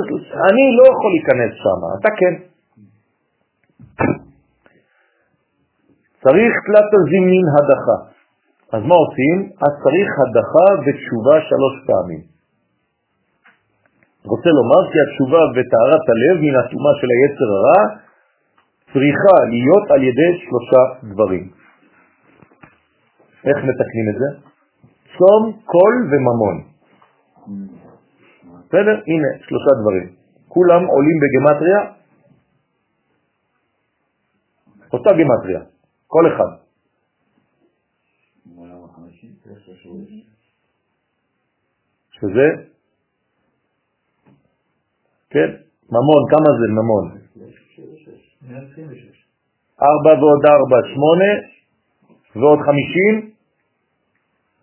אני לא יכול להיכנס שם, אתה כן. צריך תלת הזימין הדחה. אז מה עושים? אז צריך הדחה ותשובה שלוש פעמים. רוצה לומר כי התשובה וטהרת הלב מן התאומה של היצר הרע צריכה להיות על ידי שלושה דברים. איך מתקנים את זה? צום, קול וממון. בסדר? הנה, שלושה דברים. כולם עולים בגמטריה, אותה גמטריה, כל אחד. שזה? כן, ממון, כמה זה ממון? ארבע ועוד ארבע, שמונה, ועוד חמישים,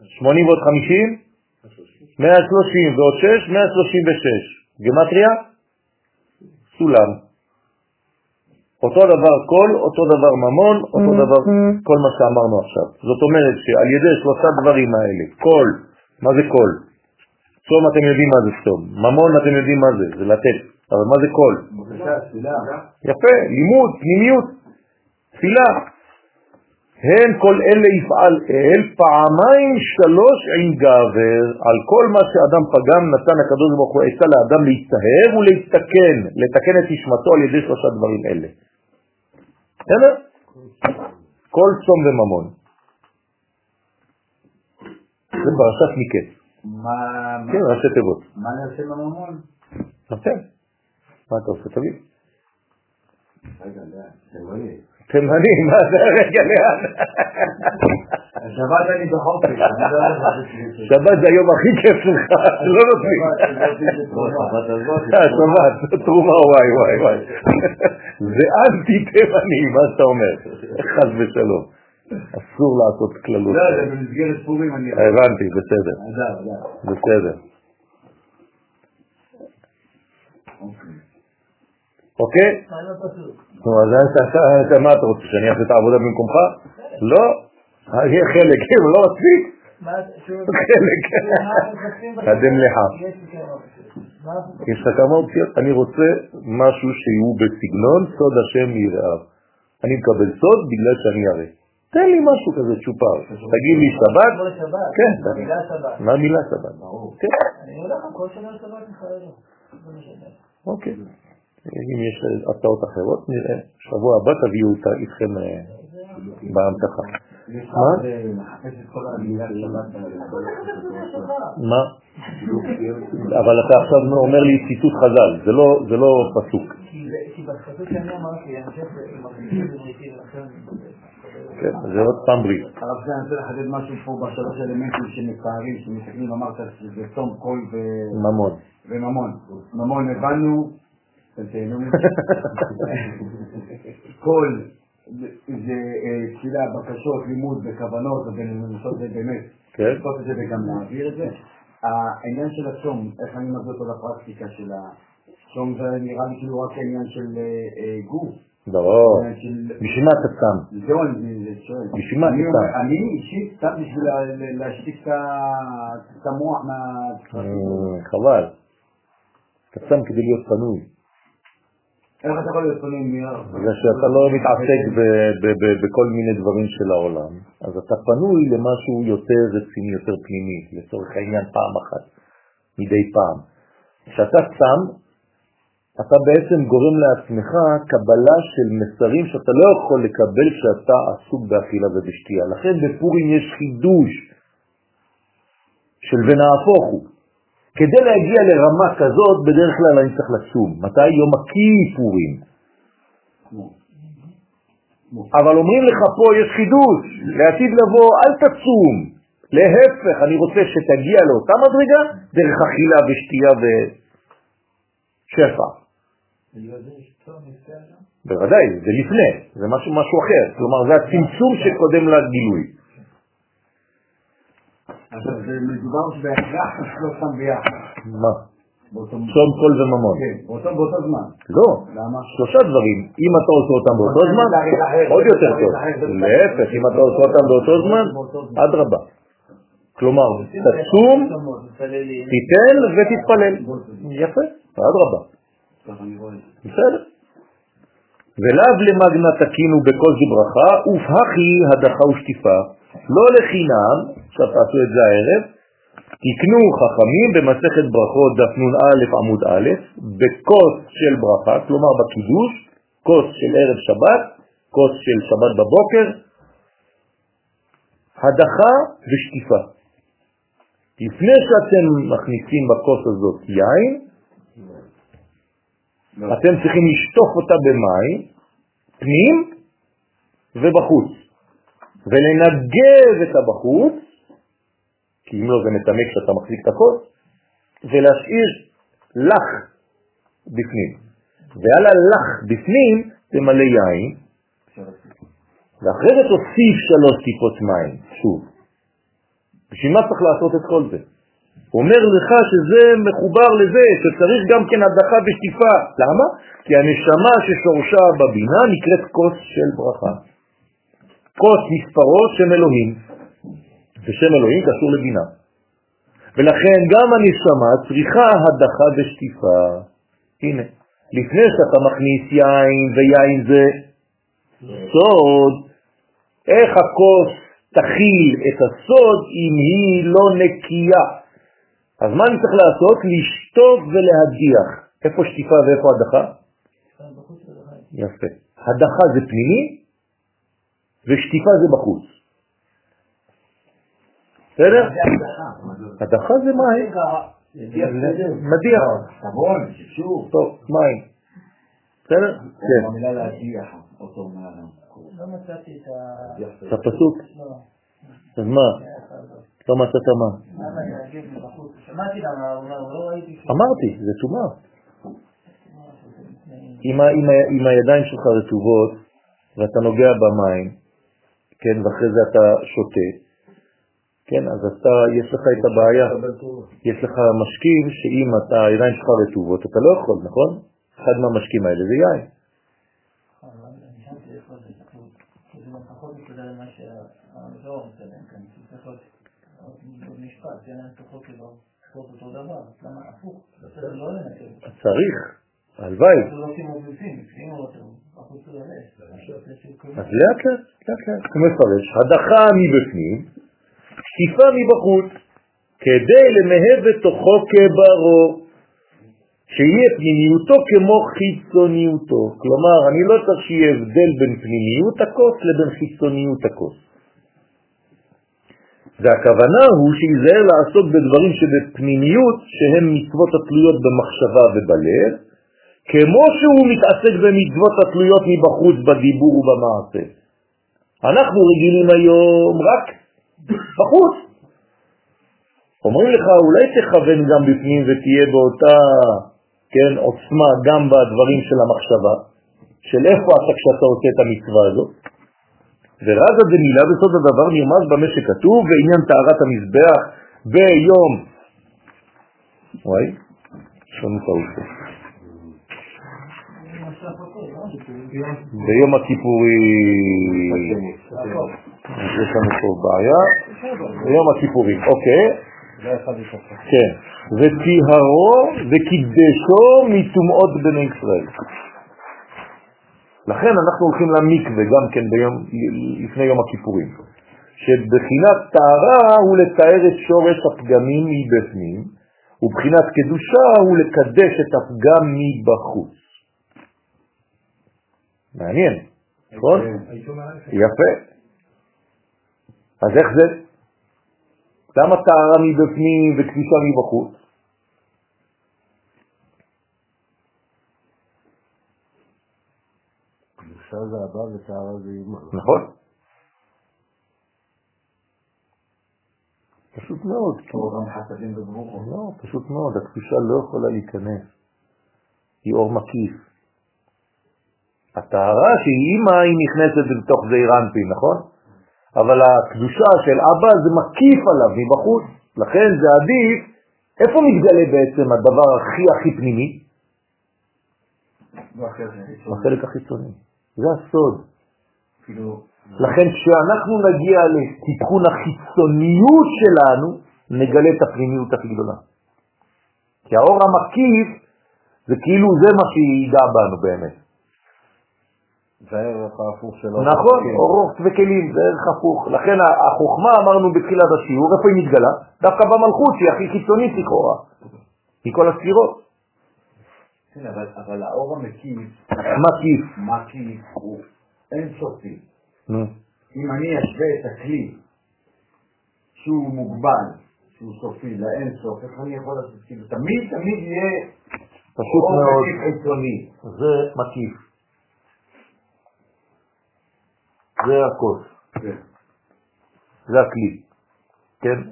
שמונים ועוד חמישים, מאה שלושים ועוד שש, מאה שלושים ושש. גמטריה? סולם. אותו דבר קול, אותו דבר ממון, אותו דבר כל מה שאמרנו עכשיו. זאת אומרת שעל ידי שלושה דברים האלה, קול, מה זה קול? צום אתם יודעים מה זה צום, ממון אתם יודעים מה זה, זה לתת, אבל מה זה קול? יפה, לימוד, פנימיות, תפילה. הן כל אלה יפעל אל פעמיים שלוש עם גבר, על כל מה שאדם פגם נתן הקדוש ברוך הוא עצה לאדם להצטהר ולהתקן, לתקן את נשמתו על ידי שלושה דברים אלה. בסדר? כל צום וממון. זה פרשת מקץ.
מה...
כן, ראשי תיבות.
מה נעשה בממון?
נותן. מה אתה עושה? תביא.
לא.
תימני, מה זה רגע לאן?
שבת אני בחופש, לא
שבת זה היום הכי כיף שלך, לא נותנים. אה, שבת, תרומה וואי וואי וואי. זה אנטי תימני, מה שאתה אומר? חס ושלום. אסור לעשות כללות.
לא, זה במסגרת פורים אני...
הבנתי, בסדר. בסדר. אוקיי? נו, אז מה אתה רוצה, שאני אעשה את העבודה במקומך? לא. אני חלק, (laughs) כן, לא מספיק. (laughs) חלק. קדם לך.
יש
לך כמה אופציות? אני רוצה משהו שהוא בסגנון סוד השם יראיו. אני מקבל סוד בגלל שאני אראה. תן לי משהו כזה צ'ופר. תגיד לי שבת? כן. מה המילה שבת? כן.
אני הולך כל שנה לשבת.
אוקיי. אם יש הצעות אחרות, נראה. שבוע הבא תביאו אותה איתכם אה, בהמתחה. מה? מה? אבל אתה עכשיו אומר לי ציטוט חז"ל, זה לא, זה לא פסוק.
זה- זה.
כן, זה עוד פעם ברית.
הרב סגן, אני רוצה לחדד משהו פה בשלוש אלמנטים שמתארים, שמסתכלים, אמרת שזה צום, קול ו-
ממון.
וממון. ממון הבנו, מזה. קול (laughs) זה אה, תפילה, בקשות, לימוד וכוונות, ולנסות זה באמת,
כן.
לעשות את זה וגם להעביר את זה. העניין של הצום, איך אני מביא אותו לפרקטיקה של הצום, זה נראה לי כאילו רק העניין של אה, אה, גוף.
לא.
של-
בשביל מה אתה שם?
זהו, אני שואל.
בשביל מה אתה שם?
אני אישית סתם בשביל לה- לה- להשתיק את המוח מה...
חבל. אתה שם כדי להיות פנוי.
איך אתה יכול להיות מ...
בגלל שאתה לא מתעסק בכל מיני דברים של העולם, אז אתה פנוי למשהו יותר רציני, יותר פנימי, לצורך העניין פעם אחת, מדי פעם. כשאתה צם, אתה בעצם גורם לעצמך קבלה של מסרים שאתה לא יכול לקבל כשאתה עסוק באכילה ובשתייה. לכן בפורים יש חידוש של ונהפוך הוא. כדי להגיע לרמה כזאת, בדרך כלל אני צריך לצום. מתי? יום הכיפורים. אבל אומרים לך פה, יש חידוש, לעתיד לבוא, אל תצום, להפך, אני רוצה שתגיע לאותה מדרגה דרך אכילה ושתייה ושפע. בוודאי, זה לפני, זה משהו, משהו אחר, כלומר זה הצמצום שקודם לגילוי.
עכשיו זה מדובר בהכרח שלושתם ביחד.
מה? צום, קול וממון.
כן, באותו זמן.
לא,
למה?
שלושה דברים. אם אתה עושה אותם באותו זמן, עוד יותר טוב. להפך, אם אתה עושה אותם באותו זמן, אדרבה. כלומר, תצום, תיתן ותתפלל. יפה, אדרבה. בסדר. ולאו למגנה תקינו בכל זה ברכה, ופהכי הדחה ושטיפה. לא לחינם, עכשיו תעשו את זה הערב, תקנו חכמים במסכת ברכות דף נ"א עמוד א', בכוס של ברכה, כלומר בקידוש, כוס של ערב שבת, כוס של שבת בבוקר, הדחה ושטיפה. לפני שאתם מכניסים בכוס הזאת יין, אתם צריכים לשטוף אותה במים, פנים ובחוץ, ולנגב את הבחוץ, כי אם לא זה מתמק כשאתה מחזיק את הכוס, ולהשאיר לח בפנים. ועל הלח בפנים תמלא יין, ואחרי זה תוסיף שלוש טיפות מים, שוב. בשביל מה צריך לעשות את כל זה? אומר לך שזה מחובר לזה, שצריך גם כן הדחה ושטיפה. למה? כי הנשמה ששורשה בבינה נקראת כוס של ברכה. כוס מספרו שם אלוהים, ושם אלוהים קשור לבינה. ולכן גם הנשמה צריכה הדחה ושטיפה. הנה, לפני שאתה מכניס יין, ויין זה סוד, איך הכוס תכיל את הסוד אם היא לא נקייה? אז מה אני צריך לעשות? לשטוף ולהדיח. איפה שטיפה ואיפה הדחה? יפה. הדחה זה פנימי ושטיפה זה בחוץ. בסדר? הדחה זה מים. מדיח.
סבון, שפשור.
טוב, מים. בסדר? כן.
המילה להדיח, אותו מהאדם.
לא מצאתי את
הפסוק?
לא.
אז מה? לא מצאת מה?
למה להגיד מבחוץ? שמעתי למה הוא אמר, לא.
אמרתי, זה טומאה. אם אם הידיים שלך רטובות ואתה נוגע במים, כן, ואחרי זה אתה שותה, כן, אז אתה, יש לך את הבעיה. יש לך משקים שאם אתה, הידיים שלך רטובות, אתה לא יכול, נכון? אחד מהמשקים האלה זה יין.
צריך,
הלוואי. אז לאט לאט, לאט לאט, הוא מפרש, הדחה מבפנים, שטיפה מבחוץ, כדי למהב בתוכו כברו, שיהיה פנימיותו כמו חיצוניותו. כלומר, אני לא צריך שיהיה הבדל בין פנימיות הכוס לבין חיצוניות הכוס. והכוונה הוא שיזהר לעסוק בדברים שבפנימיות, שהם מצוות התלויות במחשבה ובלב, כמו שהוא מתעסק במצוות התלויות מבחוץ בדיבור ובמעשה. אנחנו רגילים היום רק בחוץ. אומרים לך, אולי תכוון גם בפנים ותהיה באותה כן, עוצמה גם בדברים של המחשבה, של איפה אתה כשאתה עושה את המצווה הזאת. ורזה דמילה בסוד הדבר נרמז במה שכתוב, ועניין טהרת המזבח ביום, וואי, יש לנו טעות פה. ביום הכיפורים, יש לנו פה בעיה, ביום הכיפורים, אוקיי, כן, וטיהרו וקידשו מטומאות בני ישראל. לכן אנחנו הולכים למקווה גם כן ביום, לפני יום הכיפורים, שבחינת טהרה הוא לתאר את שורש הפגמים מבפנים, ובחינת קדושה הוא לקדש את הפגם מבחוץ. מעניין, נכון? יפה. אז איך זה? למה טהרה מבפנים וקדושה מבחוץ?
קדושה זה הבא וטהרה זה אימה.
נכון. פשוט מאוד. לא, פשוט מאוד, הקדושה לא יכולה להיכנס. היא אור מקיף. הטהרה שהיא אימא היא נכנסת בתוך זעיר אנפין, נכון? אבל הקדושה של אבא זה מקיף עליו מבחוץ, לכן זה עדיף. איפה מתגלה בעצם הדבר הכי הכי פנימי? בחלק החיצוני. זה הסוד.
כאילו,
לכן כשאנחנו נגיע לתיקון החיצוניות שלנו, נגלה את הפנימיות הכי גדולה. כי האור המקיף זה כאילו זה מה שיגע בנו באמת.
זה הערך ההפוך שלו.
נכון, אורות וכלים, זה ערך הפוך. לכן החוכמה, אמרנו בתחילת השיעור, איפה היא מתגלה? דווקא במלכות, שהיא הכי חיצונית לכאורה, מכל הספירות.
כן, אבל, אבל האור המקיף,
מקיף.
מקיף, הוא אינסופי. אם אני אשווה את הכלי שהוא מוגבל, שהוא סופי, לאינסוף, איך אני יכול לעשות? כאילו, תמיד תמיד יהיה
פשוט מאוד. זה מקיף. זה הכוס,
כן.
זה הכלי. כן?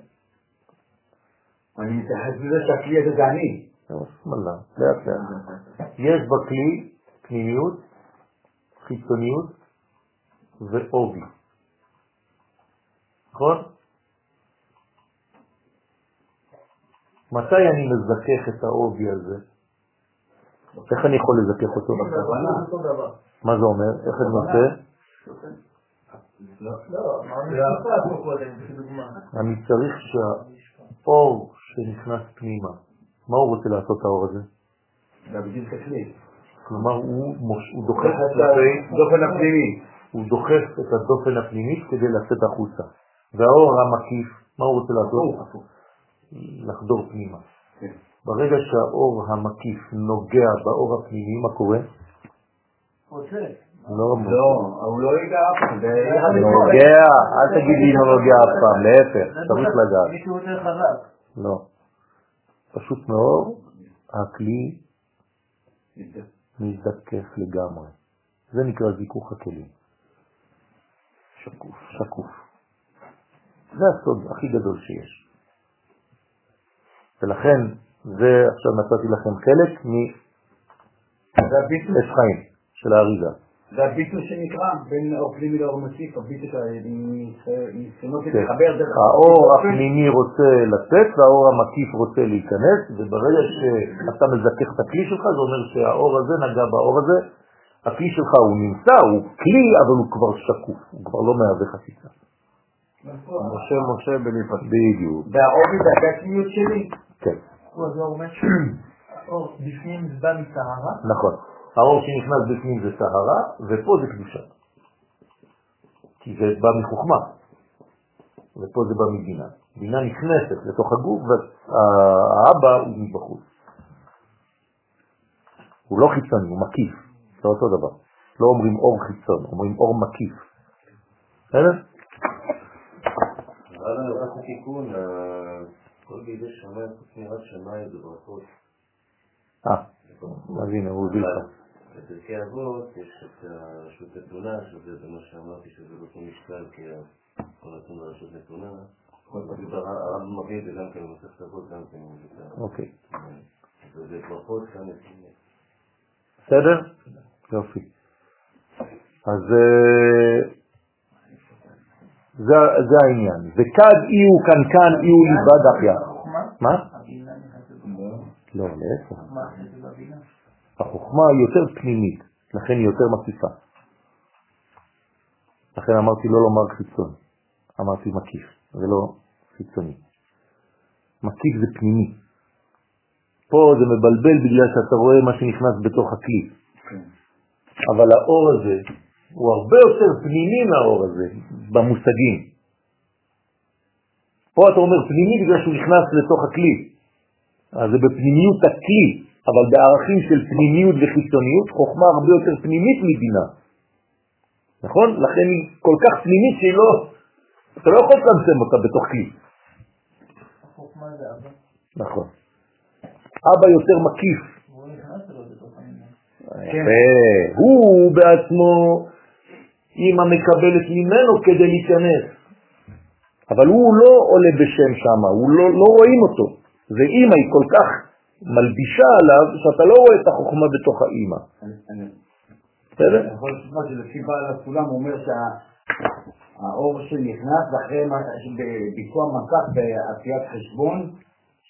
אני מתייחס לזה שהכלי הזה זה אני.
לאט לאט. יש בכלי פנימיות, חיצוניות ועובי. נכון? מתי אני מזכך את העובי הזה? איך אני יכול לזכך אותו? מה זה אומר? איך אני עושה?
לא, קודם, כדוגמה.
אני צריך שהאור שנכנס פנימה, מה הוא רוצה לעשות האור הזה?
להגדיל את הכלי.
כלומר הוא, דוחף
את הדופן הפנימי.
הוא דוחף את הדופן הפנימית כדי לצאת החוצה. והאור המקיף, מה הוא רוצה לעשות? לחדור פנימה.
כן.
ברגע שהאור המקיף נוגע באור הפנימי, מה קורה?
רוצה.
לא
לא, הוא לא ייגע אף פעם. זה-
נוגע, אל תגיד לי לא נוגע אף פעם, להפך, צריך לגעת.
מישהו יותר חזק.
לא. פשוט מאוד, הכלי מזדכך לגמרי. זה נקרא זיכוך הכלים. שקוף, שקוף. זה הסוד הכי גדול שיש. ולכן, זה עכשיו נתתי לכם חלק
זה הביטוי-
מעץ חיים של האריזה.
זה הביטוי שנקרא בין האור פנימי לאור מקיף, הביטוי של הניסיונות
כן.
להתחבר דרך...
האור הפנימי רוצה לצאת והאור המקיף רוצה להיכנס, וברגע שאתה מזכך את הכלי שלך, זה אומר שהאור הזה נגע באור הזה, הכלי שלך הוא נמצא, הוא כלי, אבל הוא כבר שקוף, הוא כבר לא מהווה חציצה.
משה משה בליפת.
בדיוק,
והעובי והגשמיות שלי.
כן,
זה אומר שהאור בפנים זה בא מטהרה.
נכון. האור שנכנס בפנים זה טהרה, ופה זה קדושה. כי זה בא מחוכמה, ופה זה בא מבינה. בינה נכנסת לתוך הגוף, והאבא הוא מבחוץ. הוא לא חיצוני, הוא מקיף, זה אותו דבר. לא אומרים אור חיצון, אומרים אור מקיף. בסדר?
אבל רק התיקון, אה, כל בידי שמיים חוץ מיראת שמיים זה ברכות.
אה, אז הנה, הוא הביא לך.
בפרקי אבות יש את הרשות נתונה, שזה זה מה שאמרתי שזה לא אותו משקל, כי כל נתון ברשות נתונה. הרב מביא את זה גם כן במסכת אבות, גם כן.
אוקיי.
וזה ברכות כאן.
בסדר? יופי. אז אה, זה, זה העניין. וכד אי הוא קנקן אי הוא ליבד אחיה. מה? לא, להפך. החוכמה היא יותר פנימית, לכן היא יותר מקיפה. לכן אמרתי לא לומר חיצון, אמרתי מקיף, ולא חיצוני. מקיף זה פנימי. פה זה מבלבל בגלל שאתה רואה מה שנכנס בתוך הכלי. אבל האור הזה הוא הרבה יותר פנימי מהאור הזה, במושגים. פה אתה אומר פנימי בגלל שהוא נכנס לתוך הכלי. אז זה בפנימיות הכלי, אבל בערכים של פנימיות וחיצוניות, חוכמה הרבה יותר פנימית מבינה. נכון? לכן היא כל כך פנימית שהיא לא... אתה לא יכול לצמצם אותה בתוך כלי.
החוכמה זה אבא.
נכון. אבא יותר מקיף.
העניין.
יפה. הוא בעצמו, אמא מקבלת ממנו כדי להיכנס. אבל הוא לא עולה בשם שם, הוא לא, לא רואים אותו. ואימא היא כל כך מלבישה עליו, שאתה לא רואה את החוכמה בתוך האימא. בסדר?
יכול לשמוע שלפי בעל הסולם אומר שהאור שנכנס אחרי ביצוע מסך בעשיית חשבון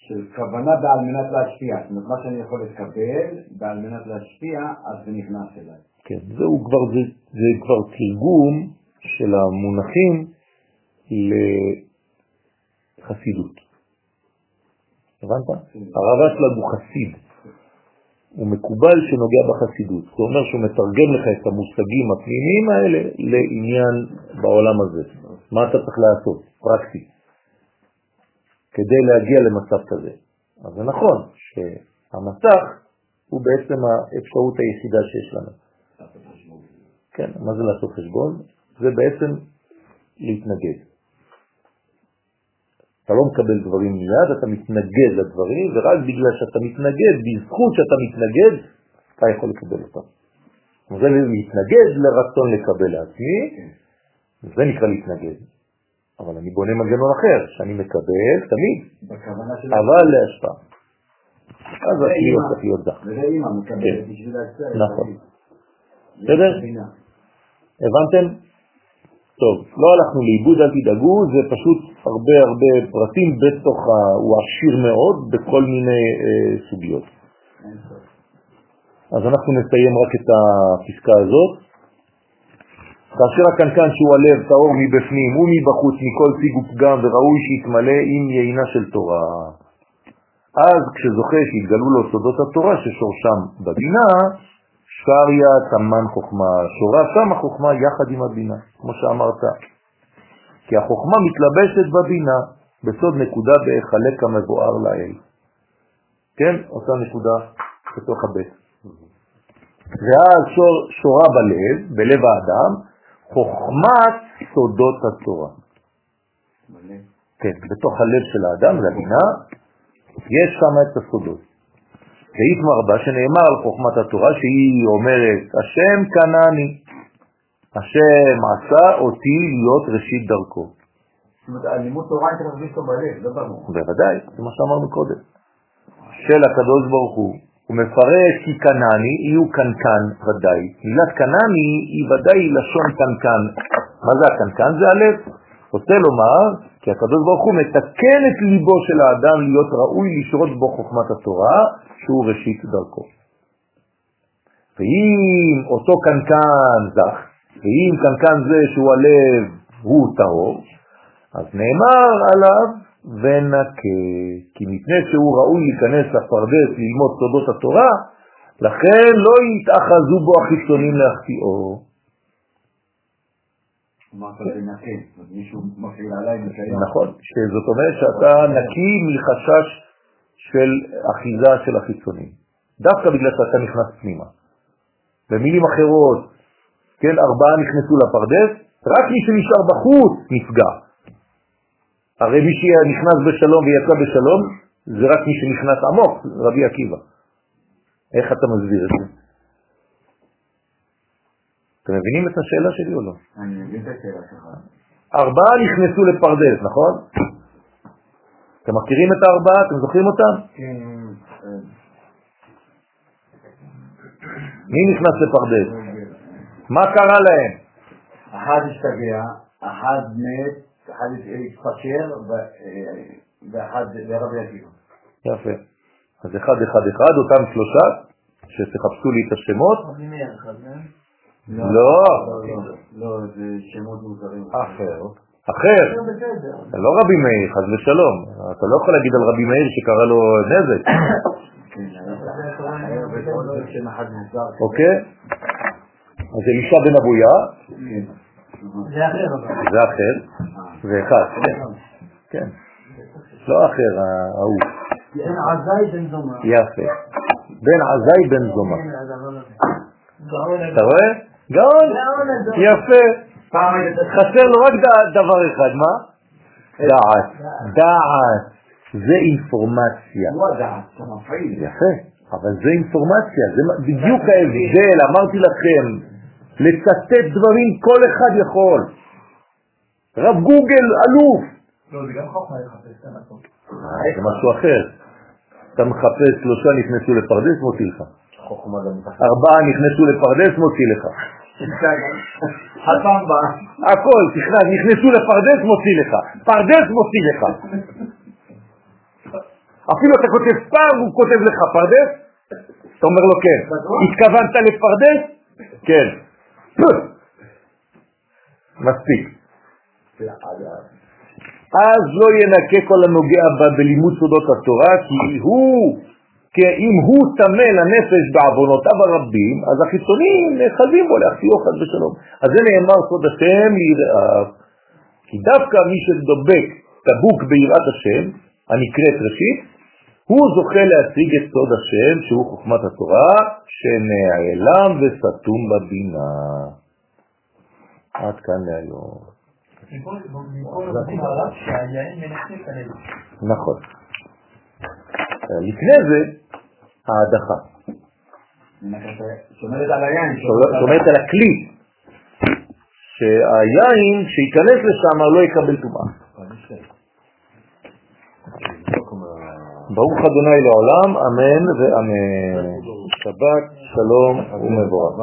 של כוונה בעל מנת להשפיע. זאת אומרת, מה שאני יכול לקבל בעל מנת להשפיע, אז זה נכנס אליי.
כן, זהו כבר, זה, זה כבר תרגום של המונחים לחסידות. הבנת? הרב אשלג הוא חסיד. הוא מקובל שנוגע בחסידות. זאת אומרת שהוא מתרגם לך את המושגים הפנימיים האלה לעניין בעולם הזה. מה אתה צריך לעשות, פרקטי, כדי להגיע למצב כזה. אז זה נכון שהמסך הוא בעצם האפשרות היחידה שיש לנו. כן, מה זה לעשות חשבון? זה בעצם להתנגד. אתה לא מקבל דברים מיד, אתה מתנגד לדברים, ורק בגלל שאתה מתנגד, בזכות שאתה מתנגד, אתה יכול לקבל אותם. זה להתנגד לרצון לקבל לעצמי, זה נקרא להתנגד. אבל אני בונה מנגנון אחר, שאני מקבל תמיד, אבל להשפעה. אז הכלי הופך להיות דח.
וזה אימא מקבלת כן. בשביל להצטער.
נכון. בסדר? הבנתם? טוב, לא הלכנו לאיבוד, אל תדאגו, זה פשוט הרבה הרבה פרטים בתוך, ה... הוא עשיר מאוד בכל מיני אה, סוגיות. אז אנחנו נסיים רק את הפסקה הזאת. כאשר הקנקן שהוא הלב טהור מבפנים ומבחוץ מכל סיג ופגם וראוי שיתמלא עם יינה של תורה. אז כשזוכה שיתגלו לו סודות התורה ששורשם בבינה, שריה תמן חוכמה, שורה שם החוכמה יחד עם הבינה, כמו שאמרת. כי החוכמה מתלבשת בבינה, בסוד נקודה בהיחלק המבואר לאל. כן, אותה נקודה בתוך הבית. ואז שור, שורה בלב, בלב האדם, חוכמת סודות התורה. כן, בתוך הלב של האדם, זה הבינה, יש שם את הסודות. סעיף מרבה שנאמר על חוכמת התורה שהיא אומרת, השם קנני, השם עשה אותי להיות ראשית דרכו.
זאת אומרת, הלימוד תורה הייתה מרגיש אותו בלב, לא ברור.
בוודאי, זה מה שאמרנו קודם. של הקדוש ברוך הוא, הוא מפרש כי קנני, הוא קנקן ודאי. מילת קנני היא ודאי לשון קנקן. מה זה הקנקן? זה הלב. רוצה לומר כי הקדוש ברוך הוא מתקן את ליבו של האדם להיות ראוי לשרות בו חוכמת התורה, שהוא ראשית דרכו. ואם אותו קנקן זך, ואם קנקן זה שהוא הלב הוא טהור, אז נאמר עליו ונקה, כי מפני שהוא ראוי להיכנס לפרדס ללמוד סודות התורה, לכן לא יתאחזו בו החיצונים להחטיאו. נכון, שזאת אומרת שאתה נקי מחשש של אחיזה של החיצונים, דווקא בגלל שאתה נכנס פנימה. במילים אחרות, כן, ארבעה נכנסו לפרדס, רק מי שנשאר בחוץ נפגע. הרי מי שנכנס בשלום ויצא בשלום, זה רק מי שנכנס עמוק, רבי עקיבא. איך אתה מסביר את זה? אתם מבינים את השאלה שלי או לא?
אני מבין את השאלה שלך.
ארבעה נכנסו לפרדס, נכון? אתם מכירים את הארבעה? אתם זוכרים אותם?
כן.
מי נכנס לפרדס? מה קרה להם?
אחד השתגע, אחד מת, אחד התפשר, ואחד לרבי עקיבא.
יפה. אז אחד, אחד, אחד, אותם שלושה, שתחפשו לי את השמות.
לא. לא. לא, זה שמות מוזרים.
אחר. אחר. לא רבי מאיר, חס ושלום. אתה לא יכול להגיד על רבי מאיר שקרה לו נזק. אוקיי? אז אלישע בן אבויה.
זה אחר.
זה אחר. ואחד. כן. לא אחר, ההוא.
בן עזאי בן זומא.
יפה. בן עזאי בן זומא. אתה רואה? גאון, יפה. חסר לו רק דבר אחד, מה? דעת. דעת. זה אינפורמציה. יפה, אבל זה אינפורמציה, זה בדיוק ההבדל, אמרתי לכם, לצטט דברים כל אחד יכול. רב גוגל אלוף,
לא, זה גם חוכמה לחפש את המקום.
זה משהו אחר. אתה מחפש שלושה נכנסו לפרדס, מוציא לך. ארבעה נכנסו לפרדס, מוציא לך.
הפעם באה.
הכל, תכנס, נכנסו לפרדס, מוציא לך. פרדס, מוציא לך. אפילו אתה כותב פעם, הוא כותב לך פרדס, אתה אומר לו כן. התכוונת לפרדס? כן. (coughs) מספיק. אז לא ינקה כל הנוגע בה בלימוד סודות התורה, כי הוא, כי אם הוא טמא לנפש בעוונותיו הרבים, אז החיצונים נאחזים בו להחטיאו חד ושלום. אז זה נאמר סוד השם ליראיו, כי דווקא מי שדובק דבוק ביראת השם, הנקראת ראשית, הוא זוכה להשיג את סוד השם, שהוא חוכמת התורה, שנעלם וסתום בבינה. עד כאן להיום. נכון. לפני זה, ההדחה.
שומרת על היין.
שומרת על הכלי, שהיין שייכנס לשם לא יקבל טומאה. ברוך אדוני לעולם, אמן ואמן. שבת, שלום ומבורך.